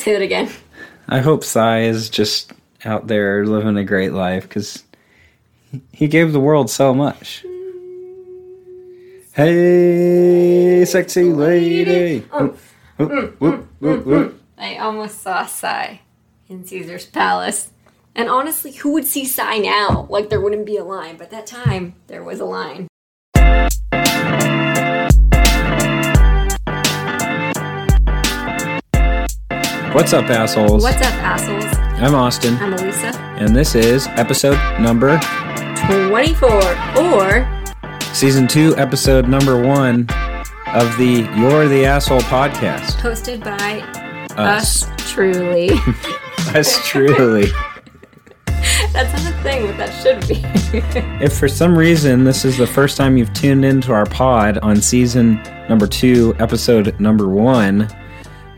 Say that again. I hope Psy is just out there living a great life because he gave the world so much. Hey, sexy lady. Oh. Whoop, whoop, mm, whoop, mm, whoop. Mm, I almost saw Psy in Caesar's Palace. And honestly, who would see Psy now? Like, there wouldn't be a line. But that time, there was a line. What's up, assholes? What's up, assholes? I'm Austin, I'm Elisa. and this is episode number 24. Or, season two, episode number one of the You're the Asshole podcast. hosted by Us. us truly. Us truly. That's not a thing, but that should be. If for some reason this is the first time you've tuned into our pod on season number two, episode number one,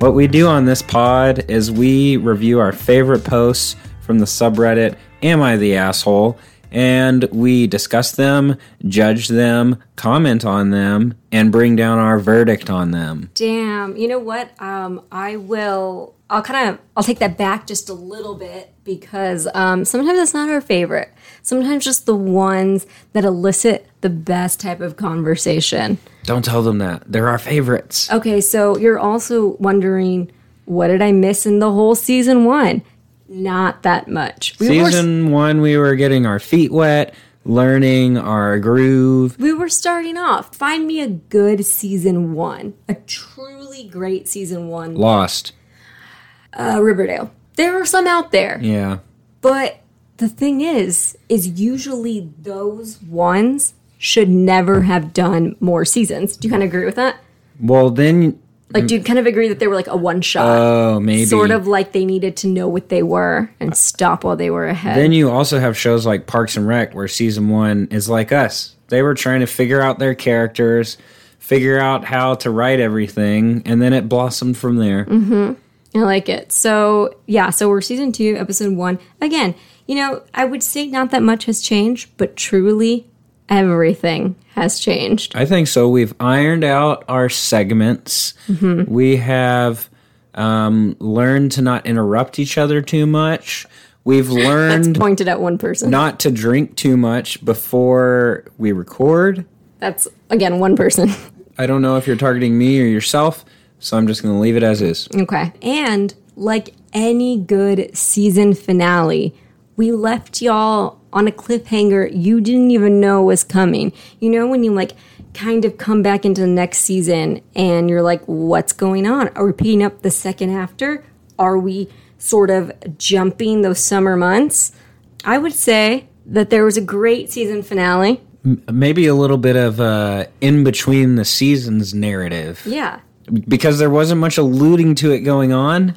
what we do on this pod is we review our favorite posts from the subreddit Am I the Asshole? And we discuss them, judge them, comment on them, and bring down our verdict on them. Damn. You know what? Um, I will. I'll kind of. I'll take that back just a little bit because um, sometimes it's not our favorite. Sometimes just the ones that elicit the best type of conversation. Don't tell them that. They're our favorites. Okay, so you're also wondering what did I miss in the whole season one? Not that much. We were Season one, we were getting our feet wet, learning our groove. we were starting off. Find me a good season one, a truly great season one. Lost. Uh, Riverdale. There are some out there. Yeah. But the thing is, is usually those ones should never have done more seasons. Do you kind of agree with that? Well, then, Like, do you kind of agree that they were like a one shot? oh, maybe. Sort of like they needed to know what they were and stop while they were ahead. Then you also have shows like Parks and Rec, where season one is like us. They were trying to figure out their characters, figure out how to write everything, and then it blossomed from there. Mm-hmm. I like it. So, yeah, so we're season two, episode one. Again, you know, I would say not that much has changed, but truly everything has changed. I think so. We've ironed out our segments. Mm-hmm. We have um, learned to not interrupt each other too much. We've learned Pointed at one person. not to drink too much before we record. That's, again, one person. I don't know if you're targeting me or yourself, so I'm just going to leave it as is. Okay. And like any good season finale, we left y'all on a cliffhanger you didn't even know was coming. You know, when you like kind of come back into the next season and you're like, what's going on? Are we picking up the second after? Are we sort of jumping those summer months? I would say that there was a great season finale. Maybe a little bit of uh, in between the seasons narrative Yeah. because there wasn't much alluding to it going on.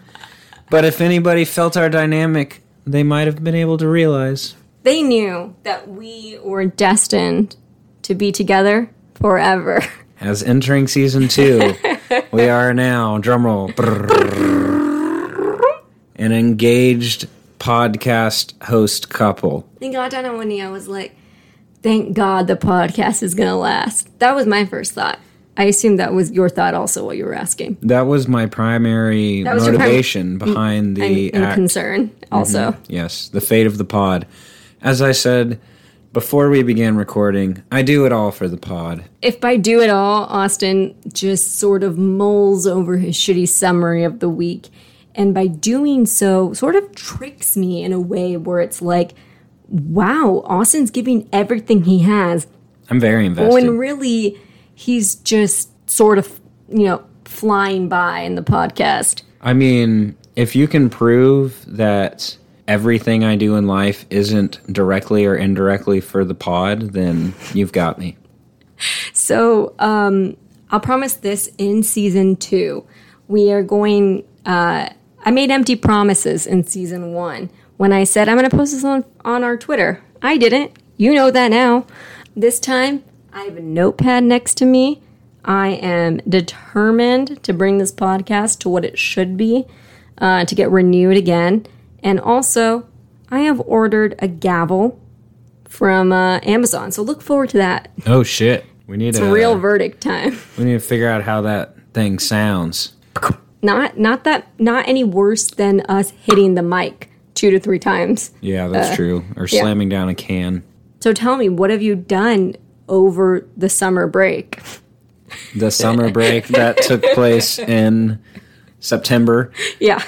But if anybody felt our dynamic, they might have been able to realize. They knew that we were destined to be together forever. As entering season two, we are now, drumroll, an engaged podcast host couple. I got down on one knee. I was like, thank God the podcast is going to last. That was my first thought. I assume that was your thought also what you were asking. That was my primary was your prim- motivation behind the and, and concern mm-hmm. also. Yes, the fate of the pod. As I said before we began recording, I do it all for the pod. If by do it all, Austin just sort of mulls over his shitty summary of the week. And by doing so, sort of tricks me in a way where it's like, wow, Austin's giving everything he has I'm very invested. when really he's just sort of, you know, flying by in the podcast. I mean, if you can prove that everything I do in life isn't directly or indirectly for the pod, then you've got me. So um, I'll promise this in season two. We are going. Uh, I made empty promises in season one when I said I'm going to post this on on our Twitter. I didn't. You know that now. This time I have a notepad next to me. I am determined to bring this podcast to what it should be, uh, to get renewed again. And also, I have ordered a gavel from uh, Amazon. So look forward to that. Oh shit. We need It's a real verdict time. we need to figure out how that thing sounds. Not not that not any worse than us hitting the mic two to three times. Yeah, that's true. Or yeah. slamming down a can. So tell me, what have you done over the summer break? The summer break that took place in September. Yeah.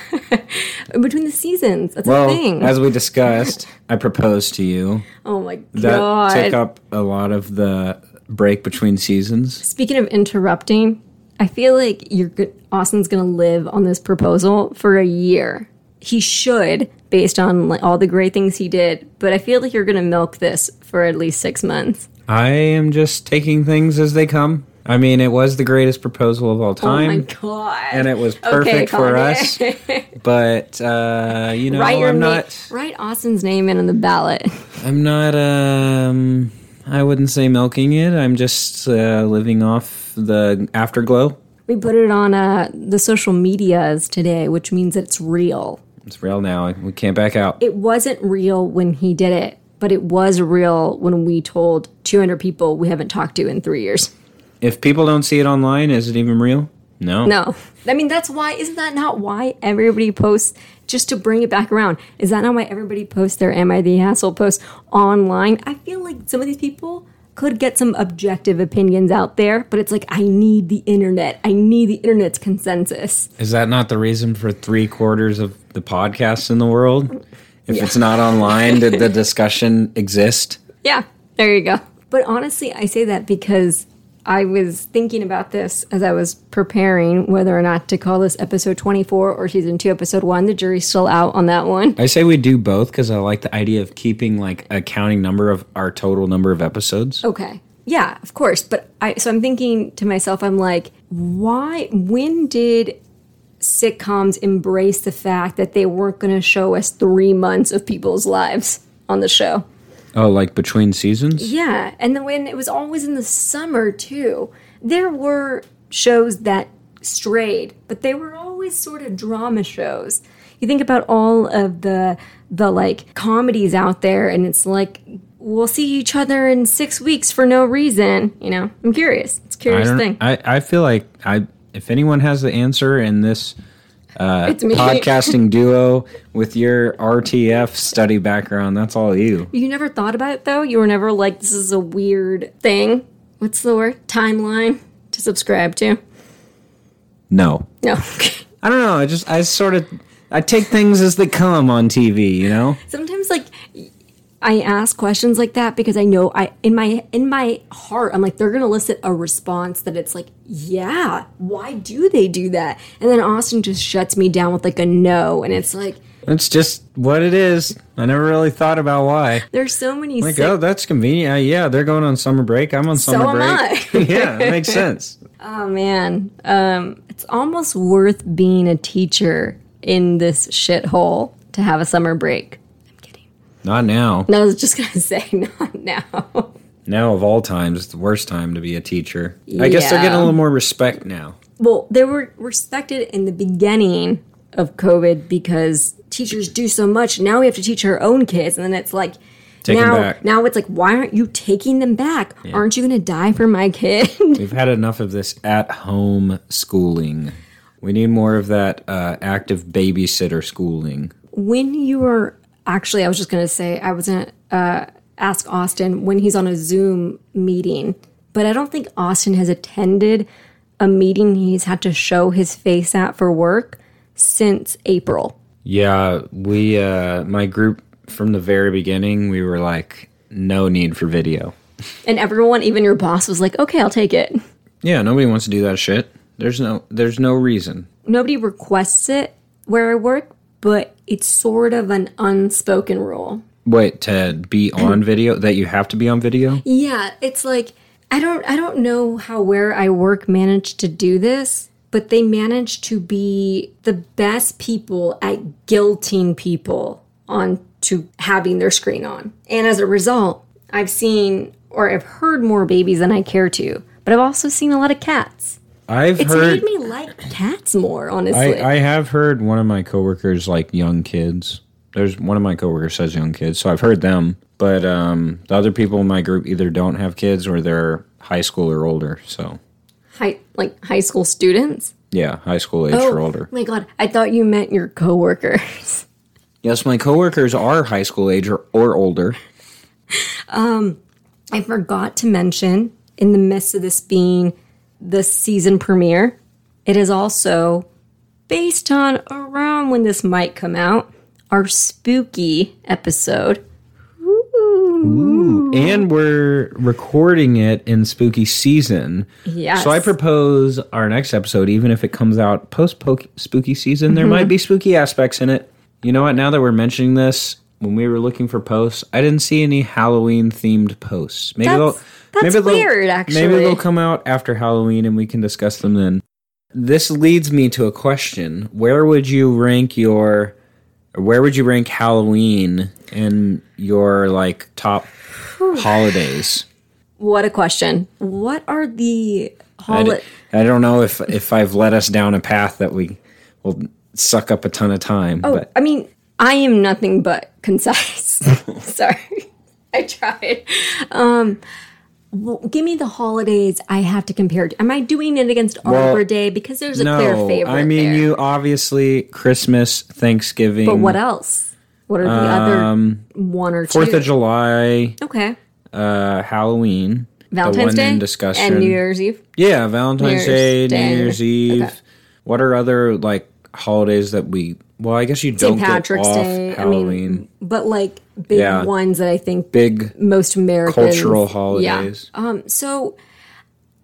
Between the seasons. That's Well, a thing. as we discussed, I proposed to you. oh my god. That took up a lot of the break between seasons. Speaking of interrupting, I feel like you're Austin's going to live on this proposal for a year. He should, based on like, all the great things he did, but I feel like you're going to milk this for at least six months. I am just taking things as they come. I mean, it was the greatest proposal of all Oh my time, god! and it was Okay, perfect for us. But uh, you know, write I'm not. write Austin's name in on the ballot. I'm not. Um, I wouldn't say milking it. I'm just uh, living off the afterglow. We put it on uh, the social medias today, which means it's real. It's real now. We can't back out. It wasn't real when he did it, but it was real when we told 200 people we haven't talked to in three years. If people don't see it online, is it even real? No. No. I mean, that's why, isn't that not why everybody posts, just to bring it back around? Is that not why everybody posts their Am I the Asshole post online? I feel like some of these people could get some objective opinions out there, but it's like, I need the internet. I need the internet's consensus. Is that not the reason for three quarters of the podcasts in the world? If it's not online, did the discussion exist? Yeah, there you go. But honestly, I say that because I was thinking about this as I was preparing whether or not to call this episode 24 or season 2 episode 1. The jury's still out on that one. I say we do both because I like the idea of keeping like a counting number of our total number of episodes. Okay. Yeah, of course. But I so I'm thinking to myself, I'm like, why when did sitcoms embraced the fact that they weren't going to show us 3 months of people's lives on the show? Oh, like between seasons? Yeah, and then when it was always in the summer too, there were shows that strayed, but they were always sort of drama shows. You think about all of the the like comedies out there, and it's like we'll see each other in six weeks for no reason. You know, I'm curious. It's a I curious don't. thing. I, I feel like I if anyone has the answer in this uh, podcasting duo with your RTF study background, that's all you. you never thought about it though. You were never like, this is a weird thing. What's the word? Timeline to subscribe to. No, No. I don't know. I just I sort of I take things as they come on TV. You know. sometimes like I ask questions like that because I know I in my in my heart I'm like they're gonna elicit a response that it's like yeah why do they do that and then Austin just shuts me down with like a no and it's like It's just what it is. I never really thought about why. there's so many Like, sick- oh, that's convenient. Uh, yeah, they're going on summer break. I'm on summer am break. yeah, it makes sense. oh man um it's almost worth being a teacher in this shithole to have a summer break Not now. no I was just gonna say not now Now of all times, it's the worst time to be a teacher. I guess they're getting a little more respect now. Well, they were respected in the beginning of COVID because teachers do so much. Now we have to teach our own kids, and then it's like Take now, now it's like, why aren't you taking them back? Aren't you going to die for my kid? We've had enough of this at-home schooling. We need more of that uh, active babysitter schooling. when you are actually, I was just going to say, I was going to uh, ask Austin when he's on a Zoom meeting, but I don't think Austin has attended a meeting he's had to show his face at for work since April. Yeah, we uh, my group from the very beginning, we were like, no need for video. And everyone, even your boss, was like, okay, I'll take it. Yeah, nobody wants to do that shit. There's no there's no reason. nobody requests it where I work, but it's sort of an unspoken rule. Wait, to be on video that you have to be on video? Yeah, it's like I don't I don't know how where I work managed to do this, but they managed to be the best people at guilting people on to having their screen on. And as a result, I've seen or I've heard more babies than I care to, but I've also seen a lot of cats. I've It's heard made me like cats more, honestly. I, I have heard one of my coworkers like young kids. There's one of my coworkers says young kids, so I've heard them. But um, the other people in my group either don't have kids or they're high school or older. So high like high school students. Yeah, high school age Oh or older. Oh my god, I thought you meant your coworkers. Yes, my coworkers are high school age or, or older. Um, I forgot to mention in the midst of this being the season premiere, it is also based on around when this might come out, our spooky episode. And we're recording it in spooky season. Yes. So I propose our next episode, even if it comes out post spooky season, there mm-hmm. might be spooky aspects in it. You know what? Now that we're mentioning this, when we were looking for posts, I didn't see any Halloween themed posts. Maybe That's- they'll that's maybe they'll- weird, actually. Maybe they'll come out after Halloween and we can discuss them then. This leads me to a question: Where would you rank your where would you rank Halloween in your like top holidays? What a question. What are the holidays? I, don't know if if I've led us down a path that we will suck up a ton of time. Oh, but I mean, I am nothing but concise. Sorry. I tried. Um well, give me the holidays I have to compare to. Am I doing it against Arbor Day? Because there's a clear no, favorite. I mean there. you obviously Christmas, Thanksgiving, But what else? What are the other one or two? Um, Fourth of July, Okay. uh, Halloween, Valentine's the one Day in discussion, and New Year's Eve. Yeah, Valentine's New Day, Day. New Year's Eve. Okay. What are other like holidays that we? Well, I guess you don't St. Patrick's get off Day. Halloween. I mean, but like big Yeah. ones that I think Big most Americans cultural holidays. Yeah. Um. So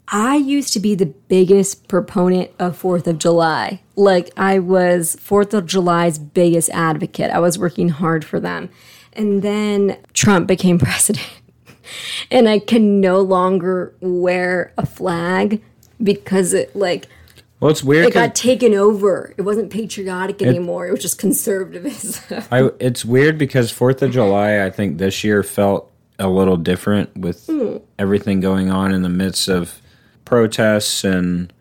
I used to be the biggest proponent of Fourth of July. Like I was Fourth of July's biggest advocate. I was working hard for them, and then Trump became president, and I can no longer wear a flag because it like Well, it's weird. it got taken over. It wasn't patriotic anymore. It was just conservatism. I, it's weird because Fourth of July, I think this year felt a little different with Hmm. everything going on in the midst of protests and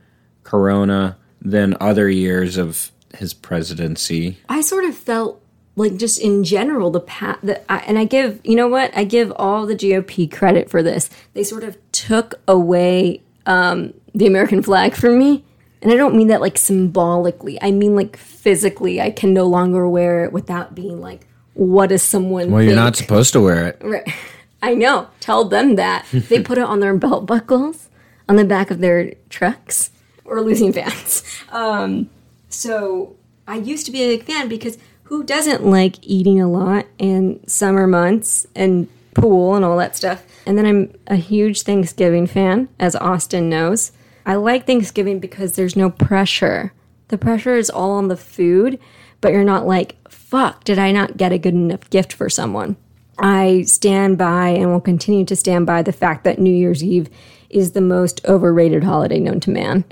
Corona than other years of his presidency. I sort of felt like just in general the pat that I, and I give you know what I give all the GOP credit for this. They sort of took away um, the American flag from me, and I don't mean that like symbolically. I mean like physically. I can no longer wear it without being like, what does someone? Well, you're not supposed to wear it. Right. I know. Tell them that. they put it on their belt buckles, on the back of their trucks. We're losing fans. Um, so I used to be a big fan because who doesn't like eating a lot and summer months and pool and all that stuff? And then I'm a huge Thanksgiving fan, as Austin knows. I like Thanksgiving because there's no pressure. The pressure is all on the food, but you're not like, fuck, did I not get a good enough gift for someone? I stand by and will continue to stand by the fact that New Year's Eve is the most overrated holiday known to man.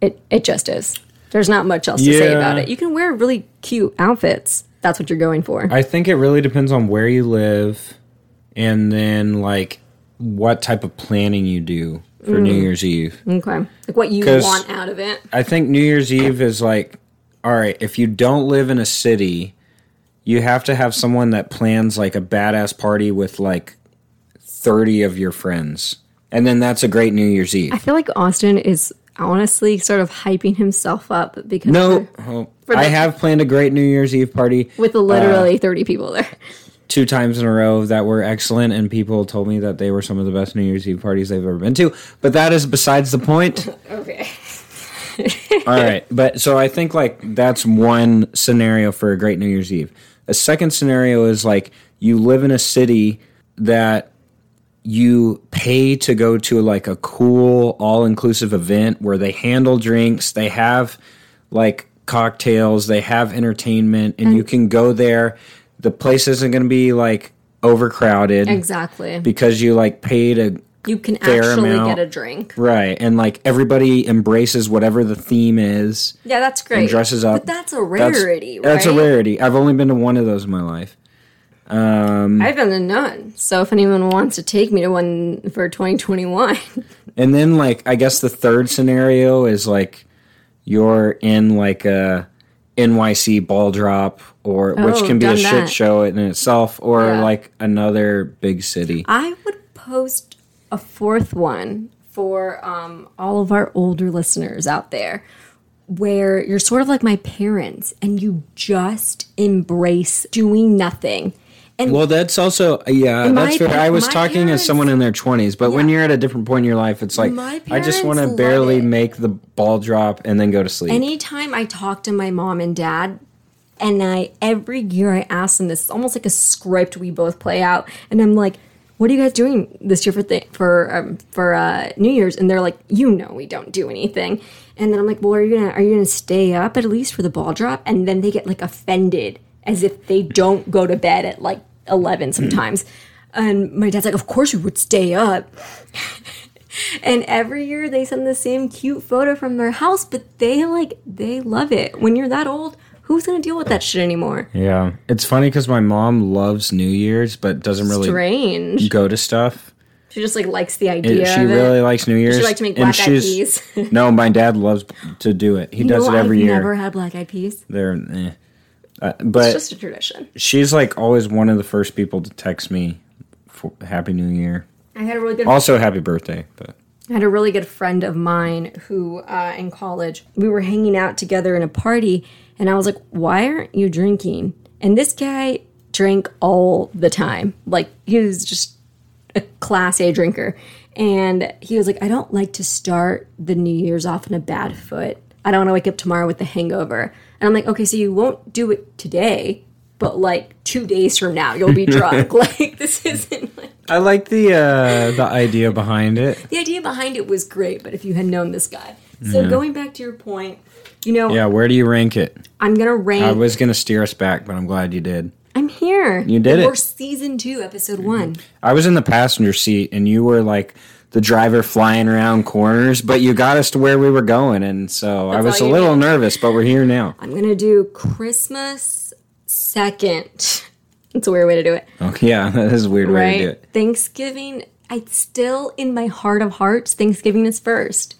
It it just is. There's not much else to say about it. You can wear really cute outfits. That's what you're going for. I think it really depends on where you live and then like what type of planning you do for New mm. Year's Eve. okay. Like what you want out of it. I think New Year's Eve is like, all right, if you don't live in a city, you have to have someone that plans like a badass party with like 30 of your friends. And then that's a great New Year's Eve. I feel like Austin is honestly sort of hyping himself up because No, for I the- have planned a great New Year's Eve party with literally uh, 30 people there. Two times in a row that were excellent, and people told me that they were some of the best New Year's Eve parties they've ever been to. But that is besides the point. Okay. All right, but so I think like that's one scenario for a great New Year's Eve. A second scenario is like you live in a city that you pay to go to like a cool all-inclusive event where they handle drinks, they have like cocktails, they have entertainment and you mm. can go there. The place isn't going to be like overcrowded Exactly. because you like paid a You can actually amount. get a drink. right and like everybody embraces whatever the theme is Yeah, that's great. and dresses up. But that's a rarity, That's, right? a rarity. I've only been to one of those in my life. Um, I've been to none. So if anyone wants to take me to one for 2021, And then like I guess the third scenario is like you're in like a NYC ball drop or which Oh, can be a done shit show in itself or Yeah. like another big city. I would post a fourth one for um, all of our older listeners out there where you're sort of like my parents and you just embrace doing nothing. And Well, that's also yeah. That's fair. pa- I was talking parents- as someone in their twenties, but when you're at a different point in your life, it's like I just want to barely it. make the ball drop and then go to sleep. anytime I talk to my mom and dad, and I every year I ask them this, it's almost like a script we both play out, and I'm like, "What are you guys doing this year for th- for um, for uh, New Year's?" And they're like, "You know, we don't do anything." And then I'm like, "Well, are you gonna are you gonna stay up at least for the ball drop?" And then they get like offended as if they don't go to bed at like eleven sometimes. And my dad's like, "Of course you would stay up." And every year they send the same cute photo from their house, but they like they love it. When you're that old, who's gonna deal with that shit anymore? yeah, it's funny because my mom loves New Year's, but doesn't really Strange. go to stuff. She just like likes the It- idea. she of really it. likes New Year's. She likes to make and black eyed she's- peas. no, my dad loves to do it. He You does know, it every I've year. Never had black eyed peas. They're, eh. Uh, It's but just a tradition. she's like always one of the first people to text me for Happy New Year. I had a really good Also, Happy Birthday. But I had a really good friend of mine who, uh, in college, we were hanging out together in a party, and I was like, "Why aren't you drinking?" And this guy drank all the time. Like he was just a class A drinker, and he was like, "I don't like to start the New Year's off on a bad foot. I don't want to wake up tomorrow with a hangover." And I'm like, "Okay, so you won't do it today." But like two days from now, you'll be drunk. like this isn't like I like the uh, the idea behind it. the idea behind it was great, but if you had known this guy. So going back to your point, you know, Yeah, where do you rank it? I'm gonna rank. I was gonna steer us back, but I'm glad you did. I'm here. You did it. We're season two, episode one. I was in the passenger seat, and you were like the driver flying around corners, but you got us to where we were going, and so I was a little nervous, but we're here now. I'm gonna do Christmas second. It's a weird way to do it, Oh, yeah, that is a weird way to do it. Thanksgiving. I still, in my heart of hearts, Thanksgiving is first.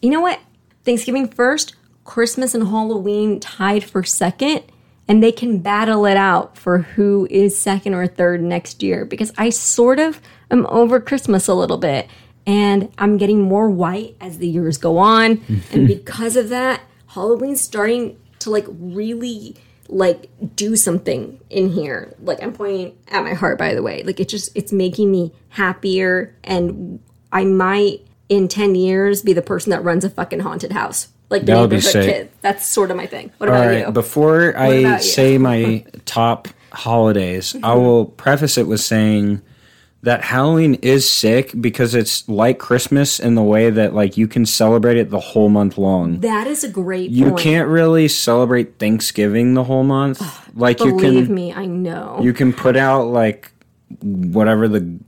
You know what? Thanksgiving first, Christmas and Halloween tied for second, and they can battle it out for who is second or third next year because I sort of am over Christmas a little bit and I'm getting more white as the years go on. and because of that, Halloween's starting to like really like do something in here. Like I'm pointing at my heart by the way. Like it just it's making me happier and I might in 10 years be the person that runs a fucking haunted house. Like the That would be neighborhood sick. kid. That's sort of my thing. What All about right, you? before I say my top holidays, I will preface it with saying that Halloween is sick because it's like Christmas in the way that like you can celebrate it the whole month long. that is a great You point. can't really celebrate Thanksgiving the whole month. like you can. Believe me, I know. you can put out like whatever the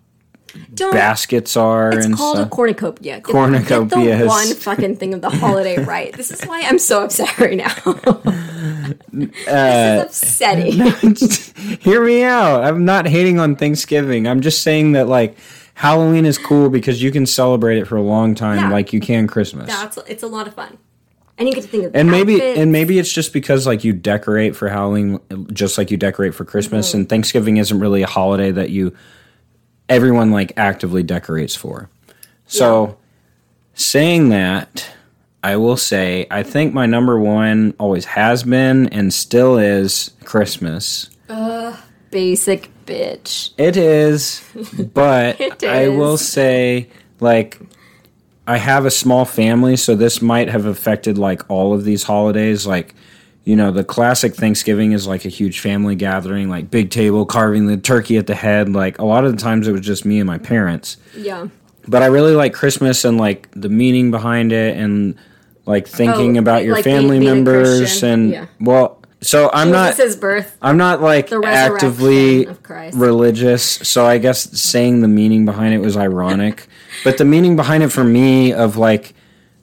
Don't baskets are It's and called stuff. a cornucopia. Get, Cornucopias. Get the one fucking thing of the holiday right. This is why I'm so upset right now. Uh, this is upsetting. Hear me out. I'm not hating on Thanksgiving. I'm just saying that like Halloween is cool because you can celebrate it for a long time Yeah. like you can Christmas. That's it's a lot of fun, and you get to think of and maybe outfits. and maybe it's just because like you decorate for Halloween just like you decorate for Christmas Mm-hmm. and Thanksgiving isn't really a holiday that you everyone like actively decorates for. So saying that, I will say I think my number 1 always has been and still is Christmas. basic bitch. It is, but It I will say, like, I have a small family, so this might have affected like all of these holidays. Like, you know, the classic Thanksgiving is like a huge family gathering, like big table, carving the turkey at the head. Like, a lot of the times it was just me and my parents. Yeah. But I really like Christmas and like the meaning behind it and like thinking Oh, about your like family being a members and Yeah. well, so I'm not Jesus' birth. I'm not like actively religious, so I guess saying the meaning behind it was ironic. but the meaning behind it for me of like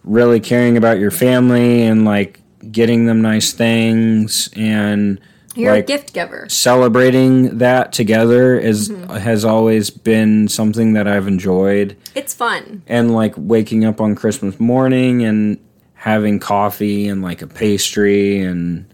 really caring about your family and like getting them nice things and You're like a gift giver. celebrating that together is Mm-hmm. has always been something that I've enjoyed It's fun. and like waking up on Christmas morning and having coffee and like a pastry and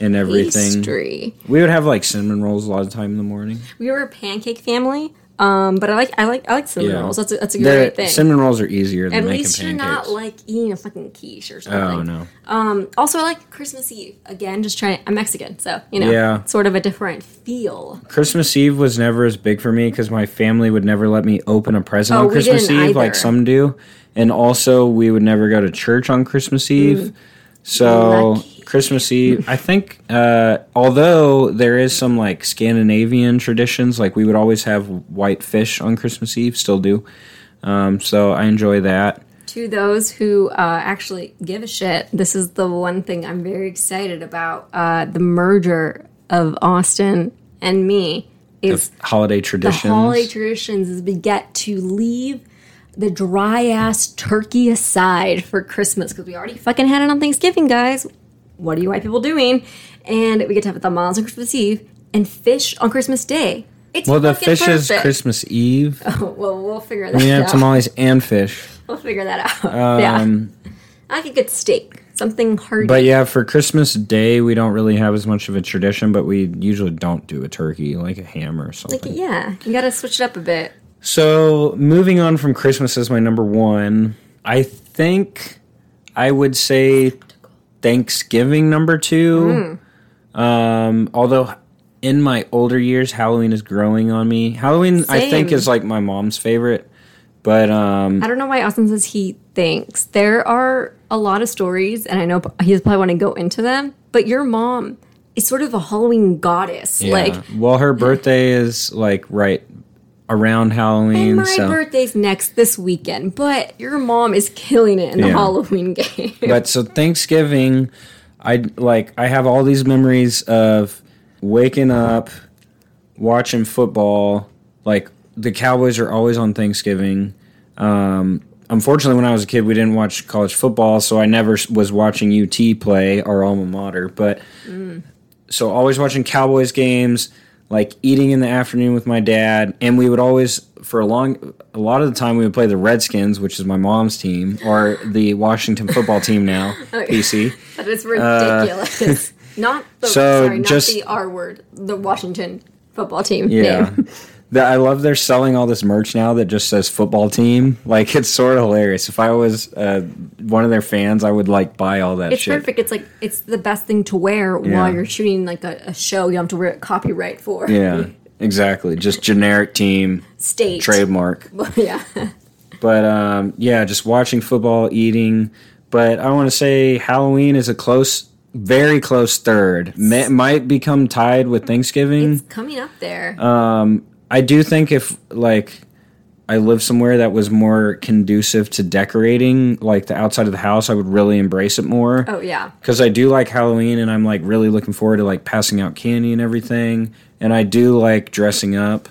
and everything. Pastry. We would have like cinnamon rolls a lot of time in the morning. We were a pancake family, Um, but I like I like I like cinnamon Yeah. rolls. That's a, that's a The great thing. cinnamon rolls are easier than At making least you're not like eating a fucking quiche or something. oh no. Um, also, I like Christmas Eve. Again, just trying. I'm Mexican, so you know, Yeah. sort of a different feel. Christmas Eve was never as big for me because my family would never let me open a present Oh, on we Christmas didn't Eve like either. some do, and also we would never go to church on Christmas Eve. So Christmas Eve, I think, uh, although there is some like Scandinavian traditions, like we would always have white fish on Christmas Eve, still do. Um, so I enjoy that. To those who uh, actually give a shit, this is the one thing I'm very excited about. Uh, the merger of Austin and me is Holiday the traditions. holiday traditions is we get to leave the dry ass turkey aside for Christmas because we already fucking had it on Thanksgiving, guys. What are you white people doing? And we get to have tamales on Christmas Eve and fish on Christmas Day. It's well, the fish is. Christmas Eve. well, we'll figure that We have out. tamales and fish. We'll figure that out. yeah, Um, I like a good steak, something hearty. But yeah, for Christmas Day, we don't really have as much of a tradition, but we usually don't do a turkey, like a ham or something. like, yeah, you gotta switch it up a bit. So, moving on from Christmas as my number one, I think I would say Thanksgiving number two. Um, although in my older years, Halloween is growing on me. Halloween, I think, is like my mom's favorite. But um, I don't know why Austin says he thinks. There are a lot of stories, and I know he's probably want to go into them, but your mom is sort of a Halloween goddess. yeah. Like, well, her birthday is like right around Halloween. and my so. birthday's next this weekend, but your mom is killing it in the Halloween game. but so Thanksgiving, I like I have all these memories of waking up, watching football. Like the Cowboys are always on Thanksgiving. Um, unfortunately, when I was a kid, we didn't watch college football, so I never was watching UT play our alma mater. But so always watching Cowboys games, like eating in the afternoon with my dad, and we would always for a long a lot of the time we would play the Redskins, which is my mom's team, or the Washington football team now, PC. that is ridiculous. not the Uh, so sorry, just- not the R word, the Washington football team Yeah. name. That I love they're selling all this merch now that just says football team. Like it's sort of hilarious. If I was uh, one of their fans, I would like buy all that It's shit. perfect. It's like it's the best thing to wear Yeah. while you're shooting like a, a show. You don't have to wear it copyright for. Yeah, exactly. Just generic team State. trademark. yeah. But um, yeah, just watching football, eating. But I want to say Halloween is a close, very close third. May, might become tied with Thanksgiving. It's coming up there. I do think if like I lived somewhere that was more conducive to decorating, like the outside of the house, I would really embrace it more. oh yeah. Because I do like Halloween, and I'm like really looking forward to like passing out candy and everything. And I do like dressing up.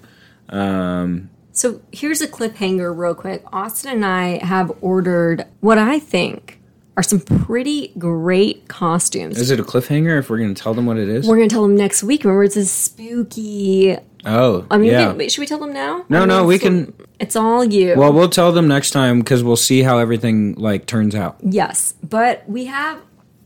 Um, So here's a cliffhanger, real quick. Austin and I have ordered what I think are some pretty great costumes. is it a cliffhanger if we're going to tell them what it is? We're gonna tell them next week. Remember, it's a spooky. Oh, I mean, yeah. we can, should we tell them now? No, I mean, no, we can- It's all you. Well, we'll tell them next time because we'll see how everything like turns out. yes, but we have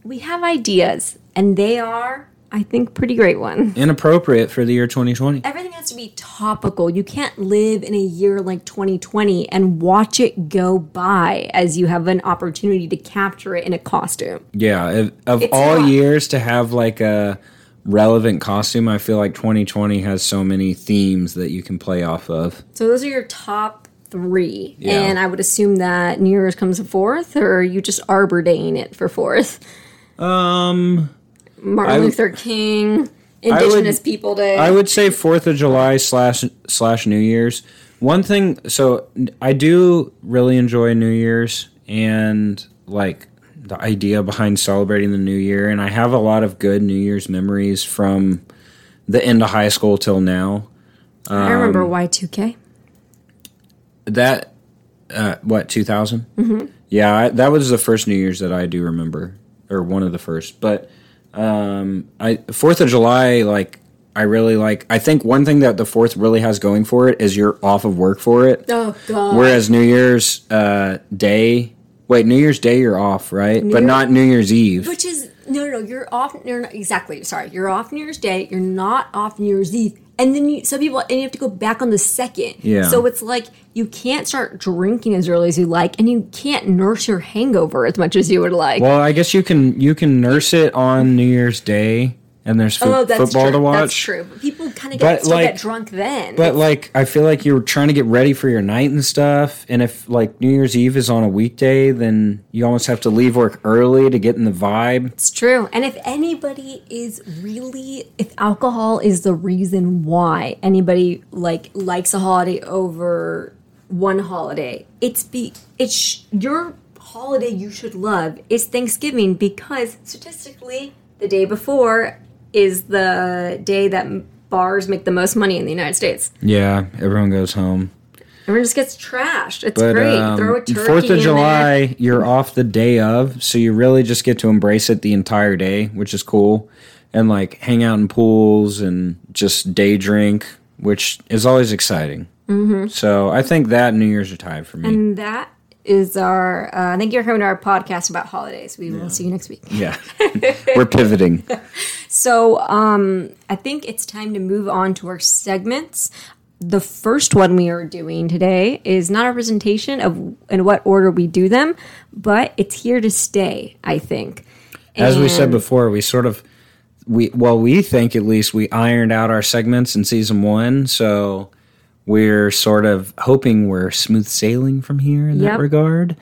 we have ideas, and they are, I think, pretty great one. Inappropriate for the year 2020. Everything has to be topical. You can't live in a year like 2020 and watch it go by as you have an opportunity to capture it in a costume. Yeah, of, It's all not. years to have like a relevant costume, I feel like 2020 has so many themes that you can play off of. So those are your top three. Yeah. And I would assume that New Year's comes fourth, or are you just Arbor Daying it for fourth? Um, Martin I- Luther King, Indigenous would- People Day. I would say Fourth of July slash slash New Year's. One thing, so I do really enjoy New Year's and like the idea behind celebrating the New Year, and I have a lot of good New Year's memories from the end of high school till now. I remember um, Y2K. That uh, what 2000? Mm-hmm. Yeah, I, that was the first New Year's that I do remember, or one of the first. But um, I Fourth of July, like I really like. I think one thing that the Fourth really has going for it is you're off of work for it. Oh, God. Whereas New Year's uh, Day, wait, New Year's Day you're off, right? but Year- not New Year's Eve. Which is, no, no, no, you're off, you're not, exactly, sorry. You're off New Year's Day, you're not off New Year's Eve, and then you, some people and you have to go back on the second. Yeah. So it's like you can't start drinking as early as you like, and you can't nurse your hangover as much as you would like. Well, I guess you can you can nurse it on New Year's Day, and there's fo- oh, football true. to watch. That's true. But people kind of get, like- get drunk then. But like, I feel like you're trying to get ready for your night and stuff. And if like New Year's Eve is on a weekday, then you almost have to leave work early to get in the vibe. It's true. And if anybody is really if alcohol is the reason why anybody like likes a holiday over one holiday, it's be it's your holiday you should love is Thanksgiving because statistically the day before is the day that bars make the most money in the United States. Yeah, everyone goes home. Everyone just gets trashed. It's But great. um, Throw a turkey Fourth of there. July, you're off the day of, so you really just get to embrace it the entire day, which is cool, and like hang out in pools and just day drink, which is always exciting. Mm-hmm. So I think that New Year's are tied for me. And that is our uh, thank you for coming to our podcast about holidays. We will see you next week. yeah, we're pivoting. So um, I think it's time to move on to our segments. The first one we are doing today is not a presentation of in what order we do them, but it's here to stay. I think. As we said before, we sort of we well we think at least we ironed out our segments in season one, so we're sort of hoping we're smooth sailing from here in Yep. that regard.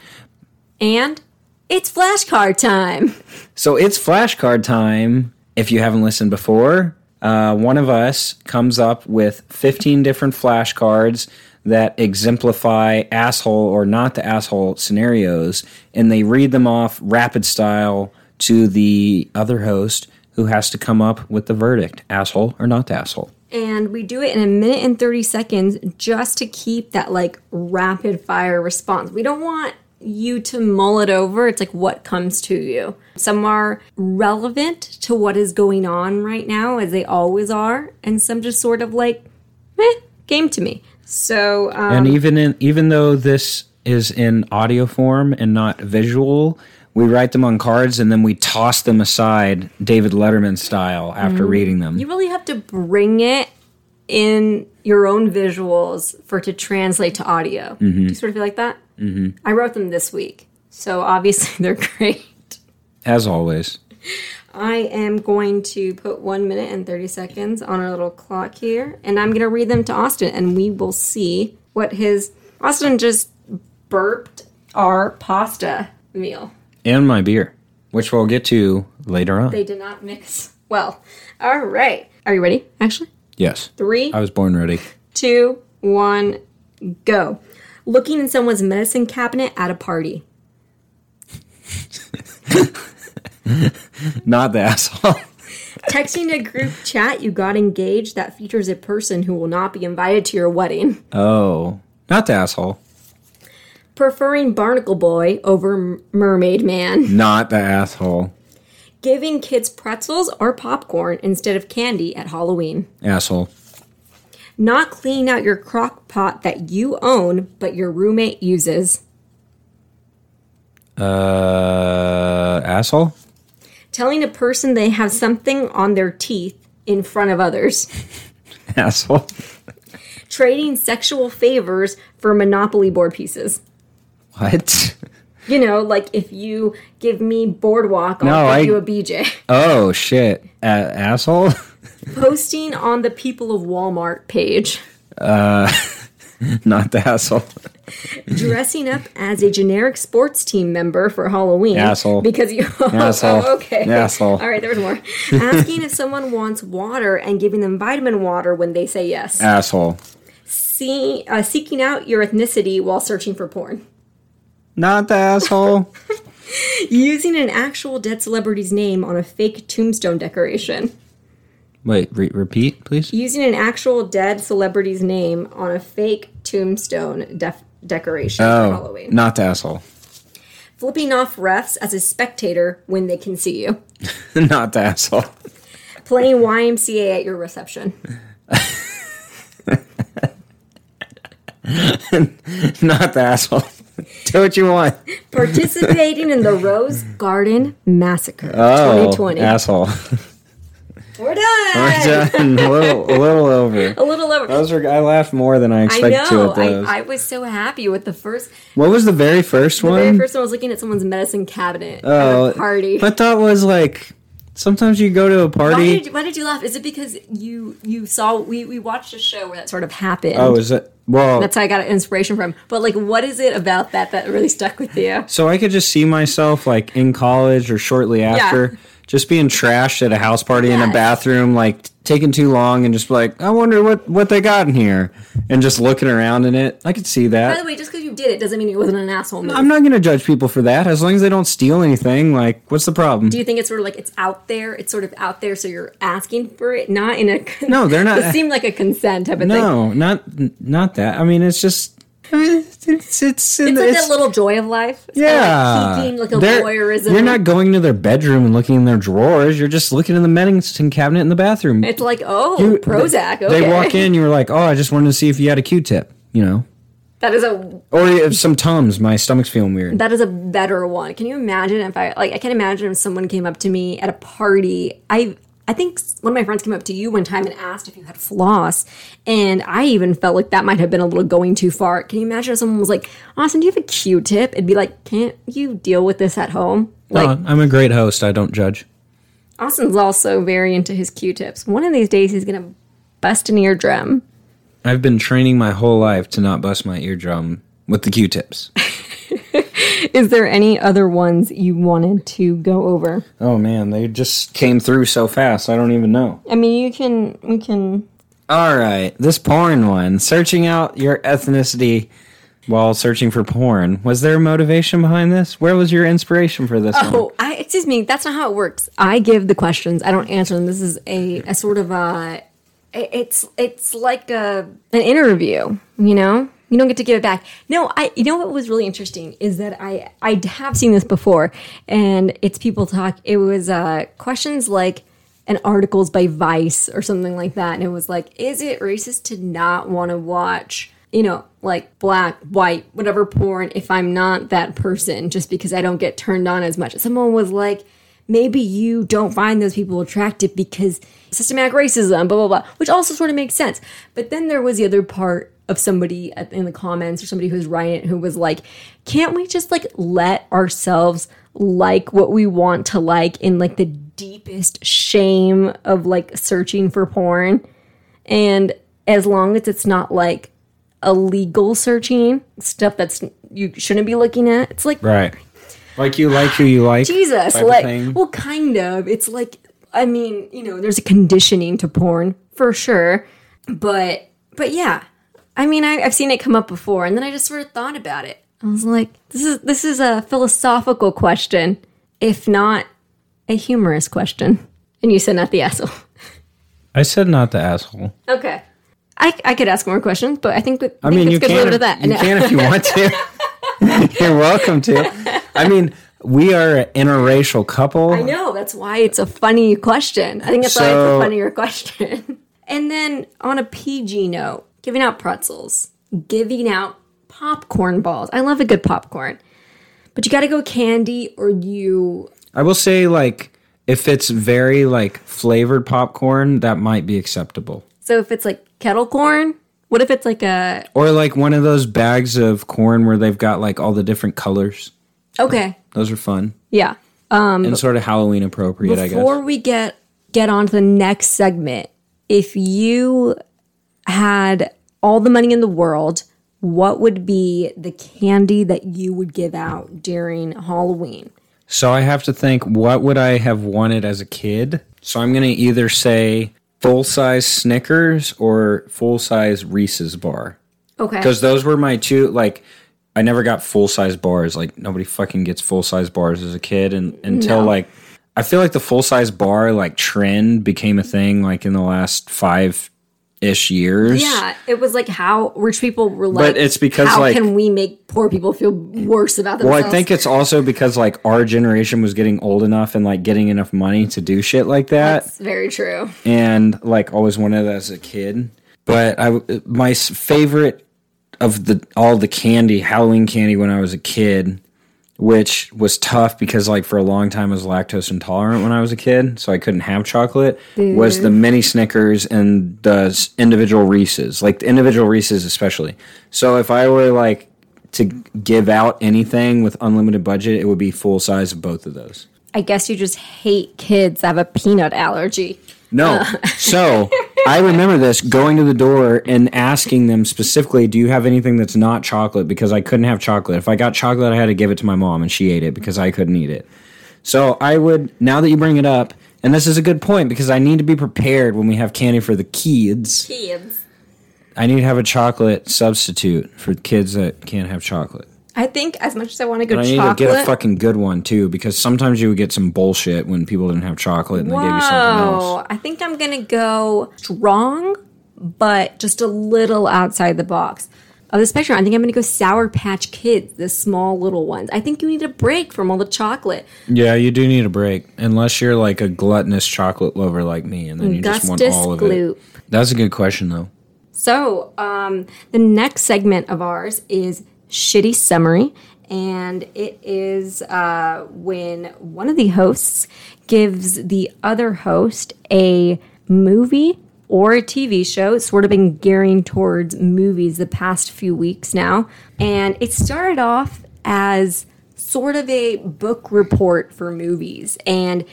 and it's flashcard time. So it's flashcard time. If you haven't listened before, uh, one of us comes up with 15 different flashcards that exemplify asshole or not the asshole scenarios, and they read them off rapid style to the other host who has to come up with the verdict asshole or not the asshole. And we do it in a minute and 30 seconds just to keep that like rapid fire response. We don't want you to mull it over. It's like what comes to you. Some are relevant to what is going on right now, as they always are, and some just sort of like, meh, game to me. So, um, And even in even though this is in audio form and not visual, we write them on cards and then we toss them aside David Letterman style after reading them. you really have to bring it in your own visuals for it to translate to audio. Do you sort of feel like that? Mm-hmm. I wrote them this week, so obviously they're great. As always. I am going to put one minute and 30 seconds on our little clock here, and I'm going to read them to Austin, and we will see what his. Austin just burped our pasta meal. And my beer, which we'll get to later on. They did not mix well. All right. Are you ready? Actually, yes. three, I was born ready. two, one, go. Looking in someone's medicine cabinet at a party. Not the asshole. Texting a group chat you got engaged that features a person who will not be invited to your wedding. oh. Not the asshole. Preferring Barnacle Boy over Mermaid Man, Not the asshole. giving kids pretzels or popcorn instead of candy at Halloween, Asshole. not cleaning out your crock pot that you own but your roommate uses, Uh asshole? telling a person they have something on their teeth in front of others, Asshole. trading sexual favors for Monopoly board pieces. What? You know, like if you give me Boardwalk, I'll No, give I- you a BJ. Oh shit. A- asshole? Posting on the People of Walmart page. Uh, not the asshole. dressing up as a generic sports team member for Halloween. Asshole. Because you. Oh, Asshole. oh, okay. Asshole. All right, there was more. Asking if someone wants water and giving them vitamin water when they say yes. Asshole. See, uh, seeking out your ethnicity while searching for porn. Not the asshole. Using an actual dead celebrity's name on a fake tombstone decoration. Wait, re- repeat, please. Using an actual dead celebrity's name on a fake tombstone def- decoration for Oh, Halloween. not the asshole. Flipping off refs as a spectator when they can see you. not the asshole. Playing YMCA at your reception. Not the asshole. Do what you want. Participating in the Rose Garden Massacre Oh, 2020. asshole. We're done. We're done. a little, a little over. A little over. Those were. I laughed more than I I expected to at those. I, I was so happy with the first. what was the very first The one? very first one I was looking at someone's medicine cabinet Oh, at a oh, party. My thought was like, sometimes you go to a why party. did, why did you laugh? Is it because you you saw we, we watched a show where that sort of happened? oh, is it? Well, That's how I got inspiration from. But like, what is it about that that really stuck with you? so I could just see myself like in college or shortly after, just being trashed at a house party in a bathroom, like taking too long, and just like, I wonder what what they got in here, and just looking around in it. I could see that. By the way, just because did it doesn't mean it wasn't an asshole move. I'm not gonna judge people for that as long as they don't steal anything. Like, what's the problem? Do you think it's sort of like it's out there? It's sort of out there, so you're asking for it, not in a. No, they're not- It seemed like a consent type of thing. no, not not that. I mean, it's just. I mean, it's it's it's, It's like that little joy of life. It's Yeah, like peeking, like a voyeurism. You're not going to their bedroom and looking in their drawers. You're just looking in the medicine cabinet in the bathroom. It's like oh, You- Prozac. Okay, They walk in. You were like, "Oh, I just wanted to see if you had a Q-tip," you know, That is a or some tums. My stomach's feeling weird. that is a better one. Can you imagine if I like? I can imagine if someone came up to me at a party. I I think one of my friends came up to you one time and asked if you had floss, and I even felt like that might have been a little going too far. Can you imagine if someone was like, "Austin, do you have a Q-tip?" It'd be like, "Can't you deal with this at home?" Like No, I'm a great host. I don't judge. Austin's also very into his Q-tips. One of these days, he's gonna bust an eardrum. I've been training my whole life to not bust my eardrum with the Q-tips. Is there any other ones you wanted to go over? oh man, they just came through so fast. I don't even know. I mean, you can we can All right, this porn one. Searching out your ethnicity while searching for porn. Was there a motivation behind this? Where was your inspiration for this oh, one? Oh, I excuse me. That's not how it works. I give the questions. I don't answer them. This is a, a sort of a. It's it's like a an interview. You know, you don't get to give it back. No, I. You know what was really interesting is that I I have seen this before, and it's people talk. It was uh, questions like an articles by Vice or something like that, and it was like, is it racist to not want to watch? you know, like black, white, whatever porn if I'm not that person just because I don't get turned on as much. Someone was like, maybe you don't find those people attractive because systematic racism, blah, blah, blah, which also sort of makes sense. But then there was the other part of somebody in the comments or somebody who's writing it who was like, can't we just like let ourselves like what we want to like in like the deepest shame of like searching for porn? And as long as it's not like illegal searching stuff that's you shouldn't be looking at, it's like Right. Like you like who you like. Jesus, like well, kind of. It's like I mean, you know, there's a conditioning to porn for sure, but but yeah, I mean, I, I've seen it come up before, and then I just sort of thought about it. I was like, this is this is a philosophical question, if not a humorous question. And you said not the asshole. I said not the asshole. Okay. I, I could ask more questions, but I think, that, I mean, you let's can. go to If, that. You No. can if you want to. You're welcome to. I mean, we are an interracial couple. I know that's why it's a funny question. I think that's why it's a funnier question. and then on a PG note, giving out pretzels, giving out popcorn balls. I love a good popcorn, but you got to go candy or you. I will say, like, if it's very like flavored popcorn, that might be acceptable. So if it's like kettle corn, what if it's like a Or like one of those bags of corn where they've got like all the different colors. Okay, Those are fun yeah. Um, and sort of Halloween appropriate, I guess. Before we get get on to the next segment, if you had all the money in the world, what would be the candy that you would give out during Halloween? So I have to think, what would I have wanted as a kid? So I'm going to either say full size Snickers or full size Reese's bar. Okay. Because those were my two, like, I never got full size bars. Like, nobody fucking gets full size bars as a kid. And until, No. like, I feel like the full size bar, like, trend became a thing, like, in the last five ish years. Yeah, it was like how rich people were like. it's because, how like- can we make poor people feel worse about themselves? Well. I think it's also because, like, our generation was getting old enough and, like, getting enough money to do shit like that. that's very true. and like always wanted that as a kid. But I my favorite of the all the candy Halloween candy when I was a kid which was tough because like for a long time I was lactose intolerant when I was a kid, so I couldn't have chocolate. Was the mini Snickers and the individual Reese's, like the individual Reese's especially. So if I were like to give out anything with unlimited budget, it would be full size of both of those. I guess you just hate kids that have a peanut allergy. No. Uh. so I remember this going to the door and asking them specifically, Do you have anything that's not chocolate? Because I couldn't have chocolate. If I got chocolate, I had to give it to my mom and she ate it because I couldn't eat it. So I would, now that you bring it up, and this is a good point because I need to be prepared when we have candy for the kids. Kids. I need to have a chocolate substitute for kids that can't have chocolate. I think as much as I want to go And I need chocolate. to get a fucking good one too because sometimes you would get some bullshit when people didn't have chocolate and they gave you something else. I think I'm gonna go strong, but just a little outside the box. Of the spectrum, I think I'm gonna go Sour Patch Kids, the small little ones. I think you need a break from all the chocolate. Yeah, you do need a break, unless you're like a gluttonous chocolate lover like me, and then you just want all of Gloop. it. That's a good question, though. So, um, the next segment of ours is Shitty Summary. And it is uh, when one of the hosts gives the other host a movie or a TV show. It's sort of been gearing towards movies the past few weeks now. And it started off as sort of a book report for movies. And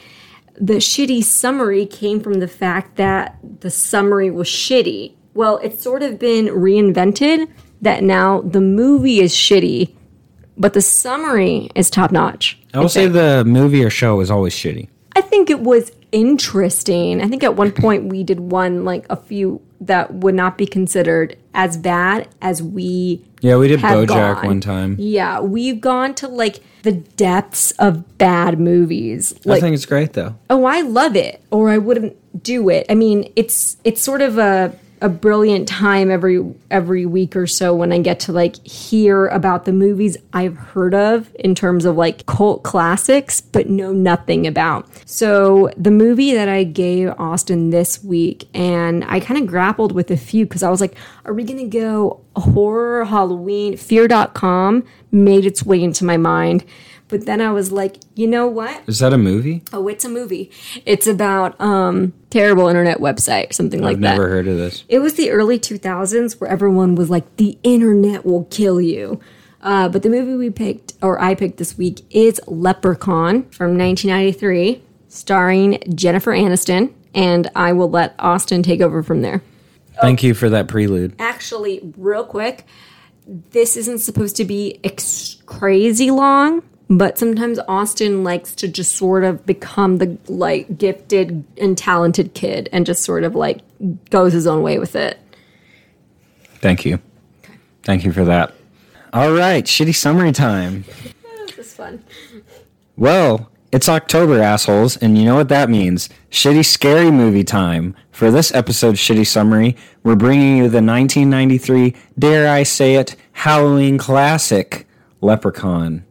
the shitty summary came from the fact that the summary was shitty. Well, it's sort of been reinvented that now the movie is shitty, but the summary is top notch. I will say the movie or show is always shitty. I think it was interesting. I think at one point we did one, like a few that would not be considered as bad as we. Yeah, we did BoJack gone. one time. Yeah, we've gone to like the depths of bad movies. I think it's great though. oh i love it or i wouldn't do it i mean it's it's sort of a a brilliant time every every week or so when i get to like hear about the movies i've heard of in terms of like cult classics but know nothing about. So the movie that i gave austin this week and i kind of grappled with a few because i was like are we gonna go horror halloween? Fear.com made its way into my mind but then I was like, you know what? Is that a movie? Oh, it's a movie. It's about um terrible internet website or something like that. I've never heard of this. It was the early 2000s where everyone was like, the internet will kill you. Uh, but the movie we picked, or I picked this week, is Leprechaun from 1993, starring Jennifer Aniston. And I will let Austin take over from there. Thank you for that prelude. Actually, real quick, this isn't supposed to be ex- crazy long, but sometimes Austin likes to just sort of become the like gifted and talented kid and just sort of like goes his own way with it. Thank you. Thank you for that. All right, shitty summary time. This is fun. Well, it's October, assholes, and you know what that means. Shitty scary movie time. For this episode's shitty summary, we're bringing you the 1993, dare I say it, Halloween classic, Leprechaun.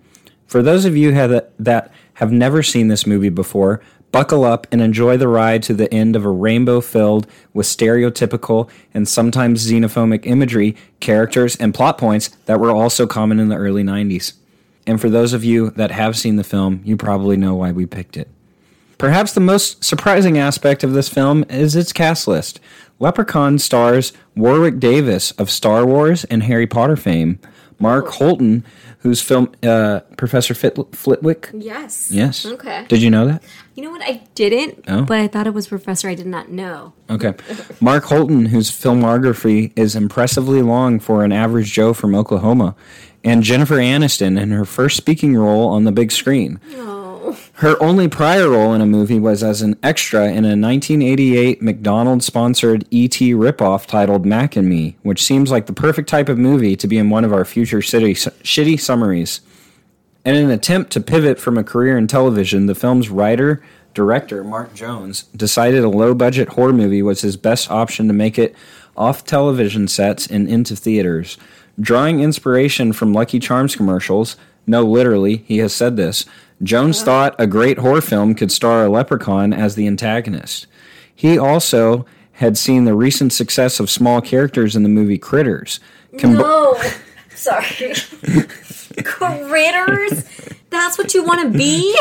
For those of you that have never seen this movie before, buckle up and enjoy the ride to the end of a rainbow filled with stereotypical and sometimes xenophobic imagery, characters, and plot points that were also common in the early 90s. And for those of you that have seen the film, you probably know why we picked it. Perhaps the most surprising aspect of this film is its cast list. Leprechaun stars Warwick Davis of Star Wars and Harry Potter fame, Mark Holton, who's film uh, Professor Fit- Flitwick. Yes. Yes. Okay. Did you know that? You know what? I didn't, Oh. but I thought it was Professor I did not know. Okay. Mark Holton, whose filmography is impressively long for an average Joe from Oklahoma, and Jennifer Aniston in her first speaking role on the big screen. Oh. Her only prior role in a movie was as an extra in a 1988 McDonald's sponsored ET ripoff titled Mac and Me, which seems like the perfect type of movie to be in one of our future city, shitty summaries. In an attempt to pivot from a career in television, the film's writer, director, Mark Jones, decided a low budget horror movie was his best option to make it off television sets and into theaters. Drawing inspiration from Lucky Charms commercials, no, literally, he has said this, Jones thought a great horror film could star a leprechaun as the antagonist. He also had seen the recent success of small characters in the movie Critters. Combi- No. Sorry. Critters? That's what you want to be?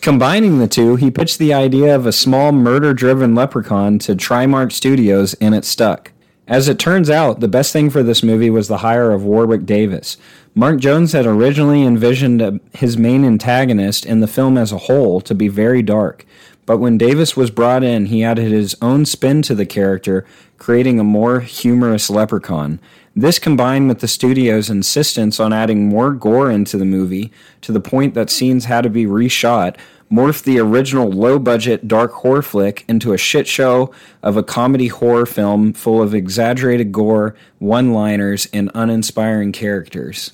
Combining the two, he pitched the idea of a small murder driven leprechaun to Trimark Studios, and it stuck. As it turns out, the best thing for this movie was the hire of Warwick Davis. Mark Jones had originally envisioned his main antagonist in the film as a whole to be very dark, but when Davis was brought in, he added his own spin to the character, creating a more humorous leprechaun. This combined with the studio's insistence on adding more gore into the movie, to the point that scenes had to be reshot, morphed the original low budget dark horror flick into a shit show of a comedy horror film full of exaggerated gore, one liners, and uninspiring characters.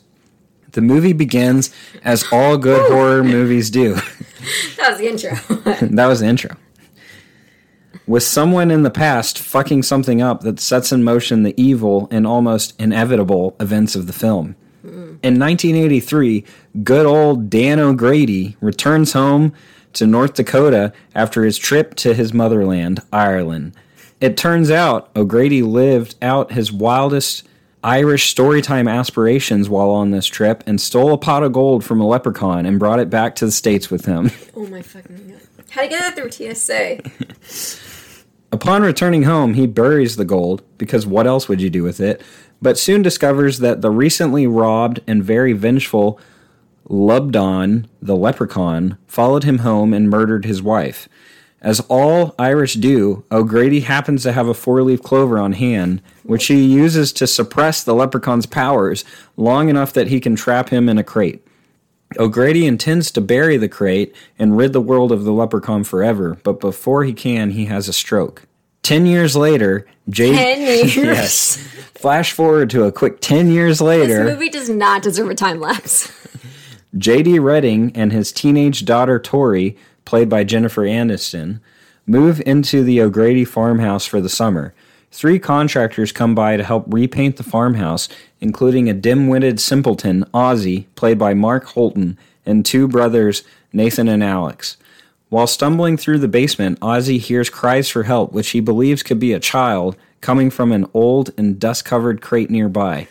The movie begins as all good horror movies do. that was the intro. that was the intro. With someone in the past fucking something up that sets in motion the evil and almost inevitable events of the film. Mm. In 1983, good old Dan O'Grady returns home to North Dakota after his trip to his motherland, Ireland. It turns out O'Grady lived out his wildest Irish storytime aspirations while on this trip and stole a pot of gold from a leprechaun and brought it back to the States with him. oh my fucking god. How to get that through TSA? Upon returning home, he buries the gold, because what else would you do with it? But soon discovers that the recently robbed and very vengeful Lubdan, the leprechaun, followed him home and murdered his wife. As all Irish do, O'Grady happens to have a four leaf clover on hand, which he uses to suppress the leprechaun's powers long enough that he can trap him in a crate. O'Grady intends to bury the crate and rid the world of the leprechaun forever, but before he can, he has a stroke. Ten years later, J. Ten years. yes. Flash forward to a quick ten years later. This movie does not deserve a time lapse. J.D. Redding and his teenage daughter Tori, played by Jennifer Aniston, move into the O'Grady farmhouse for the summer. Three contractors come by to help repaint the farmhouse, including a dim witted simpleton, Ozzy, played by Mark Holton, and two brothers, Nathan and Alex. While stumbling through the basement, Ozzy hears cries for help, which he believes could be a child coming from an old and dust covered crate nearby.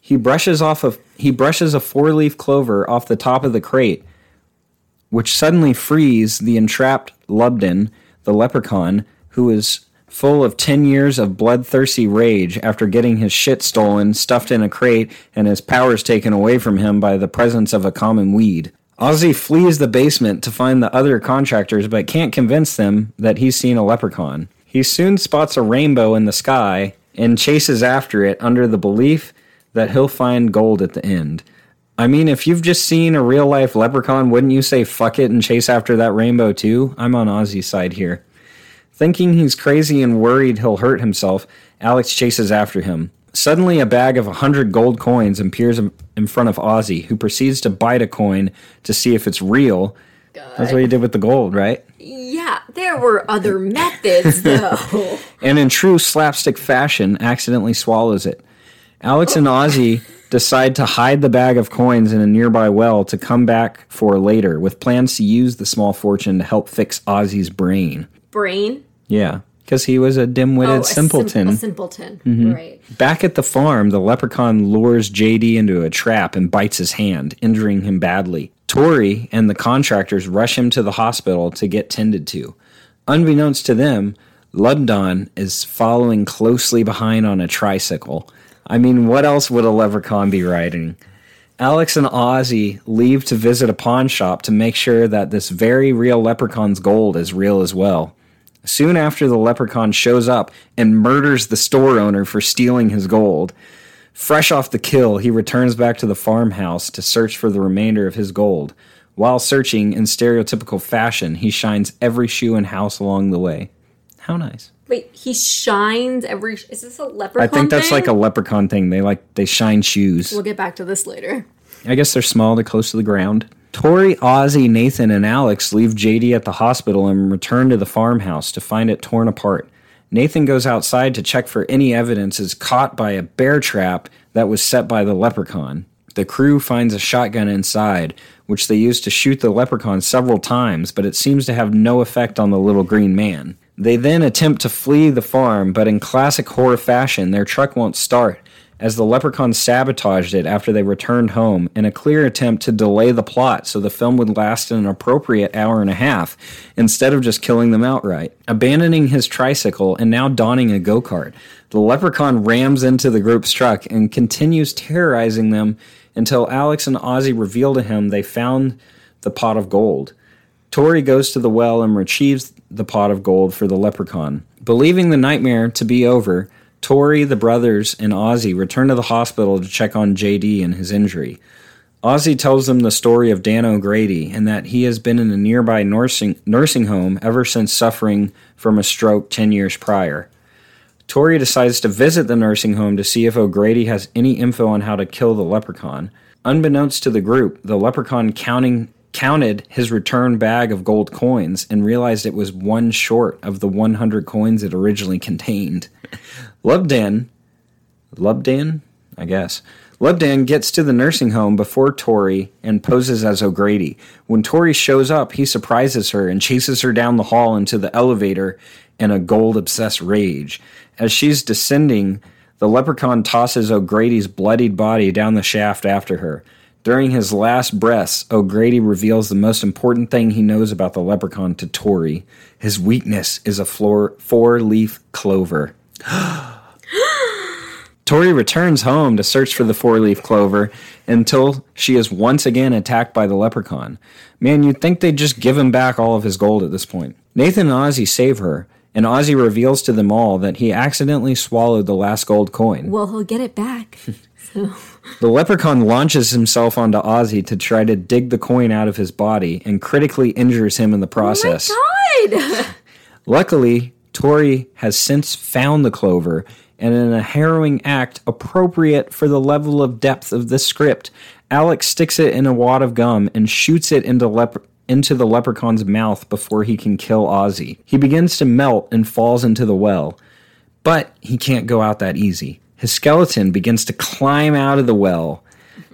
He brushes off a he brushes a four leaf clover off the top of the crate, which suddenly frees the entrapped Lubdan, the leprechaun, who is full of 10 years of bloodthirsty rage after getting his shit stolen, stuffed in a crate, and his powers taken away from him by the presence of a common weed. Ozzy flees the basement to find the other contractors but can't convince them that he's seen a leprechaun. He soon spots a rainbow in the sky and chases after it under the belief that he'll find gold at the end. I mean, if you've just seen a real life leprechaun, wouldn't you say fuck it and chase after that rainbow too? I'm on Ozzy's side here. Thinking he's crazy and worried he'll hurt himself, Alex chases after him. Suddenly, a bag of a hundred gold coins appears in front of Ozzy, who proceeds to bite a coin to see if it's real. God. That's what he did with the gold, right? Yeah, there were other methods, though. and in true slapstick fashion, accidentally swallows it. Alex and Ozzy decide to hide the bag of coins in a nearby well to come back for later, with plans to use the small fortune to help fix Ozzy's brain. Brain? Yeah, because he was a dim-witted oh, simpleton. Sim- a simpleton, mm-hmm. right? Back at the farm, the leprechaun lures JD into a trap and bites his hand, injuring him badly. Tori and the contractors rush him to the hospital to get tended to. Unbeknownst to them, Lubdan is following closely behind on a tricycle. I mean, what else would a leprechaun be riding? Alex and Ozzy leave to visit a pawn shop to make sure that this very real leprechaun's gold is real as well. Soon after, the leprechaun shows up and murders the store owner for stealing his gold. Fresh off the kill, he returns back to the farmhouse to search for the remainder of his gold. While searching in stereotypical fashion, he shines every shoe and house along the way. How nice. Wait, he shines every. Is this a leprechaun? I think that's thing? like a leprechaun thing. They like they shine shoes. We'll get back to this later. I guess they're small, they're close to the ground. Tori, Ozzy, Nathan, and Alex leave JD at the hospital and return to the farmhouse to find it torn apart. Nathan goes outside to check for any evidence is caught by a bear trap that was set by the leprechaun. The crew finds a shotgun inside, which they use to shoot the leprechaun several times, but it seems to have no effect on the little green man. They then attempt to flee the farm, but in classic horror fashion, their truck won't start, as the leprechaun sabotaged it after they returned home in a clear attempt to delay the plot so the film would last an appropriate hour and a half instead of just killing them outright. Abandoning his tricycle and now donning a go kart, the leprechaun rams into the group's truck and continues terrorizing them until Alex and Ozzy reveal to him they found the pot of gold. Tori goes to the well and retrieves the pot of gold for the leprechaun. Believing the nightmare to be over, Tori, the brothers, and Ozzy return to the hospital to check on JD and his injury. Ozzy tells them the story of Dan O'Grady and that he has been in a nearby nursing, nursing home ever since suffering from a stroke 10 years prior. Tori decides to visit the nursing home to see if O'Grady has any info on how to kill the leprechaun. Unbeknownst to the group, the leprechaun counting counted his return bag of gold coins and realized it was one short of the 100 coins it originally contained. Lubdan, Lubdan, I guess. Lubdan gets to the nursing home before Tori and poses as O'Grady. When Tori shows up, he surprises her and chases her down the hall into the elevator in a gold obsessed rage. As she's descending, the leprechaun tosses O'Grady's bloodied body down the shaft after her. During his last breaths, O'Grady reveals the most important thing he knows about the leprechaun to Tori. His weakness is a four leaf clover. Tori returns home to search for the four leaf clover until she is once again attacked by the leprechaun. Man, you'd think they'd just give him back all of his gold at this point. Nathan and Ozzy save her, and Ozzy reveals to them all that he accidentally swallowed the last gold coin. Well, he'll get it back. so. The leprechaun launches himself onto Ozzy to try to dig the coin out of his body and critically injures him in the process. Oh my god! Luckily, Tori has since found the clover and in a harrowing act appropriate for the level of depth of this script, Alex sticks it in a wad of gum and shoots it into, into the leprechaun's mouth before he can kill Ozzy. He begins to melt and falls into the well, but he can't go out that easy. His skeleton begins to climb out of the well,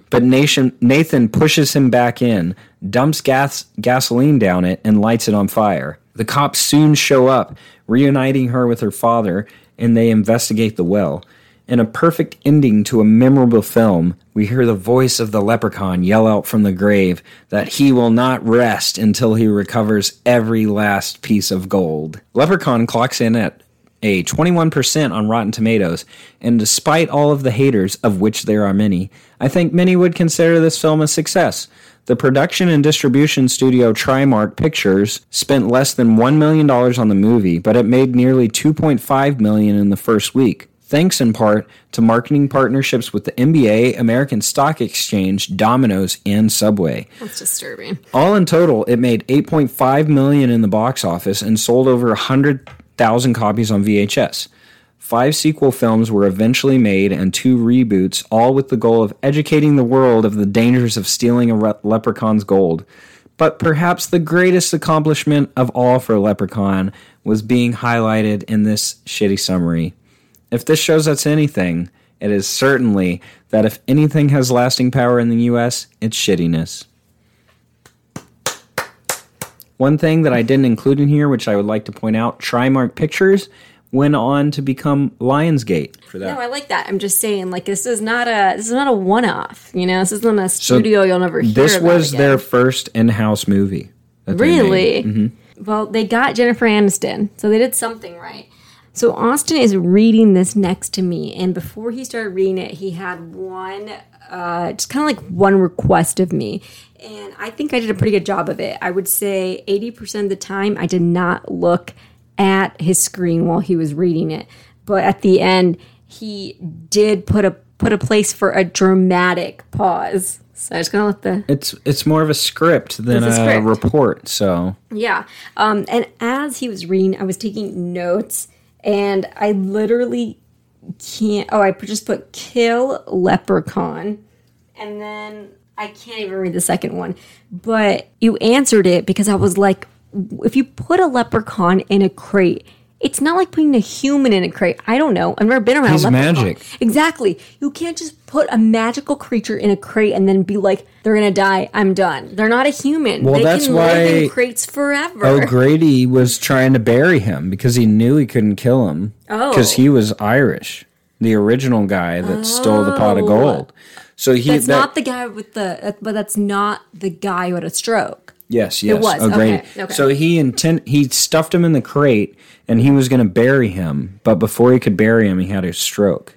but Nathan pushes him back in, dumps gas- gasoline down it, and lights it on fire. The cops soon show up, reuniting her with her father, and they investigate the well. In a perfect ending to a memorable film, we hear the voice of the leprechaun yell out from the grave that he will not rest until he recovers every last piece of gold. Leprechaun clocks in at a 21% on Rotten Tomatoes, and despite all of the haters, of which there are many, I think many would consider this film a success. The production and distribution studio Trimark Pictures spent less than $1 million on the movie, but it made nearly 2.5 million in the first week, thanks in part to marketing partnerships with the NBA, American Stock Exchange, Domino's, and Subway. That's disturbing. All in total, it made 8.5 million in the box office and sold over 100,000 copies on VHS. Five sequel films were eventually made and two reboots, all with the goal of educating the world of the dangers of stealing a re- leprechaun's gold. But perhaps the greatest accomplishment of all for Leprechaun was being highlighted in this shitty summary. If this shows us anything, it is certainly that if anything has lasting power in the US, it's shittiness. One thing that I didn't include in here, which I would like to point out Trimark Pictures went on to become Lionsgate for that. No, I like that. I'm just saying, like this is not a this is not a one off. You know, this isn't a studio so you'll never hear. This was again. their first in house movie. Really? Mm-hmm. Well, they got Jennifer Aniston, so they did something right. So Austin is reading this next to me, and before he started reading it, he had one, uh, just kind of like one request of me, and I think I did a pretty good job of it. I would say eighty percent of the time, I did not look at his screen while he was reading it. But at the end, he did put a put a place for a dramatic pause. So I was gonna let the it's it's more of a script than a, a script. report. So yeah, um, and as he was reading, I was taking notes, and I literally can't. Oh, I just put kill leprechaun, and then I can't even read the second one. But you answered it because I was like, if you put a leprechaun in a crate, it's not like putting a human in a crate. I don't know. I've never been around. He's leprechaun. magic. Exactly. You can't just put a magical creature in a crate and then be like, "They're gonna die. I'm done." They're not a human. Well, they that's why in crates forever. O'Grady was trying to bury him because he knew he couldn't kill him. Oh, because he was Irish. the original guy that stole the pot of oh. gold. So he Oh. That's that- not the guy with the, but that's not the guy who had a stroke. Yes, yes. was, O'Grady. okay, okay. So he intent he stuffed him in the crate and he was going to bury him, but before he could bury him, he had a stroke.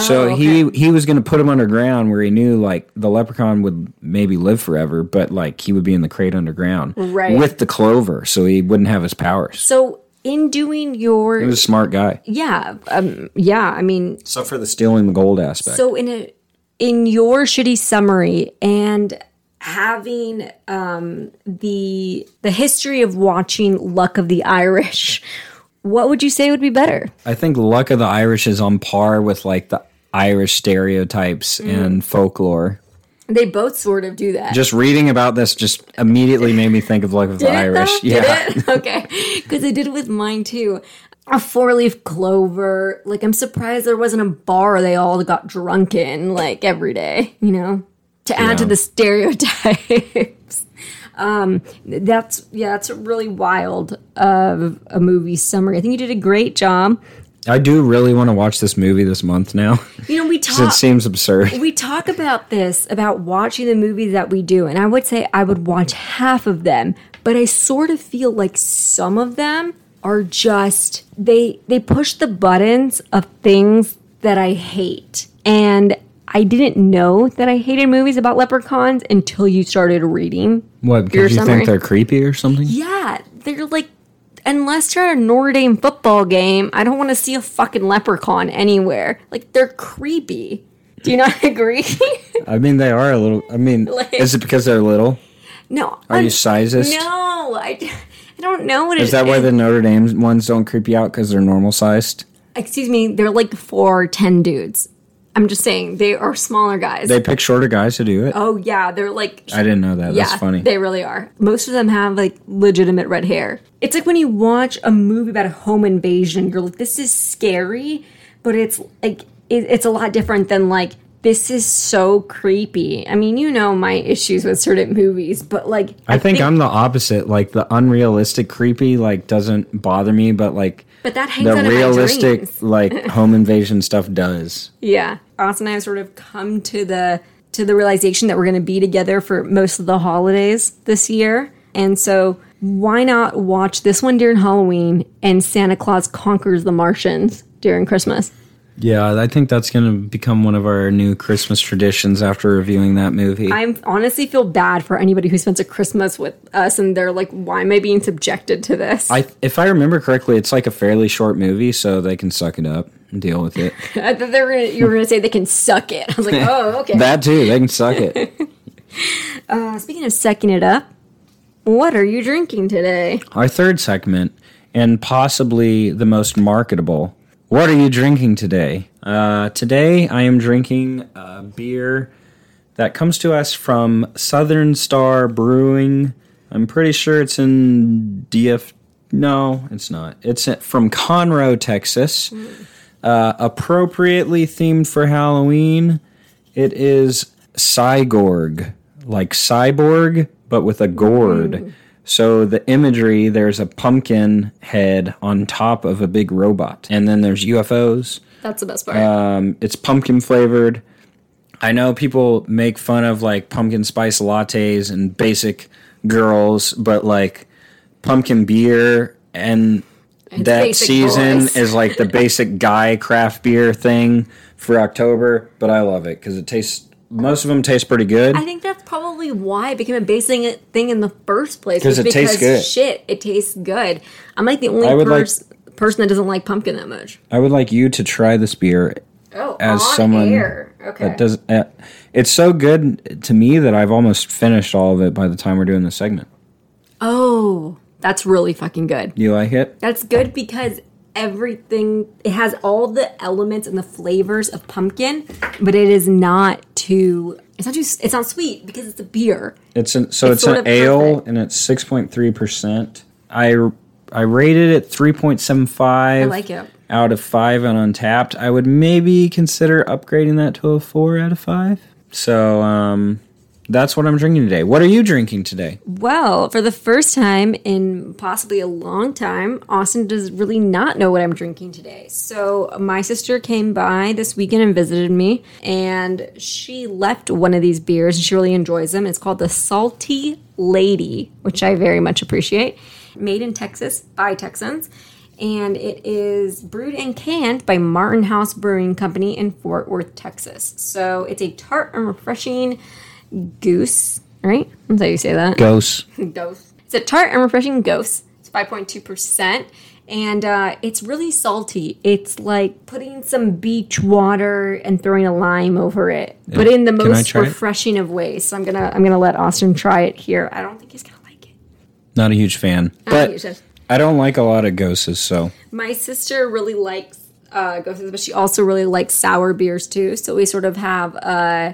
so he Oh, okay. he was going to put him underground where he knew like the leprechaun would maybe live forever, but like he would be in the crate underground Right. with the clover, so he wouldn't have his powers. So in doing your, He was a smart guy, yeah, um, yeah, I mean, except for the stealing the gold aspect. So in a in your shitty summary and having um, the the history of watching Luck of the Irish, what would you say would be better? I think Luck of the Irish is on par with like the Irish stereotypes Mm. and folklore. They both sort of do that. Just reading about this just immediately made me think of Luck of the Irish. though? Yeah. It? okay, because I did it with mine too. A four leaf clover. Like I'm surprised there wasn't a bar they all got drunk in like every day. You know, to add to the stereotypes. um, that's yeah, that's a really wild of a movie summary. I think you did a great job. I do really want to watch this movie this month now. You know, we talk. it seems absurd. we talk about this about watching the movies that we do, and I would say I would watch half of them, but I sort of feel like some of them are just they they push the buttons of things that I hate. And I didn't know that I hated movies about leprechauns until you started reading. What, because you summary. think they're creepy or something? Yeah, they're like unless you're at a Notre Dame football game, I don't want to see a fucking leprechaun anywhere. Like they're creepy. Do you not agree? I mean, they are a little. I mean, Like- is it because they're little? no. Are you I'm- sizist? No, I, I don't know what is that why the Notre Dame ones don't creep you out because they're normal sized? Excuse me, they're like four or ten dudes. I'm just saying they are smaller guys. They pick shorter guys to do it. oh yeah, they're like I didn't know that. yeah, That's funny. they really are. Most of them have like legitimate red hair. It's like when you watch a movie about a home invasion, you're like, this is scary, but it's like it, it's a lot different than like this is so creepy. I mean, you know my issues with certain movies, but like I think I'm the opposite. Like the unrealistic creepy like doesn't bother me, but like but that hangs the out in my realistic like home invasion stuff does. Yeah. Austin and I have sort of come to the to the realization that we're going to be together for most of the holidays this year. And so why not watch this one during Halloween and Santa Claus conquers the Martians during Christmas? Yeah, I think that's going to become one of our new Christmas traditions after reviewing that movie. I honestly feel bad for anybody who spends a Christmas with us and they're like, why am I being subjected to this? I, if I remember correctly, it's like a fairly short movie, so they can suck it up and deal with it. I thought they were gonna, you were going to say they can suck it. I was like, oh, okay. that too, they can suck it. Uh, speaking of sucking it up, what are you drinking today? Our third segment, and possibly the most marketable. What are you drinking today? Uh, today, I am drinking a beer that comes to us from Southern Star Brewing. I'm pretty sure it's in DF. No, it's not. It's from Conroe, Texas. Uh, appropriately themed for Halloween. It is Cygorg, like cyborg, but with a gourd. So the imagery, there's a pumpkin head on top of a big robot, and then there's UFOs. That's the best part. Um, it's pumpkin flavored. I know people make fun of like pumpkin spice lattes and basic girls, but like pumpkin beer and that season is like the basic guy craft beer thing for October. But I love it because it tastes. Most of them taste pretty good. I think that's probably why it became a basic thing in the first place. 'Cause was it tastes because good. Shit, it tastes good. I'm like the only I would like- person that doesn't like pumpkin that much. I would like you to try this beer Oh, as on someone air. Okay. that does. Uh, it's so good to me that I've almost finished all of it by the time we're doing the segment. oh, that's really fucking good. You like it? That's good because everything it has all the elements and the flavors of pumpkin, but it is not too. It's not too. It's not sweet because it's a beer. It's an, so It's it's, an ale perfect. and it's six point three percent. I I rated it three point seven five. I like it. out of five on Untappd. I would maybe consider upgrading that to a four out of five. So um, that's what I'm drinking today. What are you drinking today? Well, for the first time in possibly a long time, Austin does really not know what I'm drinking today. So, my sister came by this weekend and visited me, and she left one of these beers, and she really enjoys them. It's called the Salty Lady, which I very much appreciate. Made in Texas by Texans. And it is brewed and canned by Martin House Brewing Company in Fort Worth, Texas. So it's a tart and refreshing goose, right? That's how you say that. Ghost. Ghost. It's a tart and refreshing ghost. It's 5.2%. And uh, it's really salty. It's like putting some beach water and throwing a lime over it, but in the I most try it? refreshing of ways. So I'm gonna I'm gonna let Austin try it here. I don't think he's gonna like it. Not a huge fan, but it's I don't like a lot of ghosts, so My sister really likes uh, ghosts, but she also really likes sour beers too. So we sort of have uh,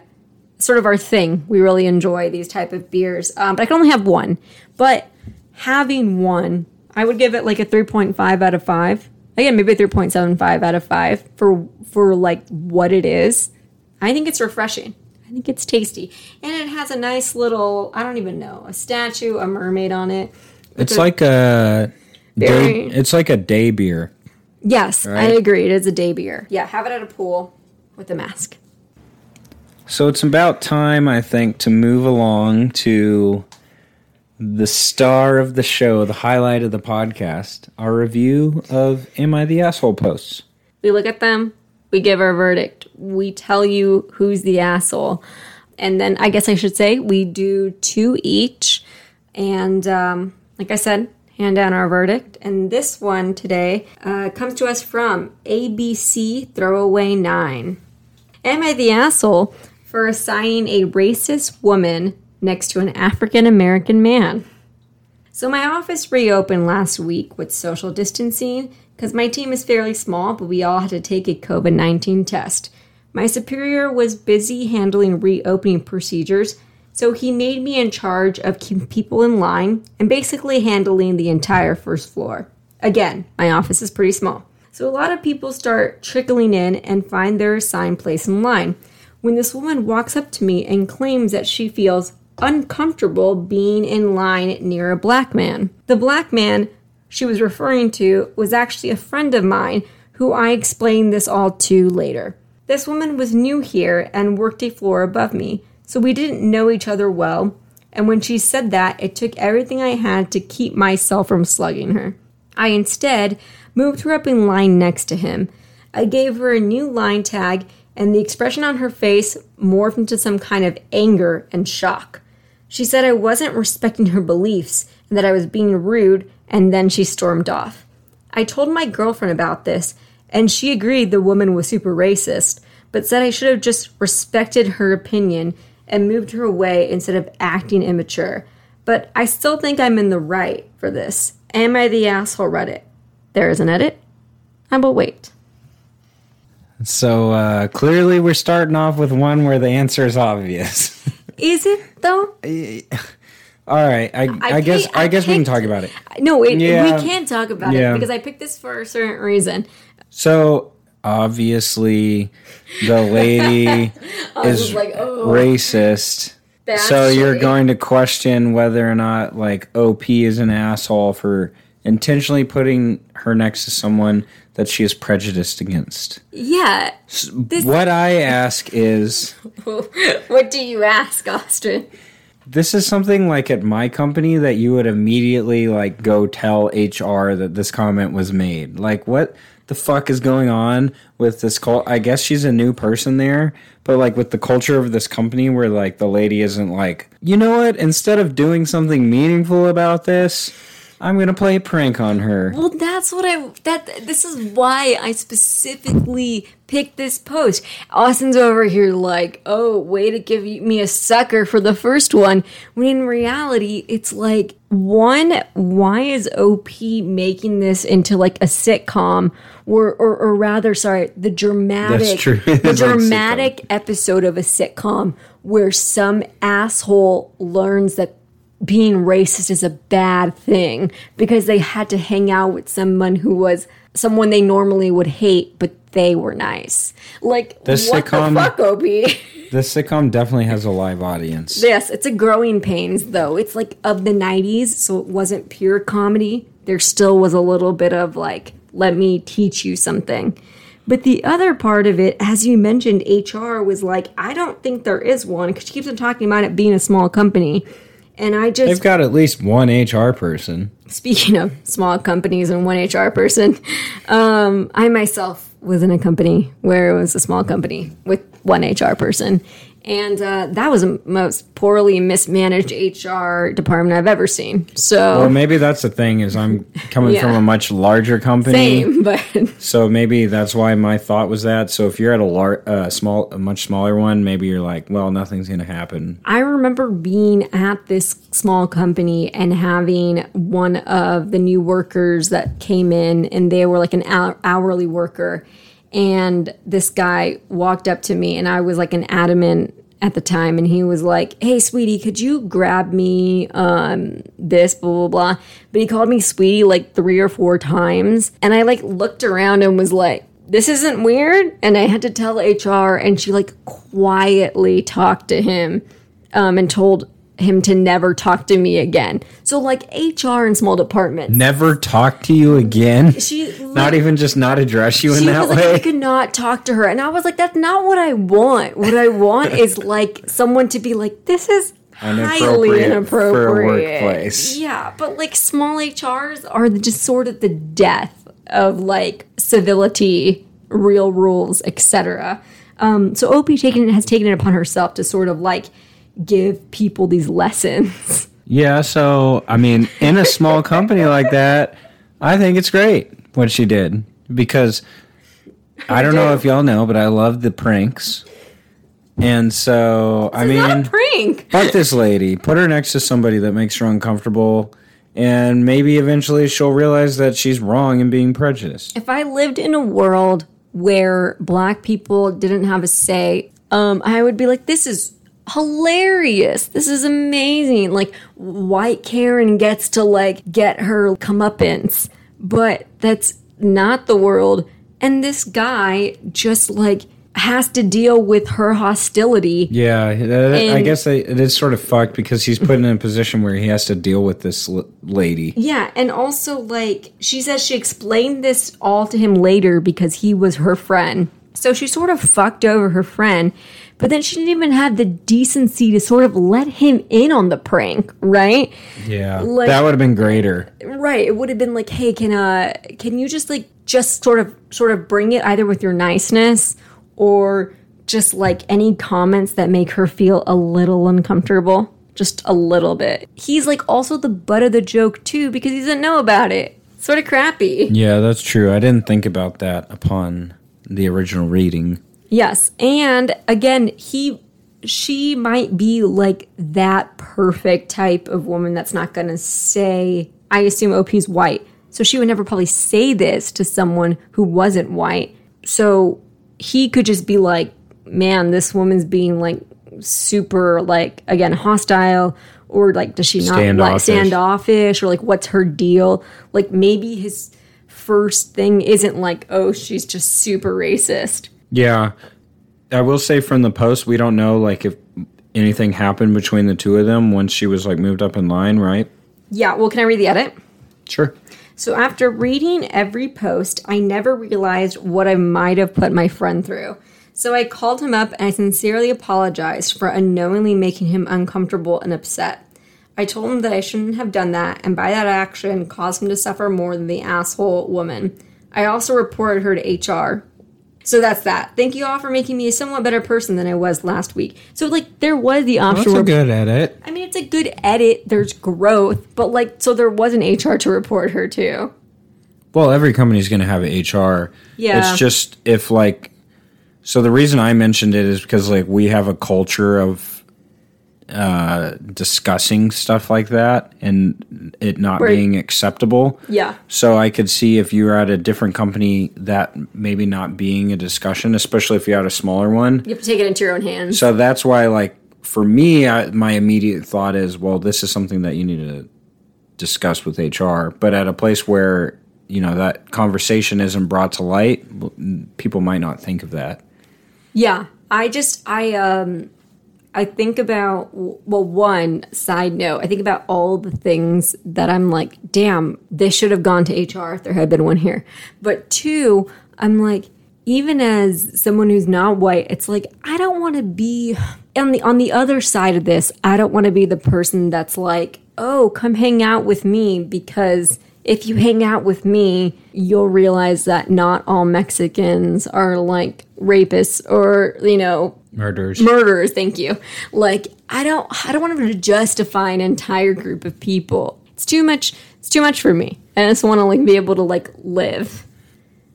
sort of our thing. We really enjoy these type of beers, um, but I can only have one. But having one, I would give it like a three point five out of five. Again, maybe a three point seven five out of five for for like what it is. I think it's refreshing. I think it's tasty, and it has a nice little I don't even know a statue, a mermaid on it. it's like a day, it's like a day beer. Yes, I agree. It is a day beer. Yeah, have it at a pool with a mask. So it's about time, I think, to move along to the star of the show, the highlight of the podcast, our review of Am I the Asshole posts. We look at them, we give our verdict, we tell you who's the asshole. And then I guess I should say we do two each. And um, like I said, hand down our verdict. And this one today uh, comes to us from ABC Throwaway 9. Am I the asshole for assigning a racist woman next to an African American man? So my office reopened last week with social distancing because my team is fairly small, but we all had to take a COVID 19 test. My superior was busy handling reopening procedures, so he made me in charge of keeping people in line and basically handling the entire first floor. Again, my office is pretty small. So a lot of people start trickling in and find their assigned place in line. When this woman walks up to me and claims that she feels uncomfortable being in line near a black man. The black man she was referring to was actually a friend of mine who I explained this all to later. This woman was new here and worked a floor above me, so we didn't know each other well, and when she said that, it took everything I had to keep myself from slugging her. I instead moved her up in line next to him. I gave her a new line tag, and the expression on her face morphed into some kind of anger and shock. She said I wasn't respecting her beliefs and that I was being rude, and then she stormed off. I told my girlfriend about this, and she agreed the woman was super racist, but said I should have just respected her opinion and moved her away instead of acting immature. But I still think I'm in the right for this. Am I the asshole Reddit? There is an edit. I will wait. So uh, clearly, we're starting off with one where the answer is obvious. Is it though? All right, I, I, guess pick- I, I guess we can talk about it. No, it, Yeah. we can't talk about Yeah. it because I picked this for a certain reason. So obviously, the lady is like, oh. racist. So you're going to question whether or not like OP is an asshole for intentionally putting her next to someone that she is prejudiced against. Yeah. what I ask is what do you ask, Austin? this is something like at my company that you would immediately like go tell HR that this comment was made. Like what the fuck is going on with this cult? I guess she's a new person there, but like with the culture of this company where like the lady isn't like, "You know what? Instead of doing something meaningful about this, I'm going to play a prank on her." Well, that's what I that this is why I specifically picked this post. Austin's over here like, "Oh, way to give me a sucker for the first one." When in reality, it's like, one, why is OP making this into like a sitcom or or, or rather, sorry, the dramatic That's true. the It's like dramatic episode of a sitcom where some asshole learns that being racist is a bad thing because they had to hang out with someone who was someone they normally would hate, but they were nice. Like This what sitcom- the fuck, Opie? This sitcom definitely has a live audience. yes, it's a growing pains though. It's like of the '90s, so it wasn't pure comedy. There still was a little bit of like, let me teach you something. But the other part of it, as you mentioned, HR was like, I don't think there is one because she keeps on talking about it being a small company. And I just They've got at least one HR person. speaking of small companies and one HR person, um, I myself was in a company where it was a small company with one HR person. And uh, that was the most poorly mismanaged HR department I've ever seen. So, Well, maybe that's the thing is I'm coming Yeah. from a much larger company. same, but So maybe that's why my thought was that. So if you're at a lar- uh, small, a much smaller one, maybe you're like, well, nothing's going to happen. I remember being at this small company and having one of the new workers that came in, and they were like an hou- hourly worker. And this guy walked up to me, and I was like an adamant at the time, and he was like, "Hey, sweetie, could you grab me um, this blah blah blah?" But he called me sweetie like three or four times, and I like looked around and was like, "This isn't weird." And I had to tell HR, and she like quietly talked to him um, and told him to never talk to me again. So like HR in small departments. Never talk to you again. She Not even just not address you in that was like, way. I could not talk to her. And I was like, that's not what I want. What I want is like someone to be like, this is highly Inappropriate inappropriate. for a workplace. Yeah, but like small HRs are the- just sort of the death of like civility, real rules, etc. Um, so OP taken has taken it upon herself to sort of like give people these lessons. Yeah, so I mean, in a small company like that, I think it's great what she did because I don't know if y'all know, but I love the pranks. And so, I Not a mean, prank. But this lady. Put her next to somebody that makes her uncomfortable, and maybe eventually she'll realize that she's wrong in being prejudiced. If I lived in a world where black people didn't have a say, um, I would be like, this is hilarious. This is amazing. Like, white Karen gets to like get her comeuppance, but that's not the world. And this guy just like has to deal with her hostility. Yeah, that- I guess they, it is sort of fucked because he's put in a position where he has to deal with this l- lady. Yeah, and also like she says she explained this all to him later because he was her friend. So she sort of fucked over her friend, but then she didn't even have the decency to sort of let him in on the prank, right? Yeah, Like- that would have been greater. Right. It would have been like, "Hey, can uh can you just like just sort of sort of bring it either with your niceness or just like any comments that make her feel a little uncomfortable?" Just a little bit. He's like also the butt of the joke too because he doesn't know about it. Sort of crappy. Yeah, that's true. I didn't think about that upon the original reading. Yes. And again, he she might be like that perfect type of woman that's not going to say I assume OP's white. So she would never probably say this to someone who wasn't white. So he could just be like, "Man, this woman's being like super like again hostile or like does she not like Standoffish. standoffish or like what's her deal?" Like maybe his first thing isn't like, "Oh, she's just super racist." Yeah, I will say from the post, we don't know like if anything happened between the two of them once she was like moved up in line, right? Yeah, well, can I read the edit? Sure. So after reading every post, I never realized what I might have put my friend through. So I called him up and I sincerely apologized for unknowingly making him uncomfortable and upset. I told him that I shouldn't have done that, and by that action, caused him to suffer more than the asshole woman. I also reported her to HR. So that's that. Thank you all for making me a somewhat better person than I was last week. So, like, there was the option That's a where good edit. I mean, it's a good edit. There's growth, but like, so there was an HR to report her to. Well, every company's going to have a HR. Yeah. It's just if like, so the reason I mentioned it is because like we have a culture of uh discussing stuff like that and it not Right. being acceptable. Yeah. So I could see if you were at a different company that maybe not being a discussion, especially if you had a smaller one. You have to take it into your own hands. So that's why like for me, I, my immediate thought is, well, this is something that you need to discuss with HR. But at a place where you know that conversation isn't brought to light, people might not think of that. Yeah, I just I um I think about well one side note, I think about all the things that I'm like, damn, this should have gone to HR if there had been one here. But two, I'm like even as someone who's not white, it's like I don't want to be on the on the other side of this. I don't want to be the person that's like, "Oh, come hang out with me because if you hang out with me, you'll realize that not all Mexicans are like rapists or, you know, murderers. Murderers, thank you. Like I don't I don't want to justify an entire group of people. It's too much it's too much for me. I just want to like be able to like live.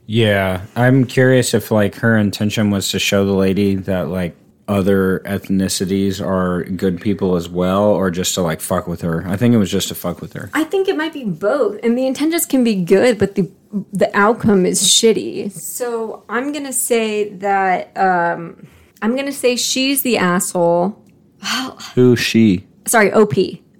Yeah, I'm curious if like her intention was to show the lady that like other ethnicities are good people as well, or just to like fuck with her. I think it was just to fuck with her. I think it might be both, and the intentions can be good, but the the outcome is shitty. So I'm gonna say that um, I'm gonna say she's the asshole. Who she? Sorry, OP.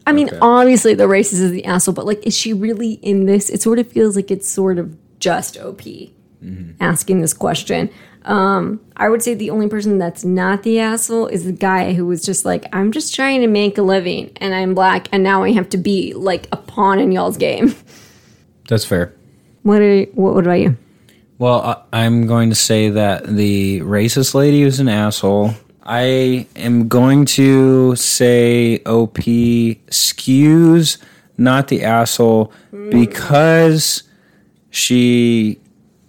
I mean, okay. obviously the racist is the asshole, but like, is she really in this? It sort of feels like it's sort of just OP mm-hmm. asking this question. Um, I would say the only person that's not the asshole is the guy who was just like, I'm just trying to make a living and I'm black and now I have to be like a pawn in y'all's game. That's fair. What are what, what about you? Well, I'm going to say that the racist lady is an asshole. I am going to say OP skews, not the asshole, mm. because she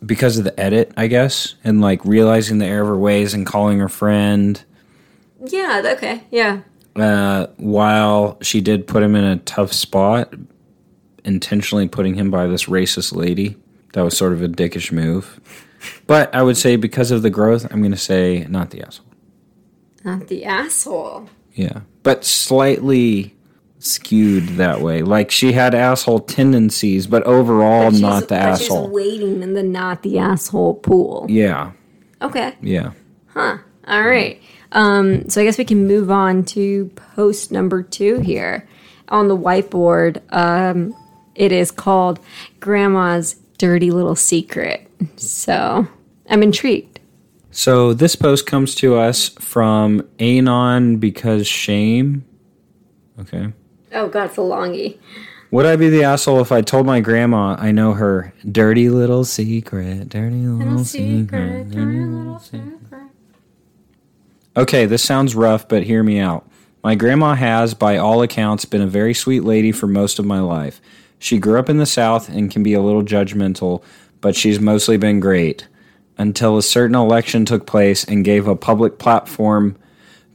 because of the edit, I guess, and like realizing the error of her ways and calling her friend. Yeah, okay, yeah. Uh, while she did put him in a tough spot, intentionally putting him by this racist lady, that was sort of a dickish move. But I would say because of the growth, I'm going to say not the asshole. Not the asshole. Yeah, but slightly skewed that way. Like she had asshole tendencies, but overall but not the asshole. She's waiting in the not the asshole pool. Yeah. Okay. Yeah. Huh. All right. Um, so I guess we can move on to post number two here on the whiteboard. Um, it is called Grandma's Dirty Little Secret. So I'm intrigued. So this post comes to us from Anon because shame. Okay. Oh God, it's a longie. Would I be the asshole if I told my grandma I know her dirty little secret? Dirty little, little secret, secret. Dirty little secret. Okay, this sounds rough, but hear me out. My grandma has, by all accounts, been a very sweet lady for most of my life. She grew up in the South and can be a little judgmental, but she's mostly been great. Until a certain election took place and gave a public platform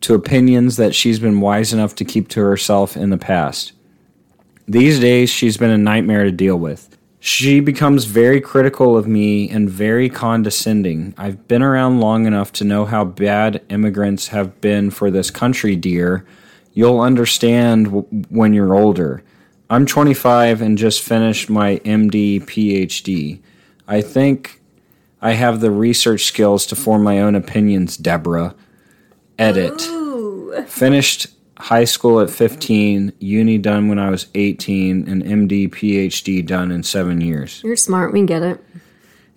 to opinions that she's been wise enough to keep to herself in the past. These days, she's been a nightmare to deal with. She becomes very critical of me and very condescending. I've been around long enough to know how bad immigrants have been for this country, dear. You'll understand w- when you're older. I'm 25 and just finished my MD PhD. I think I have the research skills to form my own opinions, Deborah edit. Ooh. Finished high school at 15, uni done when I was 18, and MD, PhD done in seven years. You're smart. We get it.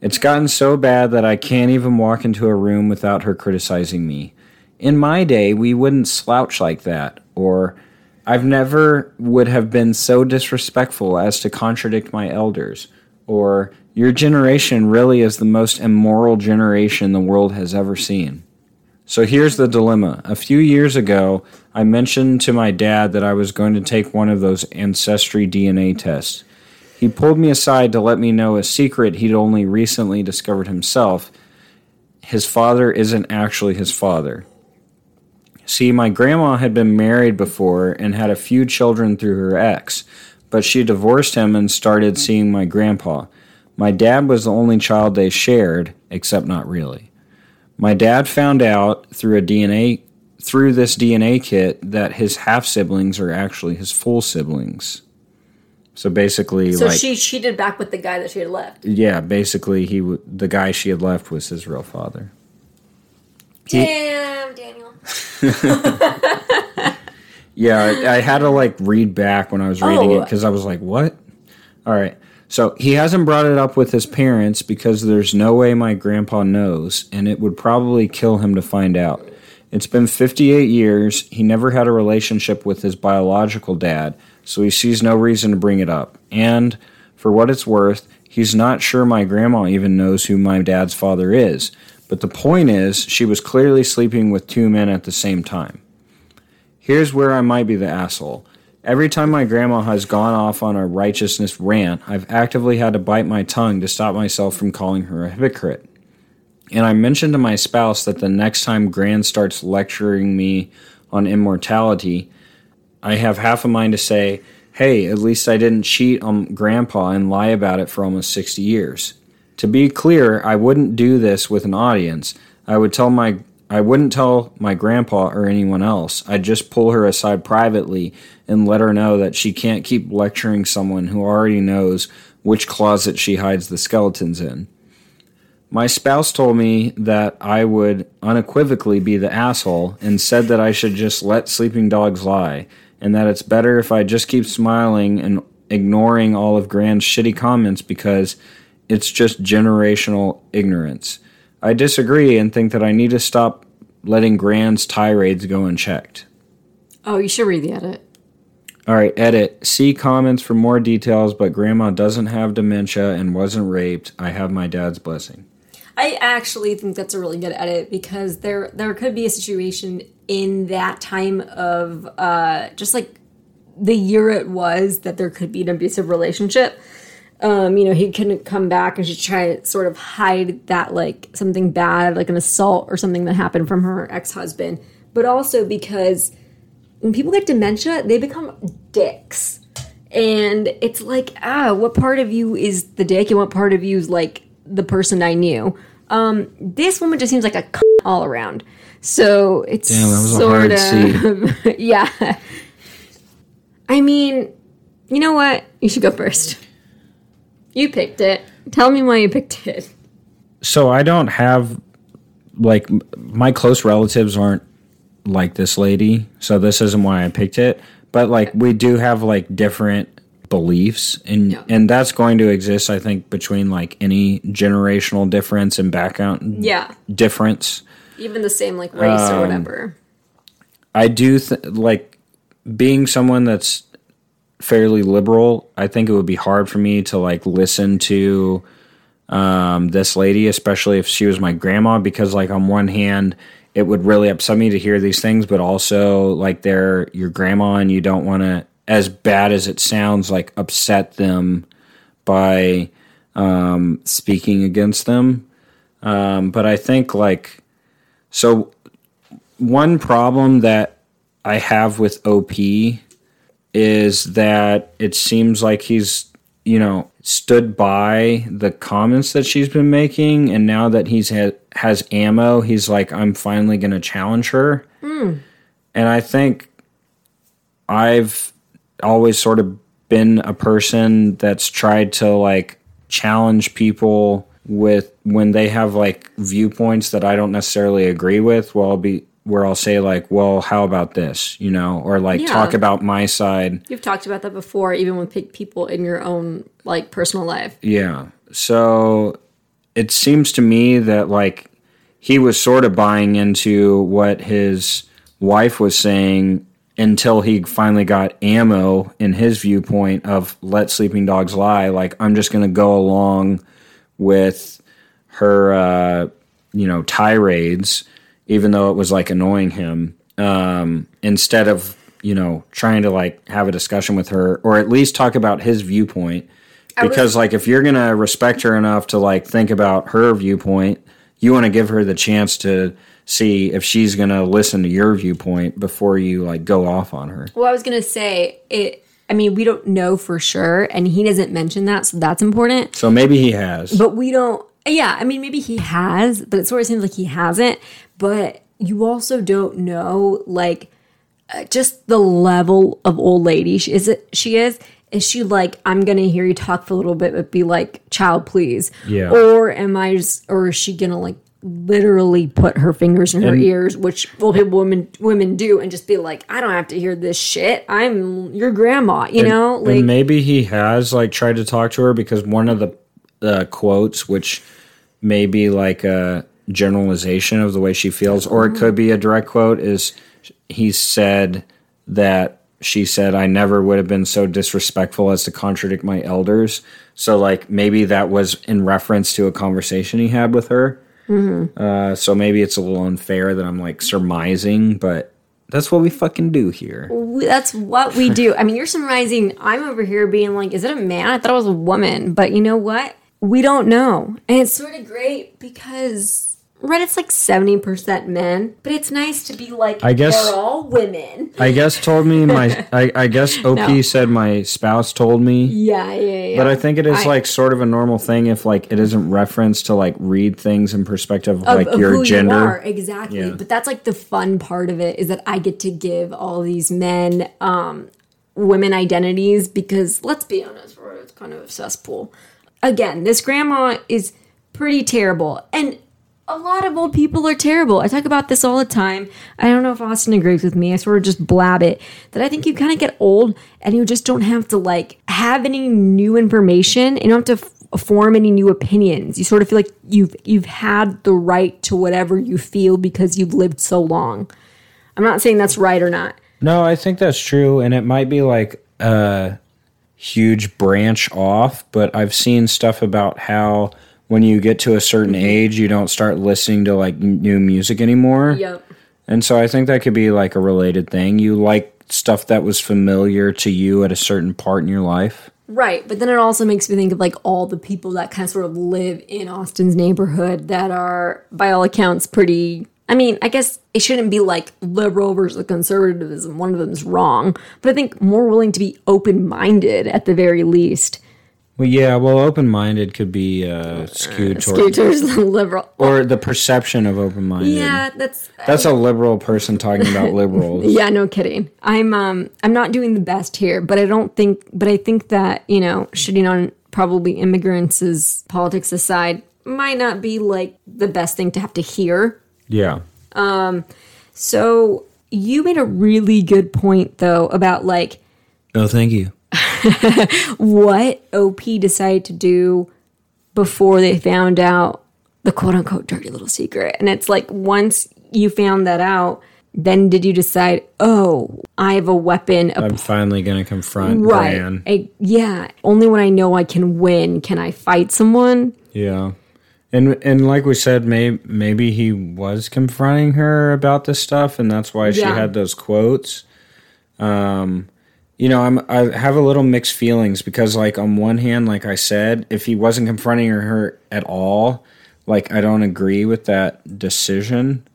It's gotten so bad that I can't even walk into a room without her criticizing me. In my day, we wouldn't slouch like that, or I've never would have been so disrespectful as to contradict my elders, or your generation really is the most immoral generation the world has ever seen. So here's the dilemma. A few years ago, I mentioned to my dad that I was going to take one of those ancestry DNA tests. He pulled me aside to let me know a secret he'd only recently discovered himself. His father isn't actually his father. See, my grandma had been married before and had a few children through her ex, but she divorced him and started seeing my grandpa. My dad was the only child they shared, except not really. My dad found out through a DNA through this DNA kit that his half siblings are actually his full siblings. So basically, so like, she cheated back with the guy that she had left. Yeah, basically, he the guy she had left was his real father. Damn, he, Daniel. Yeah, I, I had to like read back when I was reading Oh. it because I was like, "What?" All right. So he hasn't brought it up with his parents because there's no way my grandpa knows, and it would probably kill him to find out. It's been 58 years. He never had a relationship with his biological dad, so he sees no reason to bring it up. And for what it's worth, he's not sure my grandma even knows who my dad's father is. But the point is, she was clearly sleeping with two men at the same time. Here's where I might be the asshole. Every time my grandma has gone off on a righteousness rant, I've actively had to bite my tongue to stop myself from calling her a hypocrite. And I mentioned to my spouse that the next time Gran starts lecturing me on immortality, I have half a mind to say, hey, at least I didn't cheat on Grandpa and lie about it for almost 60 years. To be clear, I wouldn't do this with an audience. I would tell my I wouldn't tell my grandpa or anyone else. I'd just pull her aside privately and let her know that she can't keep lecturing someone who already knows which closet she hides the skeletons in. My spouse told me that I would unequivocally be the asshole and said that I should just let sleeping dogs lie and that it's better if I just keep smiling and ignoring all of Gran's shitty comments because it's just generational ignorance. I disagree and think that I need to stop letting Gran's tirades go unchecked. Oh, you should read the edit. All right, edit. See comments for more details, but Grandma doesn't have dementia and wasn't raped. I have my dad's blessing. I actually think that's a really good edit because there there could be a situation in that time of uh, just like the year it was that there could be an abusive relationship. Um, you know, he couldn't come back and she try to sort of hide that like something bad, like an assault or something that happened from her ex husband, but also because when people get dementia, they become dicks. And it's like, ah, what part of you is the dick and what part of you is like the person I knew? Um, this woman just seems like a c- all around. So it's Damn, that was a sort hard of yeah. I mean, you know what? You should go first. You picked it. Tell me why you picked it. So I don't have like my close relatives aren't like this lady, so this isn't why I picked it. But like we do have like different beliefs and Yeah. and that's going to exist I think between like any generational difference and background Yeah. difference. Even the same like race Um, or whatever. I do th- like being someone that's fairly liberal. I think it would be hard for me to like listen to um, this lady, especially if she was my grandma, because like on one hand, it would really upset me to hear these things, but also like they're your grandma and you don't want to, as bad as it sounds, like upset them by um, speaking against them. Um, but I think like so one problem that I have with OP is that it seems like he's, you know, stood by the comments that she's been making, and now that he's had, has ammo, he's like, I'm finally going to challenge her. Hmm. And I think I've always sort of been a person that's tried to like challenge people with when they have like viewpoints that I don't necessarily agree with. Well, I'll be where I'll say like, "Well, how about this?" You know, or like Yeah. talk about my side. You've talked about that before, even with people in your own like personal life. Yeah. So it seems to me that like he was sort of buying into what his wife was saying until he finally got ammo in his viewpoint of let sleeping dogs lie. Like I'm just going to go along with her, uh, you know, tirades, even though it was like annoying him. Um, instead of you know trying to like have a discussion with her or at least talk about his viewpoint because like if you're gonna respect her enough to like think about her viewpoint you want to give her the chance to see if she's gonna listen to your viewpoint before you like go off on her Well, I was gonna say it. I mean, we don't know for sure, and he doesn't mention that, so that's important. so maybe he has But we don't. Yeah, I mean, maybe he has, but it sort of seems like he hasn't. But you also don't know, like, uh, just the level of old lady she is. It she is. Is she like I'm gonna hear you talk for a little bit, but be like, "Child, please," Yeah. Or am I just, or is she gonna like literally put her fingers in her ears, which old people women women do, and just be like, I don't have to hear this shit. I'm your grandma, you know? Like and maybe he has like tried to talk to her because one of the uh, quotes, which may be like a generalization of the way she feels, or it could be a direct quote, is he said that she said, I never would have been so disrespectful as to contradict my elders. So, like, maybe that was in reference to a conversation he had with her. Uh, so maybe it's a little unfair that I'm like surmising, but that's what we fucking do here. we- that's what we do. I mean, you're surmising. I'm over here being like, is it a man? I thought it was a woman. But you know what? We don't know. And it's sort of great because Reddit's like 70% men, but it's nice to be like, I guess- they're all women. I guess told me my, I, I guess OP No. said my spouse told me. Yeah, yeah, yeah. But I think it is I- like sort of a normal thing if like it isn't referenced to like read things in perspective of, of, like of your who gender. you are exactly Yeah. but that's like the fun part of it is that i get to give all these men um women identities because let's be honest it's kind of a cesspool again this grandma is pretty terrible and a lot of old people are terrible. I talk about this all the time. I don't know if Austin agrees with me. I sort of just blab it that I think you kind of get old and you just don't have to like have any new information you don't have to f- form any new opinions. You sort of feel like you've you've had the right to whatever you feel because you've lived so long. I'm not saying that's right or not. No, I think that's true, and it might be like a huge branch off, but I've seen stuff about how when you get to a certain Mm-hmm. age, you don't start listening to like new music anymore. Yep. And so I think that could be like a related thing. You like stuff that was familiar to you at a certain part in your life. Right, but then it also makes me think of like all the people that kind of sort of live in Austin's neighborhood that are, by all accounts, pretty. I mean, I guess it shouldn't be like liberal versus conservatism. One of them's wrong, but I think more willing to be open minded at the very least. Well, yeah, well, open minded could be uh, skewed toward, Skewed towards the liberal. or the perception of open minded. Yeah, that's That's a liberal person talking about liberals. Yeah, no kidding. I'm um I'm not doing the best here, but I don't think but I think that, you know, shitting on probably immigrants is politics aside might not be like the best thing to have to hear. Yeah. Um. So, you made a really good point though about like Oh, thank you. what OP decided to do before they found out the quote unquote dirty little secret. And it's like once you found that out, then did you decide, oh, I have a weapon, I'm finally going to confront Right. Gran. A- yeah. Only when I know I can win can I fight someone. Yeah. And and like we said, may, maybe he was confronting her about this stuff, and that's why she had those quotes. Um, you know, I'm I have a little mixed feelings because, like, on one hand, like I said, if he wasn't confronting her at all, like I don't agree with that decision.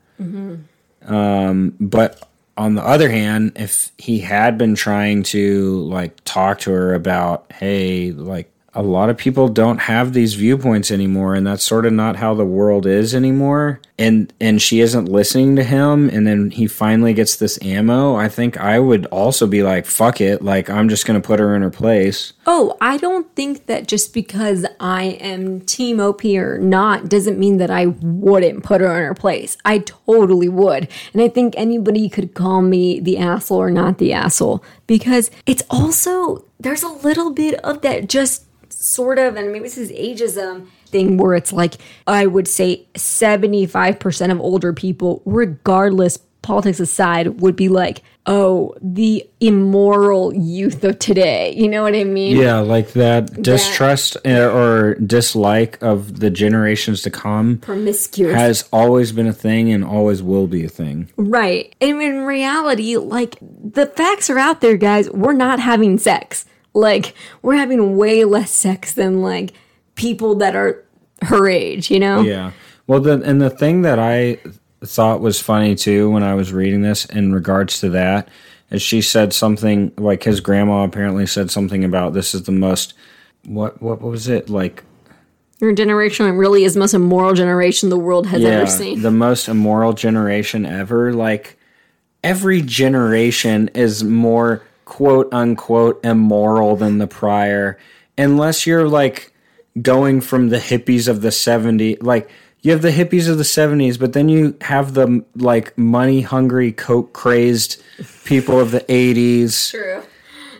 Um, but on the other hand, if he had been trying to like talk to her about, hey, like a lot of people don't have these viewpoints anymore, and that's sort of not how the world is anymore. And and she isn't listening to him, and then he finally gets this ammo. I think I would also be like, fuck it, like I'm just gonna put her in her place. Oh, I don't think that just because I am Team OP or not doesn't mean that I wouldn't put her in her place. I totally would. And I think anybody could call me the asshole or not the asshole because it's also, there's a little bit of that just sort of, and maybe this is ageism thing where it's like, I would say 75% of older people, regardless politics aside, would be like, oh, the immoral youth of today. You know what I mean? Yeah, like that distrust uh, or dislike of the generations to come Promiscuous. has always been a thing and always will be a thing. right. And in reality, like, the facts are out there, guys. We're not having sex. Like, we're having way less sex than, like, people that are her age, you know? Yeah. Well, the and the thing that I thought was funny too when I was reading this in regards to that is she said something like his grandma apparently said something about this is the most what what was it like Your generation really is the most immoral generation the world has ever seen. the most immoral generation ever. Like every generation is more quote unquote immoral than the prior, unless you're like going from the hippies of the 70s. Like you have the hippies of the 70s, but then you have the like money hungry, coke crazed people of the 80s. True.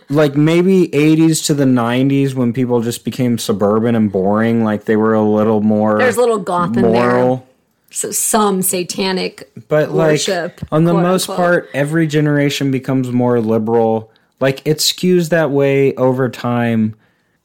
Like maybe 80s to the 90s when people just became suburban and boring. Like they were a little more There's a little goth in there. moral. So some satanic But worship. like on the most unquote. part, every generation becomes more liberal. Like it skews that way over time.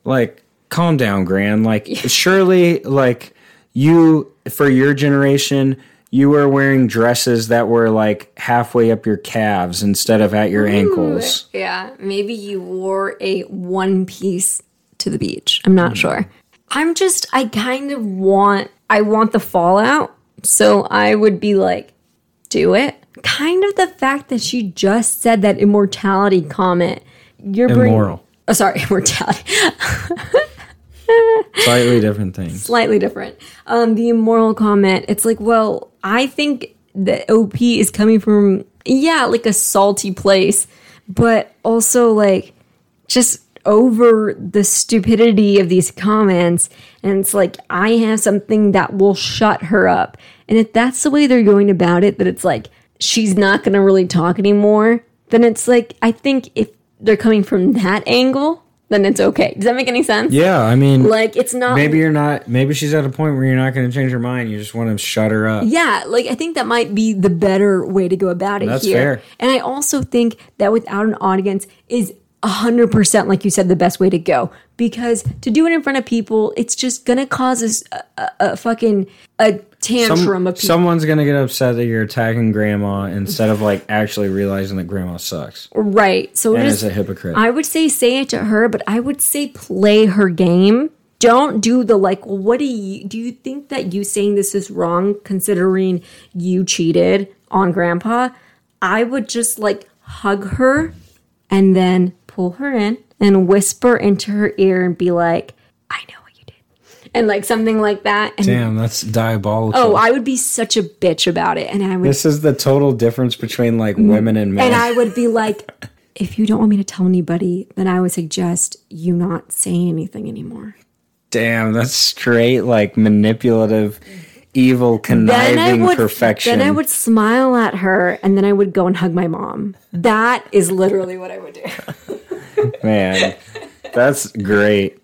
Like calm down, Gran. Like surely, like you for your generation, you were wearing dresses that were like halfway up your calves instead of at your ankles. Yeah, maybe you wore a one piece to the beach. I'm not hmm. sure. I'm just I kind of want I want the fallout. So I would be like do it. Kind of the fact that she just said that immortality comment. You're Immoral. Oh, sorry, immortality. Slightly different things. Slightly different. Um, the immoral comment. It's like, well, I think the OP is coming from yeah, like a salty place, but also like just over the stupidity of these comments. And it's like, I have something that will shut her up. And if that's the way they're going about it, that it's like, she's not going to really talk anymore, then it's like, I think if they're coming from that angle, then it's okay. Does that make any sense? Yeah, I mean, Like, it's not. maybe you're not. Maybe she's at a point where you're not going to change her mind. You just want to shut her up. Yeah, like I think that might be the better way to go about it That's here. fair. And I also think that without an audience is 100% like you said the best way to go because to do it in front of people it's just going to cause us a, a, a fucking a tantrum Some- of people. someone's gonna get upset that you're attacking grandma instead of like actually realizing that grandma sucks right. So and just is a hypocrite. I would say say it to her, but I would say play her game. Don't do the like, well, what do you do you think that you saying this is wrong considering you cheated on grandpa? I would just like hug her and then pull her in and whisper into her ear and be like, I know what you did. And like something like that. And Damn, that's diabolical. oh, I would be such a bitch about it. And I would this is the total difference between like women and men. And I would be like, if you don't want me to tell anybody, then I would suggest you not say anything anymore. Damn, that's straight like manipulative, evil, conniving would perfection. Then I would smile at her and then I would go and hug my mom. That is literally what I would do. Man, that's great.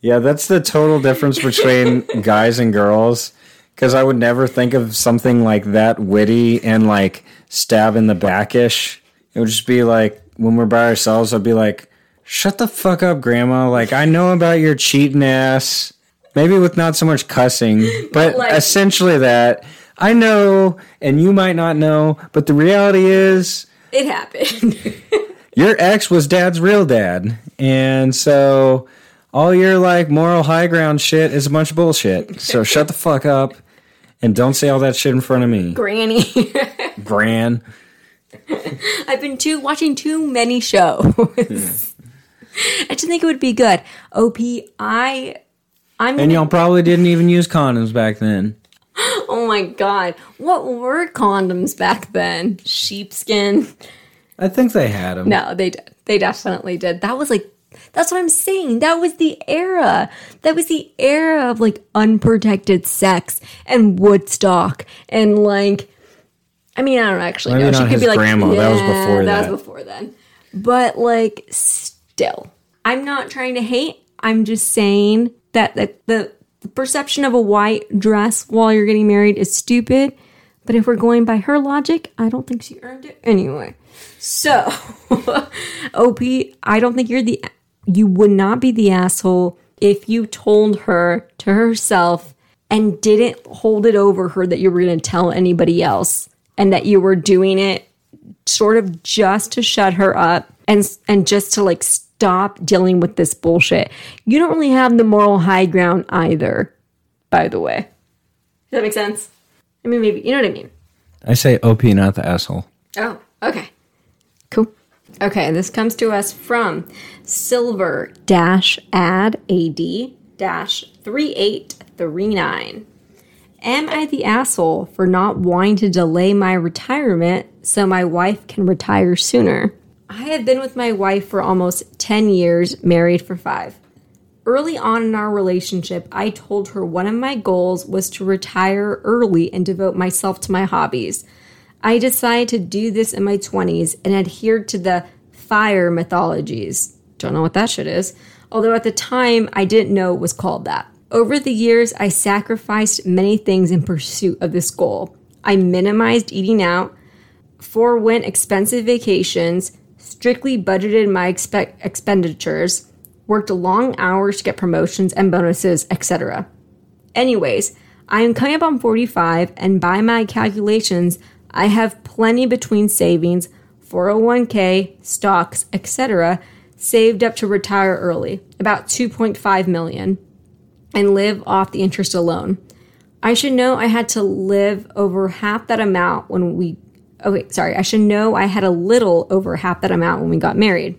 Yeah, that's the total difference between guys and girls. Because I would never think of something like that witty and like stab in the backish. It would just be like when we're by ourselves, I'd be like, "Shut the fuck up, grandma!" Like I know about your cheating ass. Maybe with not so much cussing, but like- essentially that. I know, and you might not know, but the reality is, It happened. your ex was dad's real dad. And so all your like moral high ground shit is a bunch of bullshit. So shut the fuck up and don't say all that shit in front of me. Granny. Gran. I've been too watching too many shows. I just think it would be good. OP, I I'm And y'all probably didn't even use condoms back then. oh my god. What were condoms back then? Sheepskin? I think they had them. No, they did. They definitely did. That was like that's what I'm saying. That was the era. That was the era of like unprotected sex and Woodstock and like I mean, I don't actually Maybe know. She could be like, grandma. That was before that. that." was before then. But like, still, I'm not trying to hate. I'm just saying that the, the the perception of a white dress while you're getting married is stupid. But if we're going by her logic, I don't think she earned it anyway. So, OP, I don't think you're the you would not be the asshole if you told her to herself and didn't hold it over her that you were going to tell anybody else and that you were doing it sort of just to shut her up and and just to like stop dealing with this bullshit. You don't really have the moral high ground either, by the way. Does that make sense? I mean, maybe you know what I mean. I say OP, not the asshole. Oh, okay. Cool. Okay, this comes to us from silver dash ad ad dash 3839. Am I the asshole for not wanting to delay my retirement so my wife can retire sooner? I have been with my wife for almost 10 years, married for five. Early on in our relationship, I told her one of my goals was to retire early and devote myself to my hobbies. I decided to do this in my 20s and adhered to the fire mythologies. Don't know what that shit is. Although at the time, I didn't know it was called that. Over the years, I sacrificed many things in pursuit of this goal. I minimized eating out, forewent expensive vacations, strictly budgeted my expe- expenditures, worked long hours to get promotions and bonuses, etc. Anyways, I am coming up on 45, and by my calculations, I have plenty between savings, 401k, stocks, etc., saved up to retire early, about 2.5 million, and live off the interest alone. I should know I had to live over half that amount when we oh, okay, sorry, I should know I had a little over half that amount when we got married.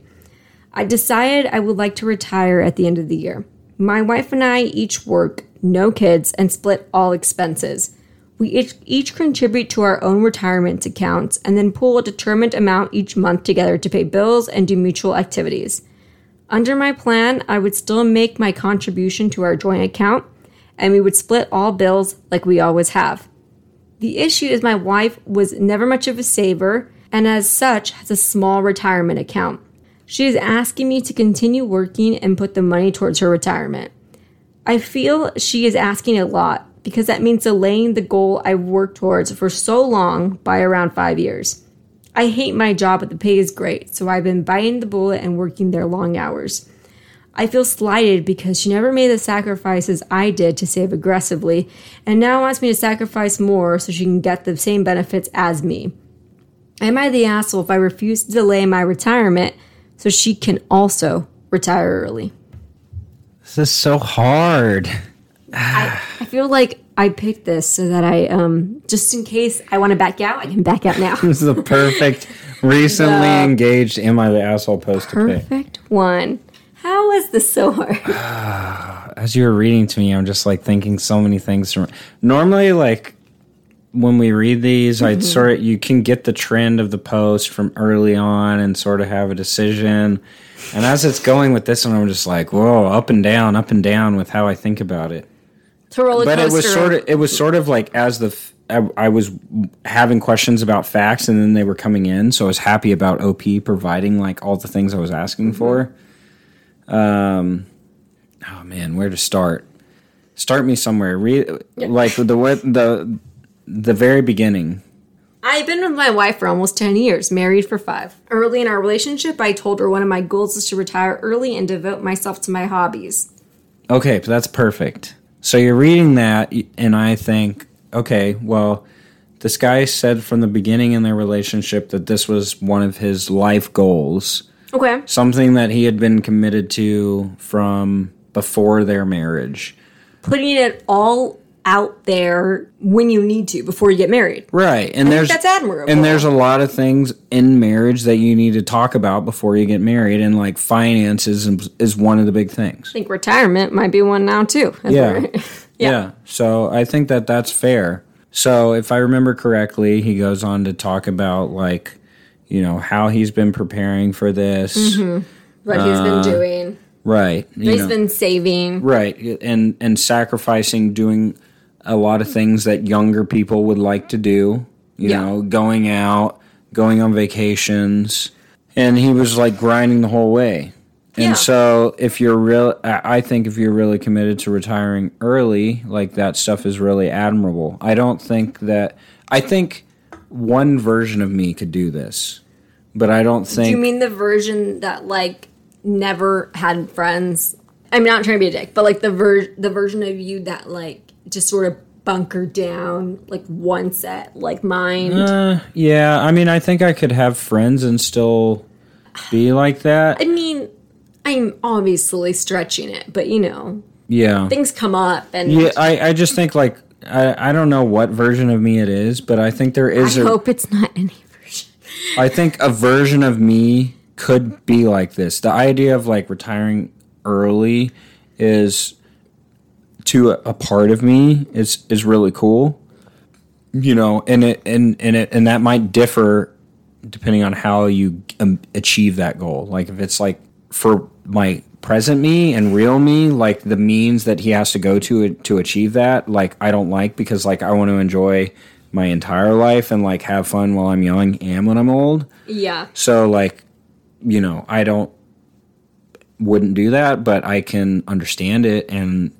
I decided I would like to retire at the end of the year. My wife and I each work, no kids, and split all expenses. We each, each contribute to our own retirement accounts and then pool a determined amount each month together to pay bills and do mutual activities. Under my plan, I would still make my contribution to our joint account and we would split all bills like we always have. The issue is my wife was never much of a saver and as such has a small retirement account. She is asking me to continue working and put the money towards her retirement. I feel she is asking a lot because that means delaying the goal I've worked towards for so long by around five years. I hate my job, but the pay is great, so I've been biting the bullet and working there long hours. I feel slighted because she never made the sacrifices I did to save aggressively, and now wants me to sacrifice more so she can get the same benefits as me. Am I the asshole if I refuse to delay my retirement so she can also retire early? This is so hard. I, I feel like I picked this so that I, um, just in case I want to back out, I can back out now. This is the perfect recently The engaged Am I the Asshole post to pick. Perfect one. How is this so hard? As you were reading to me, I'm just like thinking so many things. From, normally, like when we read these, I'd sort of you can get the trend of the post from early on and sort of have a decision. And as it's going with this one, I'm just like, whoa, up and down, up and down with how I think about it. A roller but coaster. it was sort of it was sort of like as the I was having questions about facts and then they were coming in so i was happy about op providing like all the things i was asking for um oh man where to start start me somewhere Re- like the the the very beginning I've been with my wife for almost 10 years, married for five. Early in our relationship, I told her one of my goals is to retire early and devote myself to my hobbies. Okay, that's perfect. So you're reading that, and I think, okay, well, this guy said from the beginning in their relationship that this was one of his life goals, Okay. something that he had been committed to from before their marriage. Putting it all out there when you need to before you get married. Right, and there's that's admirable. And there's a lot of things in marriage that you need to talk about before you get married, and like finances is, is one of the big things. I think retirement might be one now too. as Yeah. Yeah. So I think that that's fair. So if I remember correctly, he goes on to talk about like, you know, how he's been preparing for this. Mm-hmm. what he's been uh, doing. Right. He's know, been saving. right. And and sacrificing doing a lot of things that younger people would like to do, you Yeah. know, going out, going on vacations. And he was like grinding the whole way. And Yeah. so if you're real I think if you're really committed to retiring early, like that stuff is really admirable. I don't think that I think one version of me could do this. But I don't think Do you mean the version that like never had friends? I'm not trying to be a dick, but like the ver- the version of you that like just sort of bunker down like one set like mind. Uh, yeah, I mean, I think I could have friends and still be like that. I mean, I'm obviously stretching it, but you know, Yeah, things come up and yeah. I, I just think like I, I don't know what version of me it is, but I think there is. I hope it's not any version. I think a version of me could be like this. The idea of like retiring early is to a, a part of me is is really cool. You know, and it and and it and that might differ depending on how you um, achieve that goal. Like if it's like for my present me and real me, like the means that he has to go to to achieve that, like I don't like because like I want to enjoy my entire life and like have fun while I'm young and when I'm old. Yeah. So like, you know, I don't wouldn't do that, but I can understand it and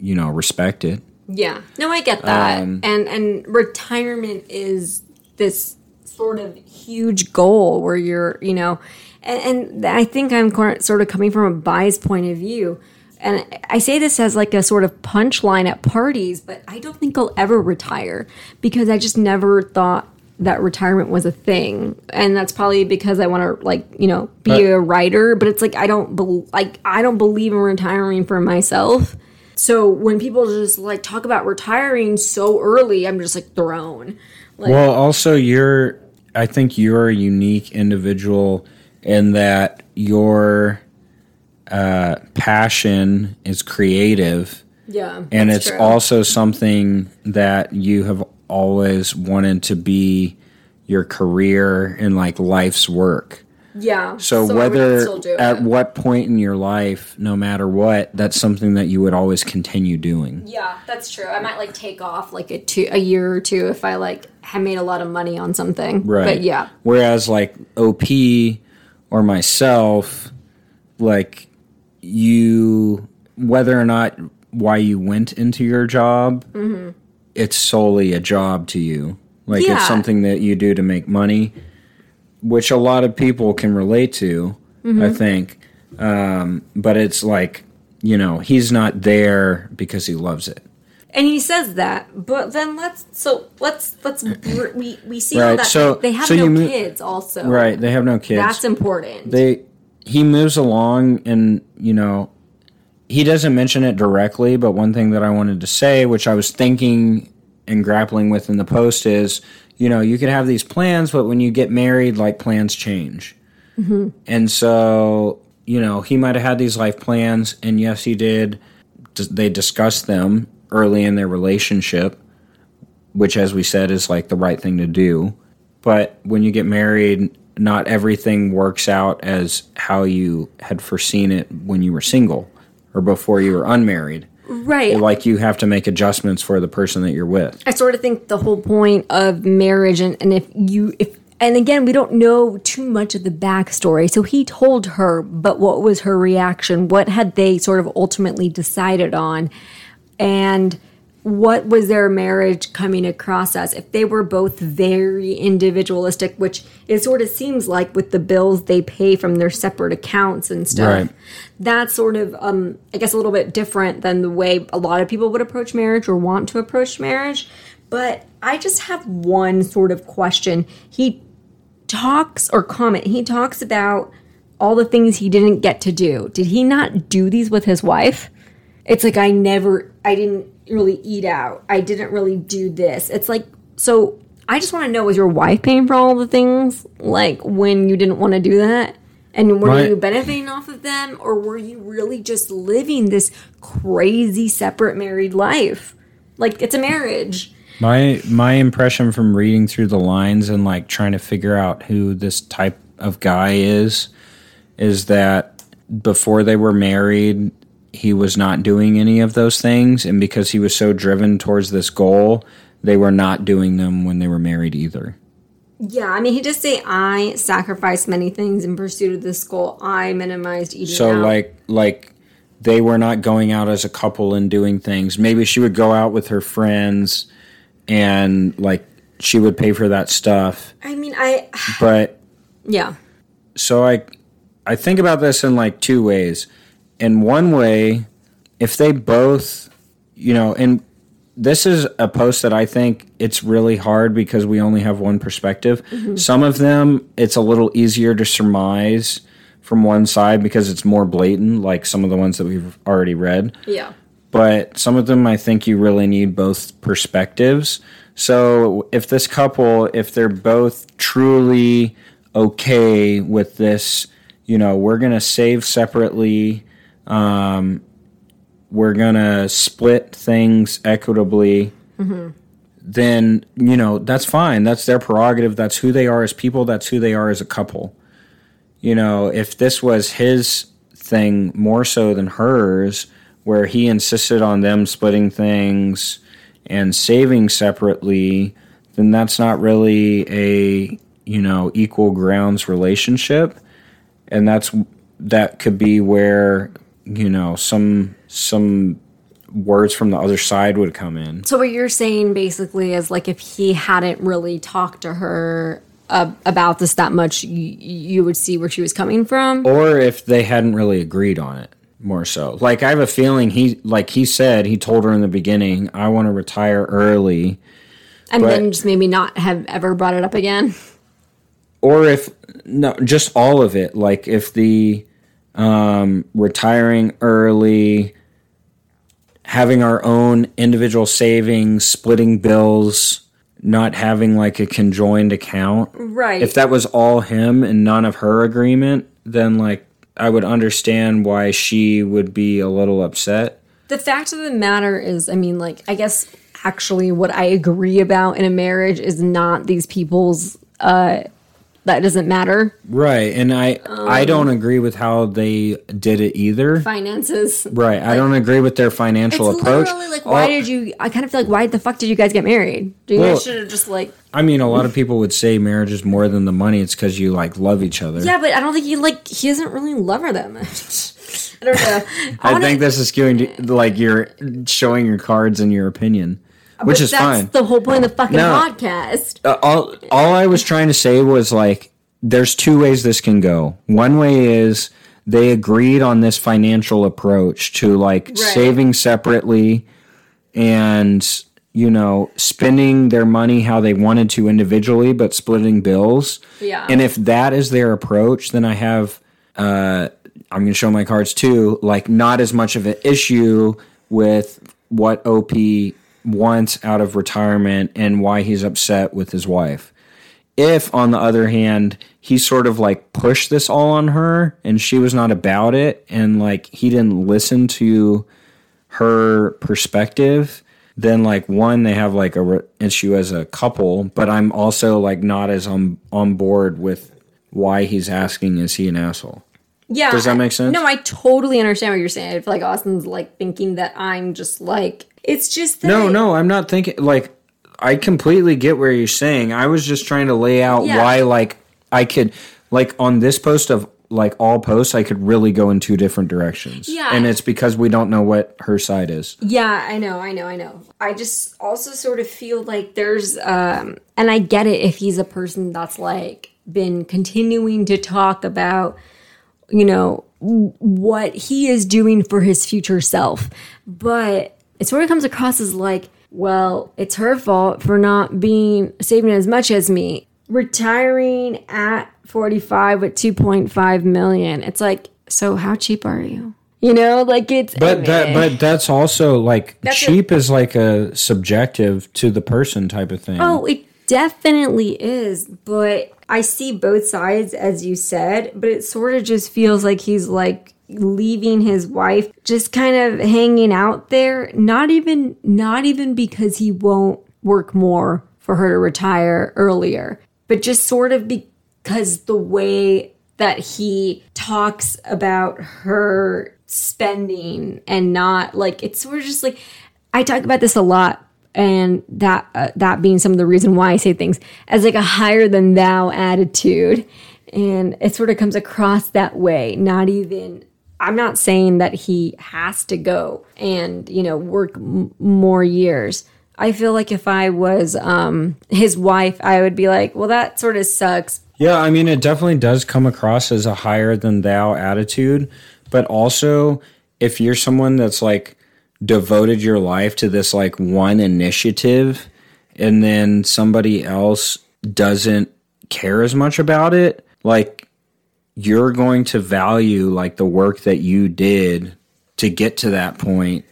you know, respect it. Yeah. No, I get that. Um, and and retirement is this sort of huge goal where you're, you know, and, and I think I'm sort of coming from a biased point of view. And I say this as like a sort of punchline at parties, but I don't think I'll ever retire because I just never thought that retirement was a thing. And that's probably because I want to like, you know, be But- a writer, but it's like I don't bel like I don't believe in retiring for myself. So when people just like talk about retiring so early, I'm just like thrown. Like Well, also you're I think you're a unique individual in that your uh, passion is creative yeah. and it's true. also something that you have always wanted to be your career and like life's work. Yeah. So, would whether still do at it. what point in your life, no matter what, that's something that you would always continue doing. Yeah, that's true. I might like take off like a two a year or two if I like had made a lot of money on something. Right. But yeah. Whereas like OP or myself, like you, whether or not why you went into your job, mm-hmm. it's solely a job to you. Like Yeah. it's something that you do to make money, which a lot of people can relate to, I think. Um, but it's like, you know, he's not there because he loves it. And he says that, but then let's so let's let's we we see all Right, that so- they have so no mo- kids also. Right. They have no kids. That's important. they he moves along and you know he doesn't mention it directly but one thing that i wanted to say which i was thinking and grappling with in the post is you know you could have these plans but when you get married like plans change. Mm-hmm. And so you know he might have had these life plans and yes he did they discussed them early in their relationship which as we said is like the right thing to do. But when you get married not everything works out as how you had foreseen it when you were single or before you were unmarried right. like you have to make adjustments for the person that you're with I sort of think the whole point of marriage, and, and if you, if, and again, we don't know too much of the backstory. So he told her, but what was her reaction? What had they sort of ultimately decided on? And what was their marriage coming across as? If they were both very individualistic, which it sort of seems like with the bills they pay from their separate accounts and stuff Right. that's sort of um, i guess a little bit different than the way a lot of people would approach marriage or want to approach marriage but i just have one sort of question he talks or comment he talks about all the things he didn't get to do did he not do these with his wife it's like i never i didn't really eat out. I didn't really do this. It's like so i just want to know was your wife paying for all the things? Like when you didn't want to do that? And were Right. you benefiting off of them? Or were you really just living this crazy separate married life? Like it's a marriage. My my impression from reading through the lines and like trying to figure out who this type of guy is is that before they were married he was not doing any of those things and because he was so driven towards this goal they were not doing them when they were married either yeah i mean he just say i sacrificed many things in pursuit of this goal i minimized eating So out. like like they were not going out as a couple and doing things. Maybe she would go out with her friends and like she would pay for that stuff. i mean i But yeah so I I think about this in like two ways. In one way, if they both, you know, and this is a post that I think it's really hard because we only have one perspective. Mm-hmm. Some of them it's a little easier to surmise from one side because it's more blatant, like some of the ones that we've already read yeah but some of them I think you really need both perspectives. So if this couple, if they're both truly okay with this, you know, we're going to save separately, um, we're going to split things equitably. Then you know that's fine. That's their prerogative. That's who they are as people. That's who they are as a couple. You know, if this was his thing more so than hers, where he insisted on them splitting things and saving separately, then that's not really a you know equal grounds relationship, and that's that could be where you know some some words from the other side would come in. So what you're saying basically is like if he hadn't really talked to her uh, about this that much, you, you would see where she was coming from. Or if they hadn't really agreed on it, more so. Like I have a feeling he, like he said, he told her in the beginning, "I want to retire early." And but- then just maybe not have ever brought it up again. or if no just all of it like if the um retiring early having our own individual savings splitting bills not having like a conjoined account Right. if that was all him and none of her agreement then like i would understand why she would be a little upset the fact of the matter is, I mean, like, I guess actually what I agree about in a marriage is not these people's, uh, that doesn't matter. right and i i um, don't agree with how they did it either Finances. right i don't agree with their financial It's approach like, why All- did you? I kind of feel like, why the fuck did you guys get married? Do you Well- guys should have just like, I mean, a lot of people would say marriage is more than the money. It's because you like love each other. yeah, but I don't think he like he doesn't really love her that much. I don't know. I wanna- think this is skewing to like you're showing your cards and your opinion, which but is that's fine. the whole point of the fucking No. podcast. Uh, all all I was trying to say was like, there's two ways this can go. One way is they agreed on this financial approach to like saving separately and you know spending their money how they wanted to individually but splitting bills Yeah. and if that is their approach then i have uh i'm gonna show my cards too like not as much of an issue with what op wants out of retirement and why he's upset with his wife if on the other hand he sort of like pushed this all on her and she was not about it and like he didn't listen to her perspective then like one they have like a re- issue as a couple but i'm also like not as on on board with why he's asking is he an asshole Yeah. Does that make sense? No, I totally understand what you're saying. I feel like Austin's like thinking that I'm just like it's just that no no i'm not thinking like i completely get where you're saying i was just trying to lay out Yeah. why like i could like on this post of like all posts i could really go in two different directions Yeah. and it's because we don't know what her side is Yeah, I know, I know, I know. I just also sort of feel like there's um and I get it if he's a person that's like been continuing to talk about you know what he is doing for his future self. But it sort of comes across as like, well, it's her fault for not being saving as much as me. Retiring at 45 with 2.5 million. It's like, so how cheap are you? You know, like it's but that but that's also like That's cheap is like a subjective to the person type of thing Oh, it definitely is. But I see both sides, as you said, but it sort of just feels like he's like leaving his wife just kind of hanging out there. Not even not even because he won't work more for her to retire earlier but just sort of because the way that he talks about her spending and not like it's sort of just like I talk about this a lot and that uh, that being some of the reason why I say things as like a higher than thou attitude. And it sort of comes across that way not even I'm not saying that he has to go and you know work m- more years I feel like if I was um his wife I would be like well that sort of sucks Yeah, I mean, it definitely does come across as a higher than thou attitude. But also, if you're someone that's like devoted your life to this like one initiative and then somebody else doesn't care as much about it, like you're going to value like the work that you did to get to that point,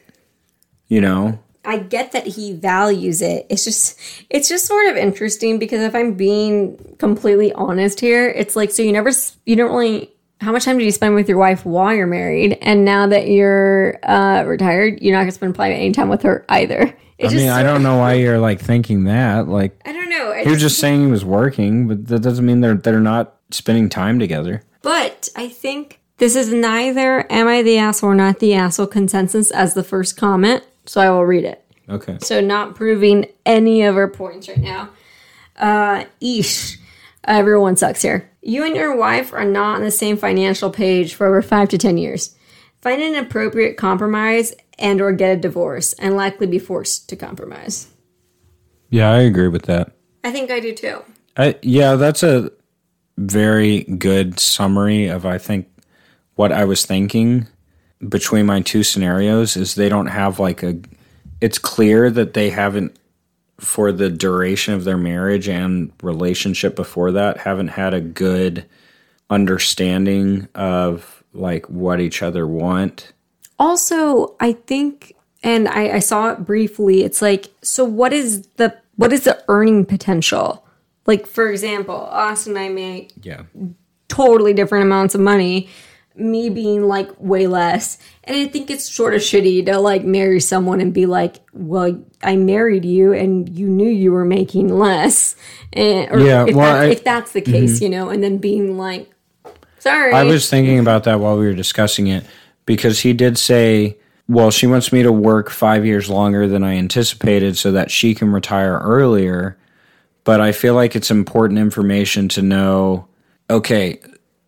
you know? I get that he values it. It's just it's just sort of interesting because if I'm being completely honest here, it's like so you never you don't really how much time did you spend with your wife while you're married and now that you're uh, retired, you're not going to spend probably any time with her either. I mean, I don't know why you're like thinking that. Like I don't know. Was just saying he was working, but that doesn't mean they're they're not spending time together. But I think This is neither am I the asshole or not the asshole consensus as the first comment, so I will read it. Okay. So not proving any of our points right now. Uh, Eesh. Everyone sucks here. You and your wife are not on the same financial page for over five to ten years. Find an appropriate compromise and or get a divorce and likely be forced to compromise. Yeah, I agree with that. I think I do too. I, yeah, that's a very good summary of I think what I was thinking between my two scenarios is they don't have like a it's clear that they haven't for the duration of their marriage and relationship before that haven't had a good understanding of like what each other want. Also, I think and I, I saw it briefly, it's like, so what is the what is the earning potential? Like for example, Austin and I make Yeah. totally different amounts of money me being like way less and i think it's sort of shitty to like marry someone and be like well i married you and you knew you were making less and, or Yeah, if, well, that's, I- Mm-hmm. if that's the case you know and then being like sorry I was thinking about that while we were discussing it because he did say, well, she wants me to work five years longer than I anticipated so that she can retire earlier. But I feel like it's important information to know okay,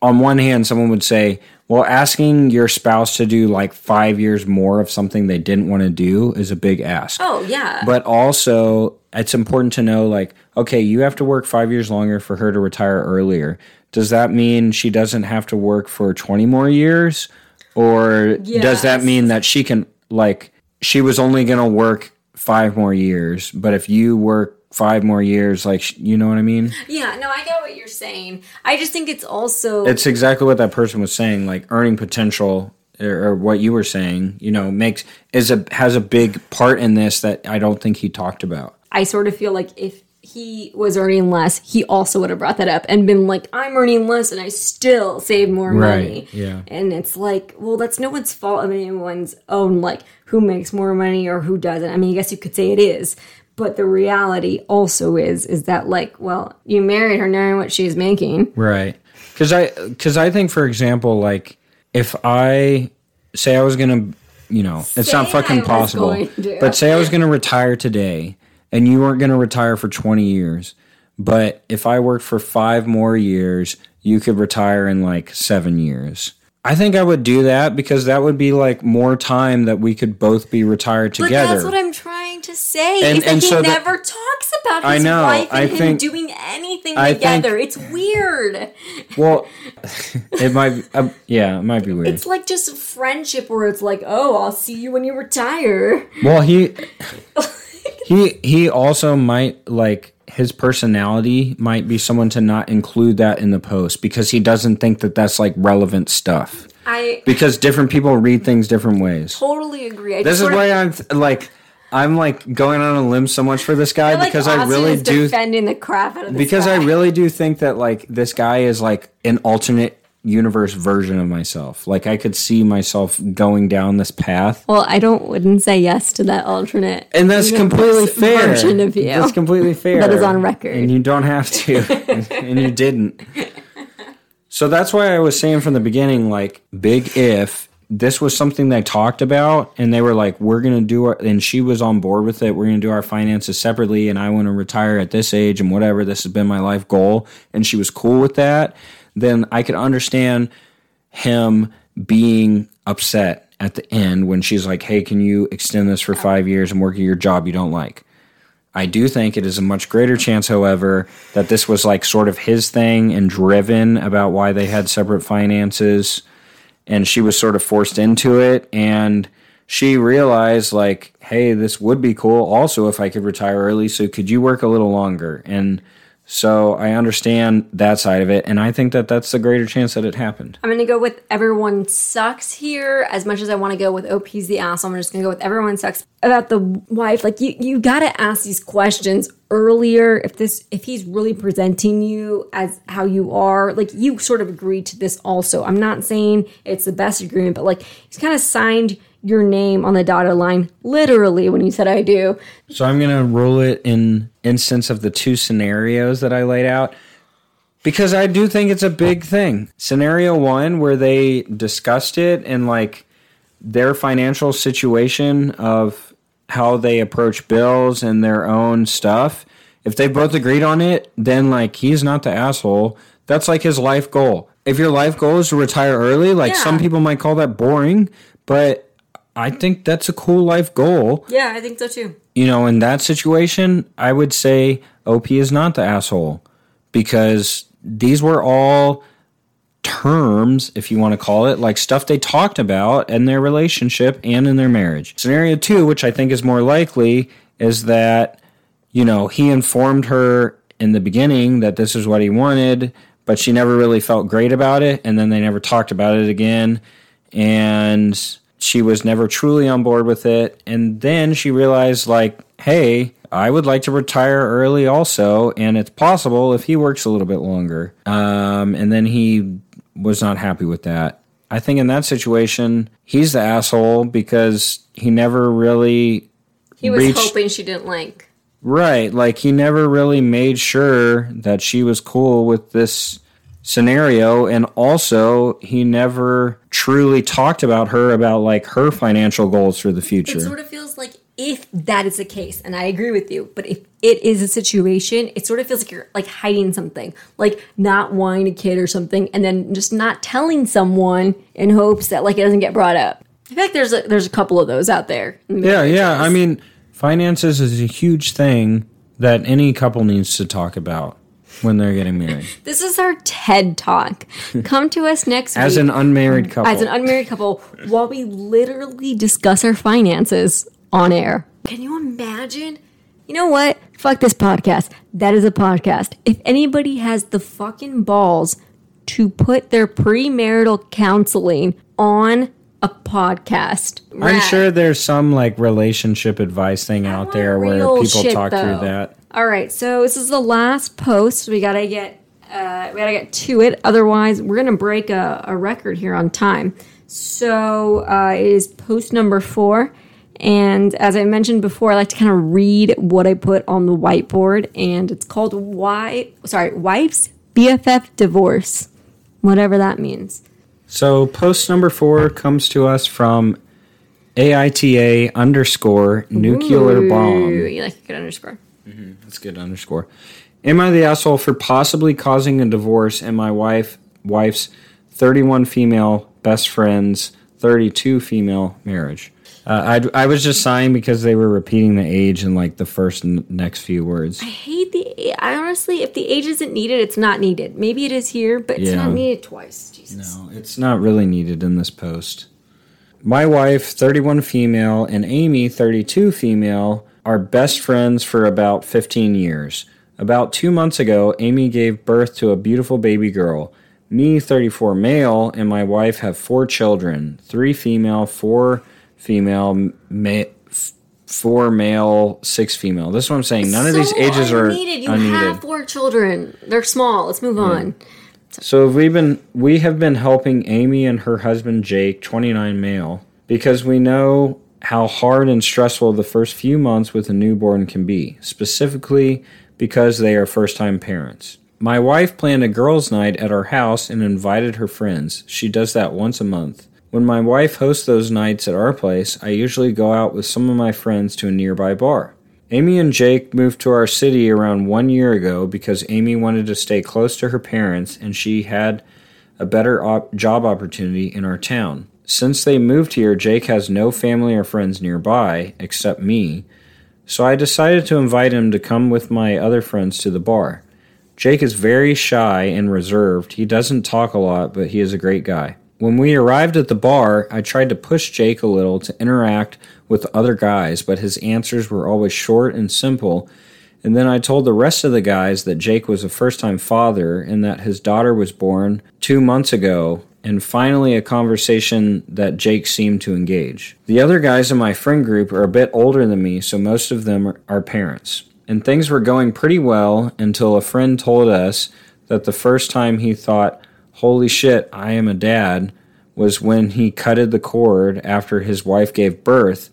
on one hand, someone would say, well, asking your spouse to do like five years more of something they didn't want to do is a big ask. oh yeah But also, it's important to know like, okay, you have to work five years longer for her to retire earlier. Does that mean she doesn't have to work for 20 more years? Or does that mean that she can, like, she was only going to work five more years, but if you work five more years, like, you know what I mean? yeah no i get what you're saying i just think it's also It's exactly what that person was saying, like, earning potential. Or or what you were saying, you know, makes is a has a big part in this that I don't think he talked about. I sort of feel like if he was earning less, he also would have brought that up and been like, I'm earning less and I still save more money. Yeah. And it's like, well, that's no one's fault of anyone's own, like, who makes more money or who doesn't. I mean, I guess you could say it is. But the reality also is, is that, like, well, you married her knowing what she's making. Right. Cuz I cuz I think for example like if I say I was going to, you know, it's not fucking possible. But say I was going to retire today and you weren't going to retire for 20 years, but if I worked for 5 more years, you could retire in like 7 years. I think I would do that because that would be like more time that we could both be retired together. But that's what I'm trying to say. And- is that he so that- never talks about I his know, wife and I him think- doing anything I think- together. it's weird. well, it might uh, yeah, it might be weird. It's like just a friendship where it's like, oh, I'll see you when you retire. Well, he he he also might like his personality might be someone to not include that in the post because he doesn't think that that's like relevant stuff. I Because different people read things different ways. totally agree. I This is why I'm th- like I'm like going on a limb so much for this guy feel like because I really is do defending the crap out of this because I really do think that like this guy is like an alternate universe version of myself. Like I could see myself going down this path. Well, I don't wouldn't say yes to that alternate. And that's completely fair. Version of you. That's completely fair. That is on record. And you don't have to. and, and you didn't. So that's why I was saying from the beginning, like, big if this was something they talked about and they were like, we're going to do our, and she was on board with it. We're going to do our finances separately and I want to retire at this age and whatever. This has been my life goal. And she was cool with that. Then I could understand him being upset at the end when she's like, hey, can you extend this for five years and work at your job you don't like? I do think it is a much greater chance, however, that this was like sort of his thing and driven about why they had separate finances. And she was sort of forced into it. And she realized, like, hey, this would be cool also if I could retire early. So could you work a little longer? And so I understand that side of it. And I think that that's the greater chance that it happened. I'm gonna go with everyone sucks here. As much as I want to go with OP's the asshole, I'm just gonna go with everyone sucks about the wife. Like you, you gotta ask these questions earlier. If this, if he's really presenting you as how you are, like you sort of agreed to this. Also, I'm not saying it's the best agreement, but like he's kind of signed your name on the dotted line, literally when you said I do. So I'm going to roll it in instance of the two scenarios that I laid out. Because I do think it's a big thing. Scenario one, where they discussed it and like their financial situation of how they approach bills and their own stuff. If they both agreed on it, then like he's not the asshole. That's like his life goal. If your life goal is to retire early, like Yeah. some people might call that boring, but I think that's a cool life goal. Yeah, I think so too. You know, in that situation, I would say OP is not the asshole because these were all terms, if you want to call it, like stuff they talked about in their relationship and in their marriage. Scenario two, which I think is more likely, is that, you know, he informed her in the beginning that this is what he wanted, but she never really felt great about it. And then they never talked about it again. And she was never truly on board with it. And then she realized, like, hey, I would like to retire early also. And it's possible if he works a little bit longer. Um, and then he was not happy with that. I think in that situation, he's the asshole because he never really He was Reached- hoping she didn't like. Right. Like he never really made sure that she was cool with this scenario. And also, he never truly talked about her about like her financial goals for the future. It sort of feels like if that is the case, and I agree with you, but if it is a situation, it sort of feels like you're like hiding something, like not wanting a kid or something, and then just not telling someone in hopes that like it doesn't get brought up. I feel like there's a, there's a couple of those out there. yeah. Yeah. I mean, finances is a huge thing that any couple needs to talk about when they're getting married. This is our TED talk. Come to us next As week an unmarried couple. as an unmarried couple while we literally discuss our finances on air. Can you imagine? You know what? Fuck this podcast. That is a podcast. If anybody has the fucking balls to put their premarital counseling on a podcast, I'm sure there's some like relationship advice thing out there where people shit, talk through that. All right, so this is the last post. We gotta get uh, we gotta get to it. Otherwise, we're gonna break a, a record here on time. So uh, it is post number four, and as I mentioned before, I like to kind of read what I put on the whiteboard, and it's called "Why." Sorry, wife's BFF divorce, whatever that means. So post number four comes to us from AITA underscore nuclear Ooh, bomb. You like a good underscore. That's good underscore. Am I the asshole for possibly causing a divorce and my wife wife's 31 female best friends 32 female marriage? Uh, I, I was just sighing because they were repeating the age in like the first n- next few words. I hate the. I honestly, if the age isn't needed, it's not needed. Maybe it is here, but it's Yeah. not needed twice. Jesus. No, it's not really needed in this post. My wife, 31 female, and Amy, 32 female, are best friends for about 15 years. About two months ago, Amy gave birth to a beautiful baby girl. Me, 34 male, and my wife have four children three female, four female, ma- f- four male, six female. This is what I'm saying. None of these So ages are unneeded. You unneeded. have four children. They're small. Let's move on. So we've been we have been helping Amy and her husband Jake, 29 male, because we know how hard and stressful the first few months with a newborn can be, specifically because they are first-time parents. My wife planned a girls' night at our house and invited her friends. She does that once a month. When my wife hosts those nights at our place, I usually go out with some of my friends to a nearby bar. Amy and Jake moved to our city around one year ago because Amy wanted to stay close to her parents and she had a better op- job opportunity in our town. Since they moved here, Jake has no family or friends nearby except me, so I decided to invite him to come with my other friends to the bar. Jake is very shy and reserved. He doesn't talk a lot, but he is a great guy. When we arrived at the bar, I tried to push Jake a little to interact with other guys, but his answers were always short and simple. And then I told the rest of the guys that Jake was a first time father and that his daughter was born two months ago, and finally a conversation that Jake seemed to engage. The other guys in my friend group are a bit older than me, so most of them are- are parents. And things were going pretty well until a friend told us that the first time he thought, Holy shit, I am a dad, was when he cutted the cord after his wife gave birth.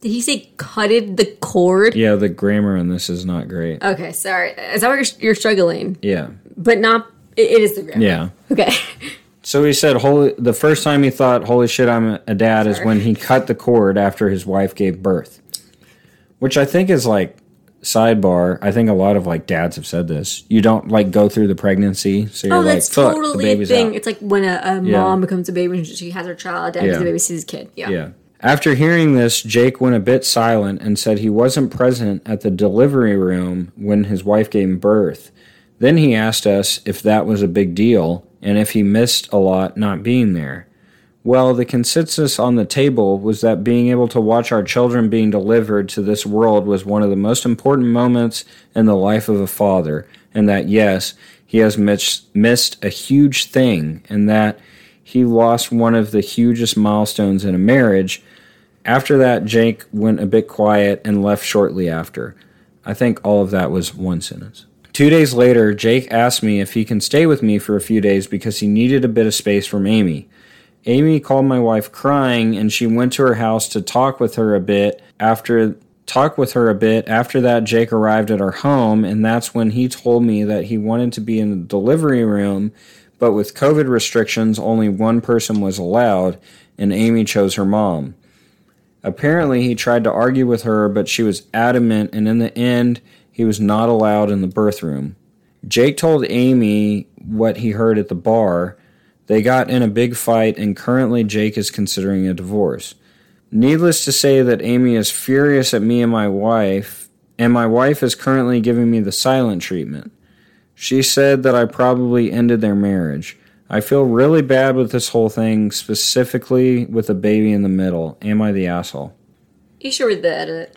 Did he say cutted the cord? Yeah, the grammar in this is not great. Okay, sorry. Is that where you're, you're struggling? Yeah. But not It, it is the grammar. Yeah. Okay. So he said, "Holy." The first time he thought, "Holy shit, I'm a dad," is when he cut the cord after his wife gave birth, which I think is like sidebar. I think a lot of like dads have said this. You don't like go through the pregnancy, so you're Oh, like, that's "Fuck, totally a baby's thing. out." It's like when a, a Yeah. mom becomes a baby and she has her child, dad yeah. the baby sees his kid. Yeah. Yeah. After hearing this, Jake went a bit silent and said he wasn't present at the delivery room when his wife gave birth. Then he asked us if that was a big deal and if he missed a lot not being there. Well, the consensus on the table was that being able to watch our children being delivered to this world was one of the most important moments in the life of a father, and that yes, he has mis- missed a huge thing, and that he lost one of the hugest milestones in a marriage. After that, Jake went a bit quiet and left shortly after. I think all of that was one sentence. Two days later, Jake asked me if he can stay with me for a few days because he needed a bit of space from Amy. Amy called my wife crying and she went to her house to talk with her a bit after talk with her a bit after that Jake arrived at our home and that's when he told me that he wanted to be in the delivery room but with COVID restrictions only one person was allowed and Amy chose her mom. Apparently he tried to argue with her but she was adamant and in the end he was not allowed in the birth room. Jake told Amy what he heard at the bar. They got in a big fight, and currently Jake is considering a divorce. Needless to say, that Amy is furious at me and my wife, and my wife is currently giving me the silent treatment. She said that I probably ended their marriage. I feel really bad with this whole thing, specifically with a baby in the middle. Am I the asshole? You should read the edit.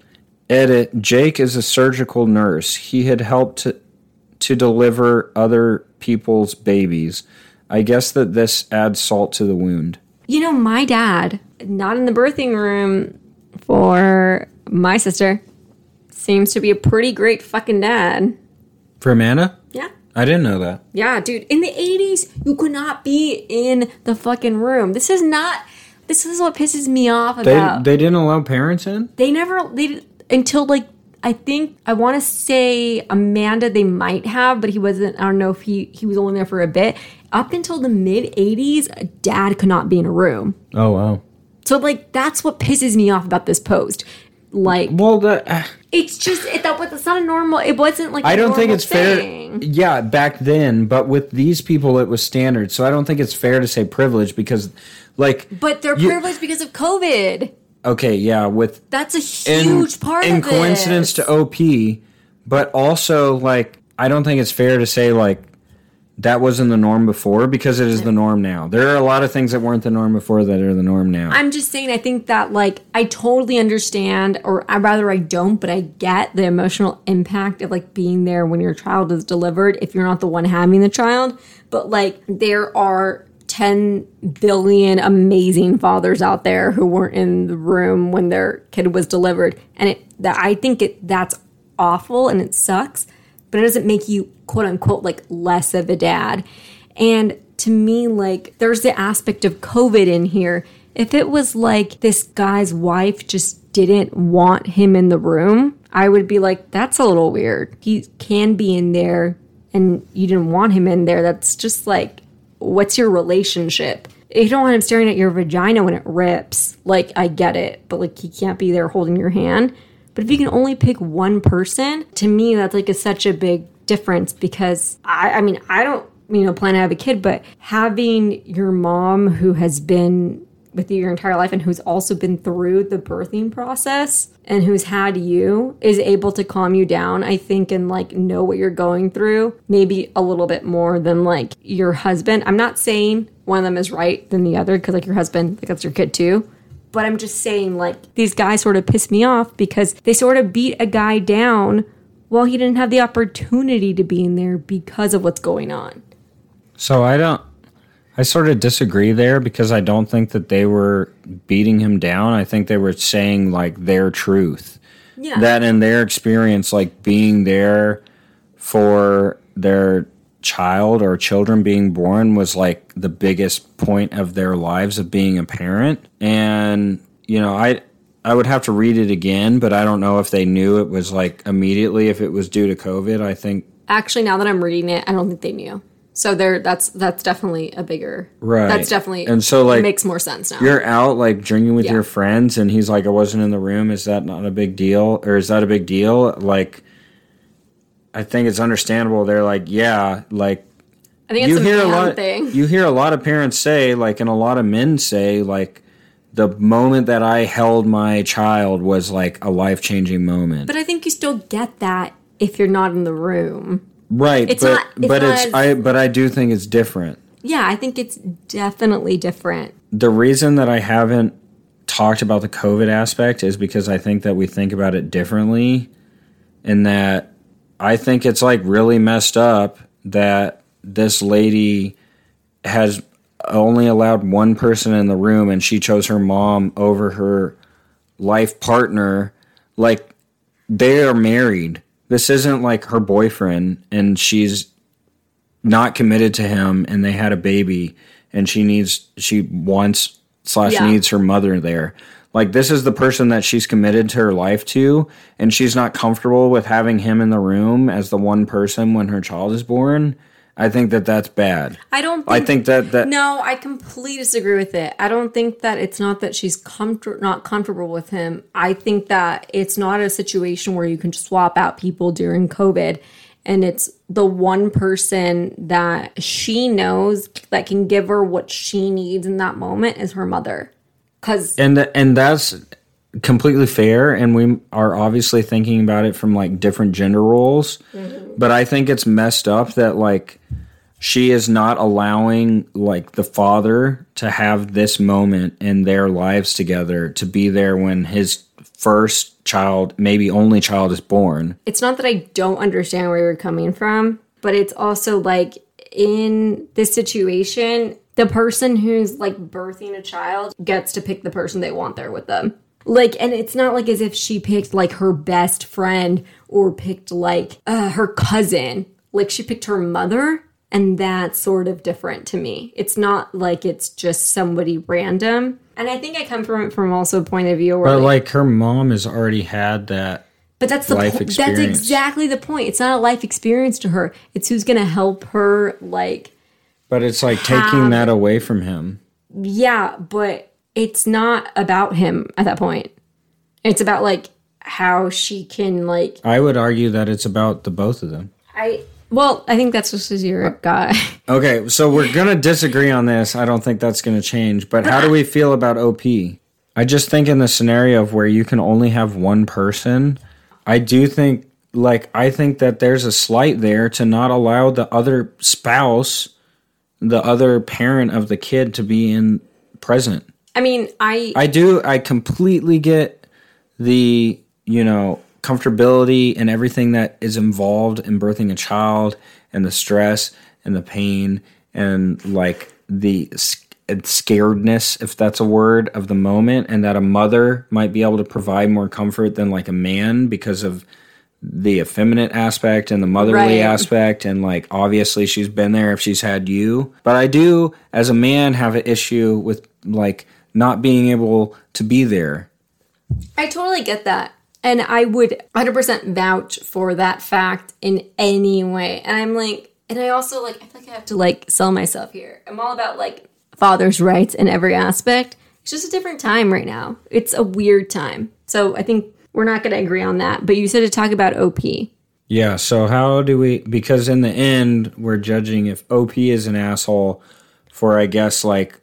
Edit Jake is a surgical nurse. He had helped to, to deliver other people's babies. I guess that this adds salt to the wound. You know, my dad, not in the birthing room for my sister, seems to be a pretty great fucking dad. For Amanda? Yeah. I didn't know that. Yeah, dude. In the 80s, you could not be in the fucking room. This is not. This is what pisses me off They, about. they didn't allow parents in? they never they did- until like I think I want to say Amanda they might have, but he wasn't. I don't know if he he was only there for a bit. Up until the mid '80s, dad could not be in a room. Oh, wow. So like that's what pisses me off about this post. Like Well, the, uh, it's just it, that was it's not a normal. It wasn't like I don't think it's fair. Yeah, back then, but with these people, it was standard. So I don't think it's fair to say privilege because, like, But they're You- privileged because of COVID. Okay, yeah, with That's a in, huge part in coincidence to OP, but also like I don't think it's fair to say like that wasn't the norm before because it is the norm now. There are a lot of things that weren't the norm before that are the norm now. I'm just saying, I think that, like, I totally understand, or I rather I don't, but I get the emotional impact of, like, being there when your child is delivered if you're not the one having the child. But, like, there are 10 billion amazing fathers out there who weren't in the room when their kid was delivered. And it, that I think it, that's awful and it sucks, but it doesn't make you, quote unquote, like, less of a dad. And to me, like, there's the aspect of COVID in here. If it was like this guy's wife just didn't want him in the room, I would be like, that's a little weird. He can be in there and you didn't want him in there. That's just like, what's your relationship? You don't want him staring at your vagina when it rips, like, I get it, but like, he can't be there holding your hand. But if you can only pick one person, to me, that's like a, such a big difference because I, I mean, I don't, you know, plan to have a kid, but having your mom who has been with you your entire life and who's also been through the birthing process and who's had you is able to calm you down, I think, and like know what you're going through, maybe a little bit more than like your husband. I'm not saying one of them is right than the other because like your husband, like that's your kid too. But I'm just saying, like, these guys sort of piss me off because they sort of beat a guy down while he didn't have the opportunity to be in there because of what's going on. So I don't. I sort of disagree there because I don't think that they were beating him down. I think they were saying like their truth. Yeah. That in their experience, like being there for their child or children being born was like the biggest point of their lives of being a parent. And, you know, I. I would have to read it again, but I don't know if they knew it was like immediately if it was due to COVID. I think Actually, now that I'm reading it, I don't think they knew. So there, that's that's definitely a bigger. Right. That's definitely And so, like, makes more sense now. You're out like drinking with Yeah. your friends, and he's like, "I wasn't in the room." Is that not a big deal, or is that a big deal? Like, I think it's understandable. They're like, "Yeah, like." I think it's you a hear a lot. thing. You hear a lot of parents say, like, and a lot of men say, like, the moment that I held my child was like a life changing moment. but I think you still get that if you're not in the room. Right, it's but not- it's but not it's as- I but I do think it's different. Yeah, I think it's definitely different. the reason that I haven't talked about the COVID aspect is because I think that we think about it differently, and that I think it's like really messed up that this lady has only allowed one person in the room and she chose her mom over her life partner. Like they are married. This isn't like her boyfriend and she's not committed to him and they had a baby and she needs she wants slash Yeah. needs her mother there like this is the person that she's committed to her life to and she's not comfortable with having him in the room as the one person when her child is born i think that that's bad I don't. Think, i think that that No, I completely disagree with it. I don't think that it's not that she's comfort not comfortable with him. I think that it's not a situation where you can just swap out people during COVID and it's the one person that she knows that can give her what she needs in that moment is her mother. Cuz and and that's completely fair and we are obviously thinking about it from like different gender roles. Mm-hmm. But i think it's messed up that like she is not allowing like the father to have this moment in their lives together to be there when his first child maybe only child is born. It's not that I don't understand where you're coming from, but it's also like in this situation, the person who's like birthing a child gets to pick the person they want there with them. Like, and it's not like as if she picked like her best friend or picked like uh, her cousin. Like, she picked her mother, and that's sort of different to me. It's not like it's just somebody random. And I think I come from it from also a point of view where but like, like her mom has already had that but that's the po- that's exactly the point. It's not a life experience to her. It's who's going to help her like but it's like taking that away from him yeah, but it's not about him at that point. It's about like how she can like i would argue that it's about the both of them I well, I think that's just as you're guy. Okay, so we're gonna disagree on this. I don't think that's gonna change. But how do we feel about OP? I just think in the scenario of where you can only have one person, I do think like I think that there's a slight there to not allow the other spouse, the other parent of the kid to be in present. I mean, I I do I completely get the, you know, comfortability and everything that is involved in birthing a child and the stress and the pain and like the scaredness if that's a word of the moment and that a mother might be able to provide more comfort than like a man because of the effeminate aspect and the motherly Right. aspect and like obviously she's been there if she's had you but i do as a man have an issue with like not being able to be there I totally get that. And I would 100% vouch for that fact in any way. And I'm like, and I also like, I feel like I have to like sell myself here. I'm all about like father's rights in every aspect. It's just a different time right now. It's a weird time. So I think we're not going to agree on that. But you said to talk about OP. yeah so how do we because in the end we're judging if op is an asshole for i guess like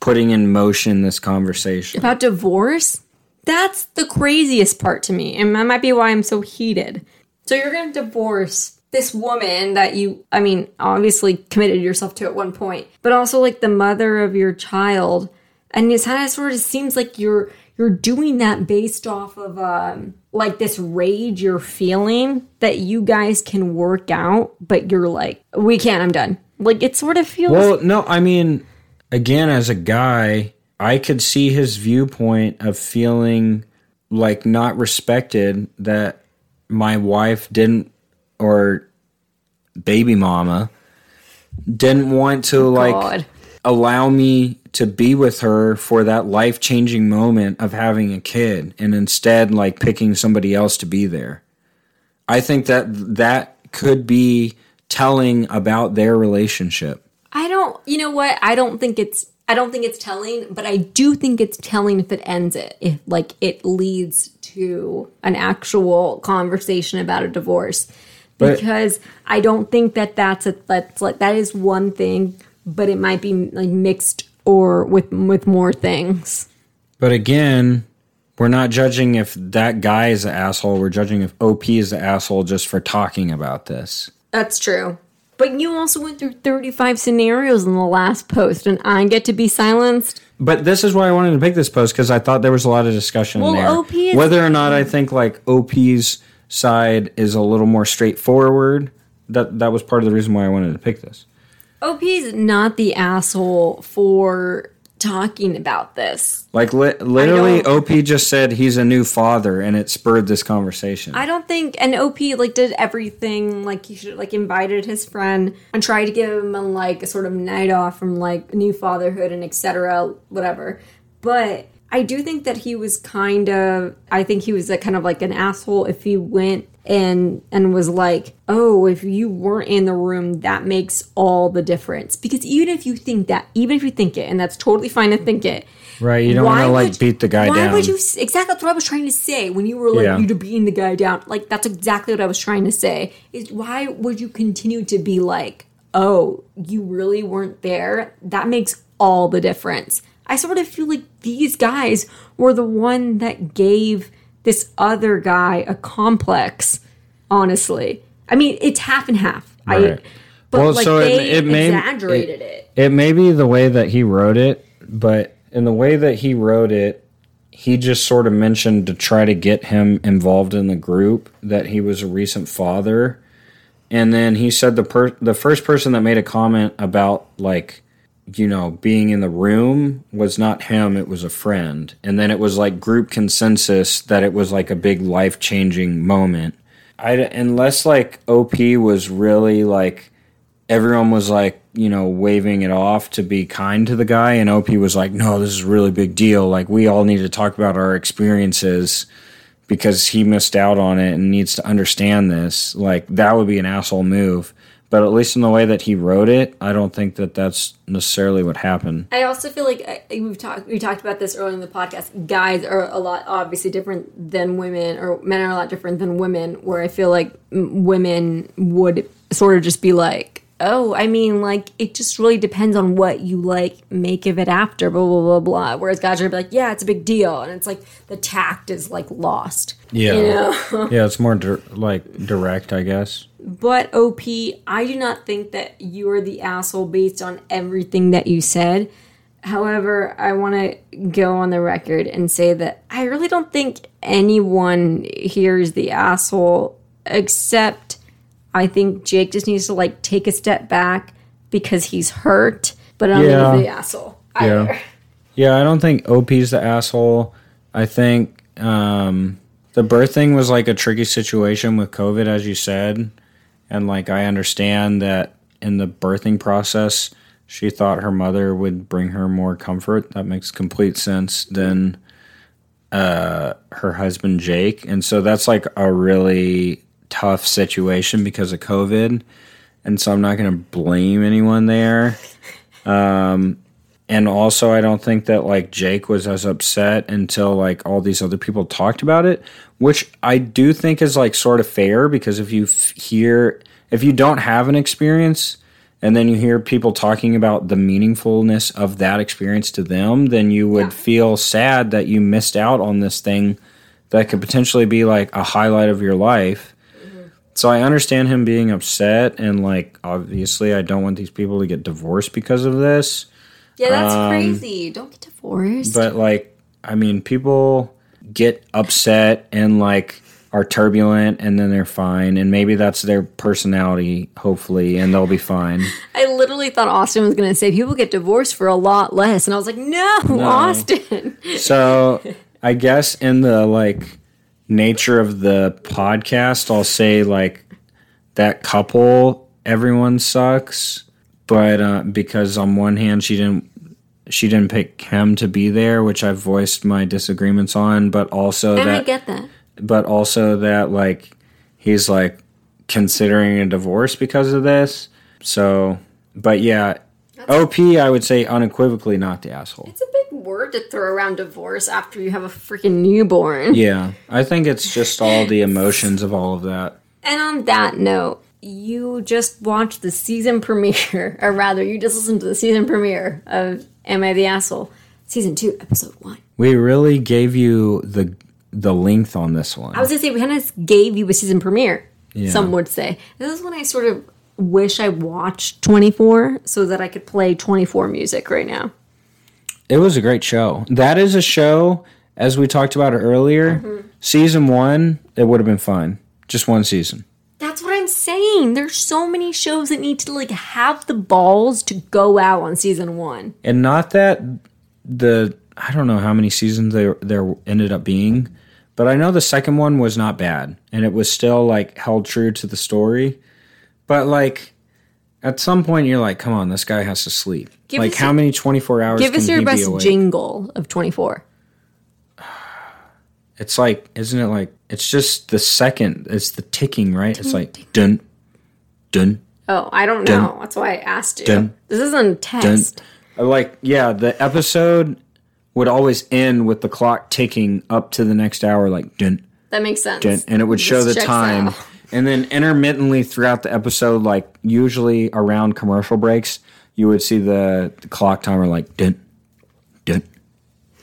putting in motion this conversation About divorce? That's the craziest part to me. And that might be why I'm so heated. So you're going to divorce this woman that you, I mean, obviously committed yourself to at one point, but also like the mother of your child. And it kind of sort of seems like you're you're doing that based off of um like this rage you're feeling that you guys can work out, but you're like, we can't, I'm done. Like it sort of feels Well, no, I mean, again, as a guy, I could see his viewpoint of feeling like not respected that my wife didn't, or baby mama didn't want to oh, like God. allow me to be with her for that life changing moment of having a kid and instead like picking somebody else to be there. I think that that could be telling about their relationship. I don't. You know what? I don't think it's. I don't think it's telling, but I do think it's telling if it ends it, if like it leads to an actual conversation about a divorce. But- because I don't think that that's a that's like that is one thing, but it might be like mixed or with with more things. But again, we're not judging if that guy is an asshole. We're judging if OP is the asshole just for talking about this. That's true. But you also went through 35 scenarios in the last post, and I get to be silenced. But this is why I wanted to pick this post because I thought there was a lot of discussion Well, there. OP is- Whether or not I think like OP's side is a little more straightforward. That that was part of the reason why I wanted to pick this. OP is not the asshole for talking about this. Like li- literally, OP just said he's a new father, and it spurred this conversation. I don't think and OP like did everything like he should like invited his friend and tried to give him a, like a sort of night off from like new fatherhood and etc. whatever. But I do think that he was kind of I think he was a kind of like an asshole if he went and and was like, "Oh, if you weren't in the room, that makes all the difference." Because even if you think that, even if you think it, and that's totally fine to think it, right? You don't want to like beat the guy why down. would you exactly that's what I was trying to say when you were like Yeah. you to beating the guy down like that's exactly what I was trying to say is why would you continue to be like oh you really weren't there that makes all the difference I sort of feel like these guys were the one that gave this other guy a complex honestly. I mean it's half and half. I but Well, like so it- it may- exaggerated it. it may be the way that he wrote it, but in the way that he wrote it, he just sort of mentioned to try to get him involved in the group that he was a recent father. And then he said the per- the first person that made a comment about like you know being in the room was not him it was a friend and then it was like group consensus that it was like a big life-changing moment I unless like OP was really like everyone was like, you know, waving it off to be kind to the guy, and OP was like, no, this is a really big deal. Like, we all need to talk about our experiences because he missed out on it and needs to understand this. Like, that would be an asshole move. But at least in the way that he wrote it, I don't think that that's necessarily what happened. I also feel like uh, we've talked we talked about this earlier in the podcast. Guys are a lot obviously different than women, or men are a lot different than women. Where I feel like women would sort of just be like, "Oh, I mean, like it just really depends on what you like make of it after." Blah blah blah blah. Whereas guys are be like, "Yeah, it's a big deal," and it's like the tact is like lost. Yeah. you know. yeah, it's more dir- like direct, I guess. But OP, I do not think that you are the asshole based on everything that you said. However, I want to go on the record and say that I really don't think anyone here is the asshole, except I think Jake just needs to like take a step back because he's hurt. But I don't Yeah. think he's the asshole either. Yeah. Yeah, I don't think OP's the asshole. I think um, the birth thing was like a tricky situation with COVID, as you said. And like, I understand that in the birthing process, she thought her mother would bring her more comfort. That makes complete sense than uh, her husband, Jake. And so that's like a really tough situation because of COVID. And so I'm not going to blame anyone there. And also, I don't think that like Jake was as upset until like all these other people talked about it, which I do think is like sort of fair because if you f- hear, if you don't have an experience and then you hear people talking about the meaningfulness of that experience to them, then you would Yeah. feel sad that you missed out on this thing that could potentially be like a highlight of your life. Mm-hmm. So I understand him being upset and like obviously I don't want these people to get divorced because of this. Yeah, that's crazy. Don't get divorced. But like, I mean, people get upset and like are turbulent and then they're fine. And maybe that's their personality, hopefully, and they'll be fine. I literally thought Austin was going to say people get divorced for a lot less, and I was like, no, Austin. So I guess in the like nature of the podcast, I'll say like that couple, everyone sucks. But uh, because on one hand, she didn't. She didn't pick him to be there, which I've voiced my disagreements on, but also And I get that. but also that like he's like considering a divorce because of this. So, but yeah, OP, I would say unequivocally not the asshole. It's a big word to throw around divorce after you have a freaking newborn. Yeah, I think it's just all the emotions of all of that. And on that note, you just watched the season premiere, or rather, you just listened to the season premiere of Am I the Asshole? Season 2, Episode 1. We really gave you the the length on this one. I was gonna say, we kind of gave you a season premiere, some would say. This is when I sort of wish I watched 24 so that I could play 24 music right now. It was a great show. That is a show, as we talked about earlier. Mm-hmm. Season one, it would have been fine. Just one season. That's what I'm saying. There's so many shows that need to like have the balls to go out on season one. And not that the I don't know how many seasons there there ended up being, but I know the second one was not bad, and it was still like held true to the story. But like at some point, you're like, come on, this guy has to sleep. Give like how many 24 hours? Give us your best jingle of 24. It's like, isn't it like? It's just the second. It's the ticking, right? It's like dun, dun, Oh, I don't Dun. know. That's why I asked you. Dun. This isn't a test. Uh, like yeah. The episode would always end with the clock ticking up to the next hour, like dun, That makes sense. dun, and it would show This the time. out. And then intermittently throughout the episode, like usually around commercial breaks, you would see the, the clock timer like dun, dun,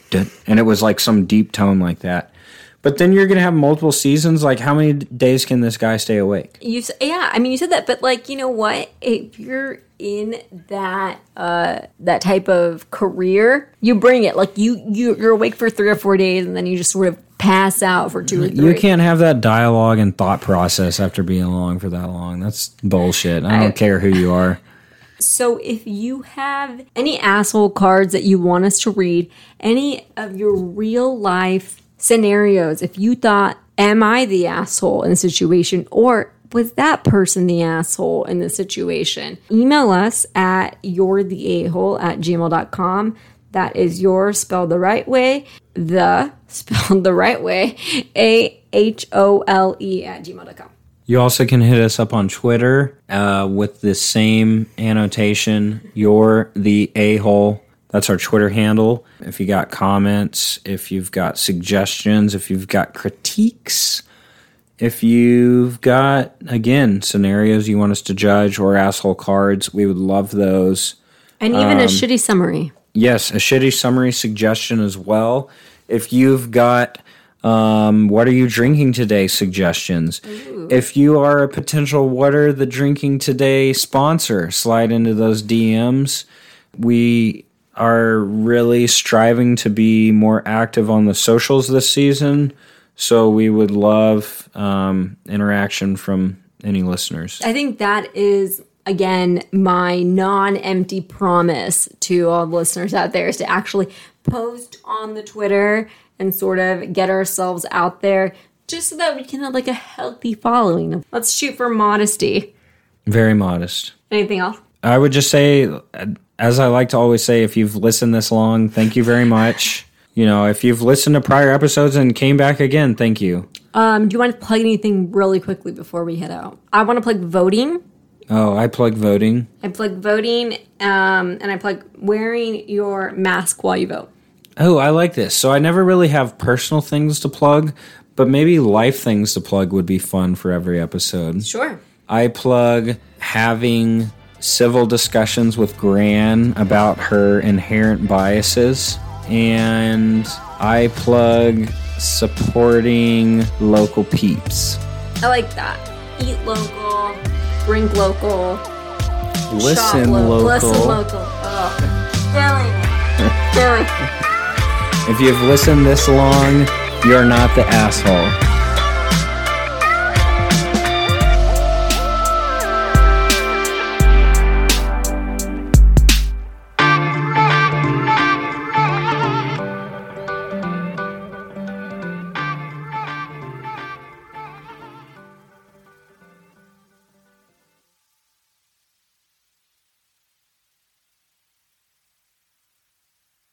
dun, and it was like some deep tone like that. But then you're gonna have multiple seasons. Like, how many days can this guy stay awake? You yeah, I mean you said that, but like you know what? If you're in that uh that type of career, you bring it. Like you you you're awake for three or four days, and then you just sort of pass out for two or three. You can't have that dialogue and thought process after being along for that long. That's bullshit. I don't I- care who you are. So if you have any asshole cards that you want us to read, any of your real life scenarios, if you thought, am I the asshole in the situation or was that person the asshole in the situation? Email us at you're the a-hole at gmail.com. That is your spelled the right way, the spelled the right way, A H O L E at gmail.com. You also can hit us up on Twitter uh, with the same annotation. You're the a hole. That's our Twitter handle. If you got comments, if you've got suggestions, if you've got critiques, if you've got, again, scenarios you want us to judge or asshole cards, we would love those. And even Um, a shitty summary. Yes, a shitty summary suggestion as well. If you've got um, what are you drinking today suggestions. If you are a potential what are the drinking today sponsor, slide into those DMs. We are really striving to be more active on the socials this season. So we would love um, interaction from any listeners. I think that is again my non-empty promise to all the listeners out there is to actually post on the Twitter and sort of get ourselves out there just so that we can have like a healthy following. Let's shoot for modesty. Very modest. Anything else? I would just say, as I like to always say, if you've listened this long, thank you very much. You know, if you've listened to prior episodes and came back again, thank you. Um, do you want to plug anything really quickly before we head out? I want to plug voting. Oh, I plug voting. I plug voting, um, and I plug wearing your mask while you vote. Oh, I like this. So I never really have personal things to plug, but maybe life things to plug would be fun for every episode. Sure. I plug having civil discussions with Gran about her inherent biases. And I plug supporting local peeps. I like that. Eat local, drink local, Listen shop lo- local. Listen local. Oh. If you've listened this long, you're not the asshole.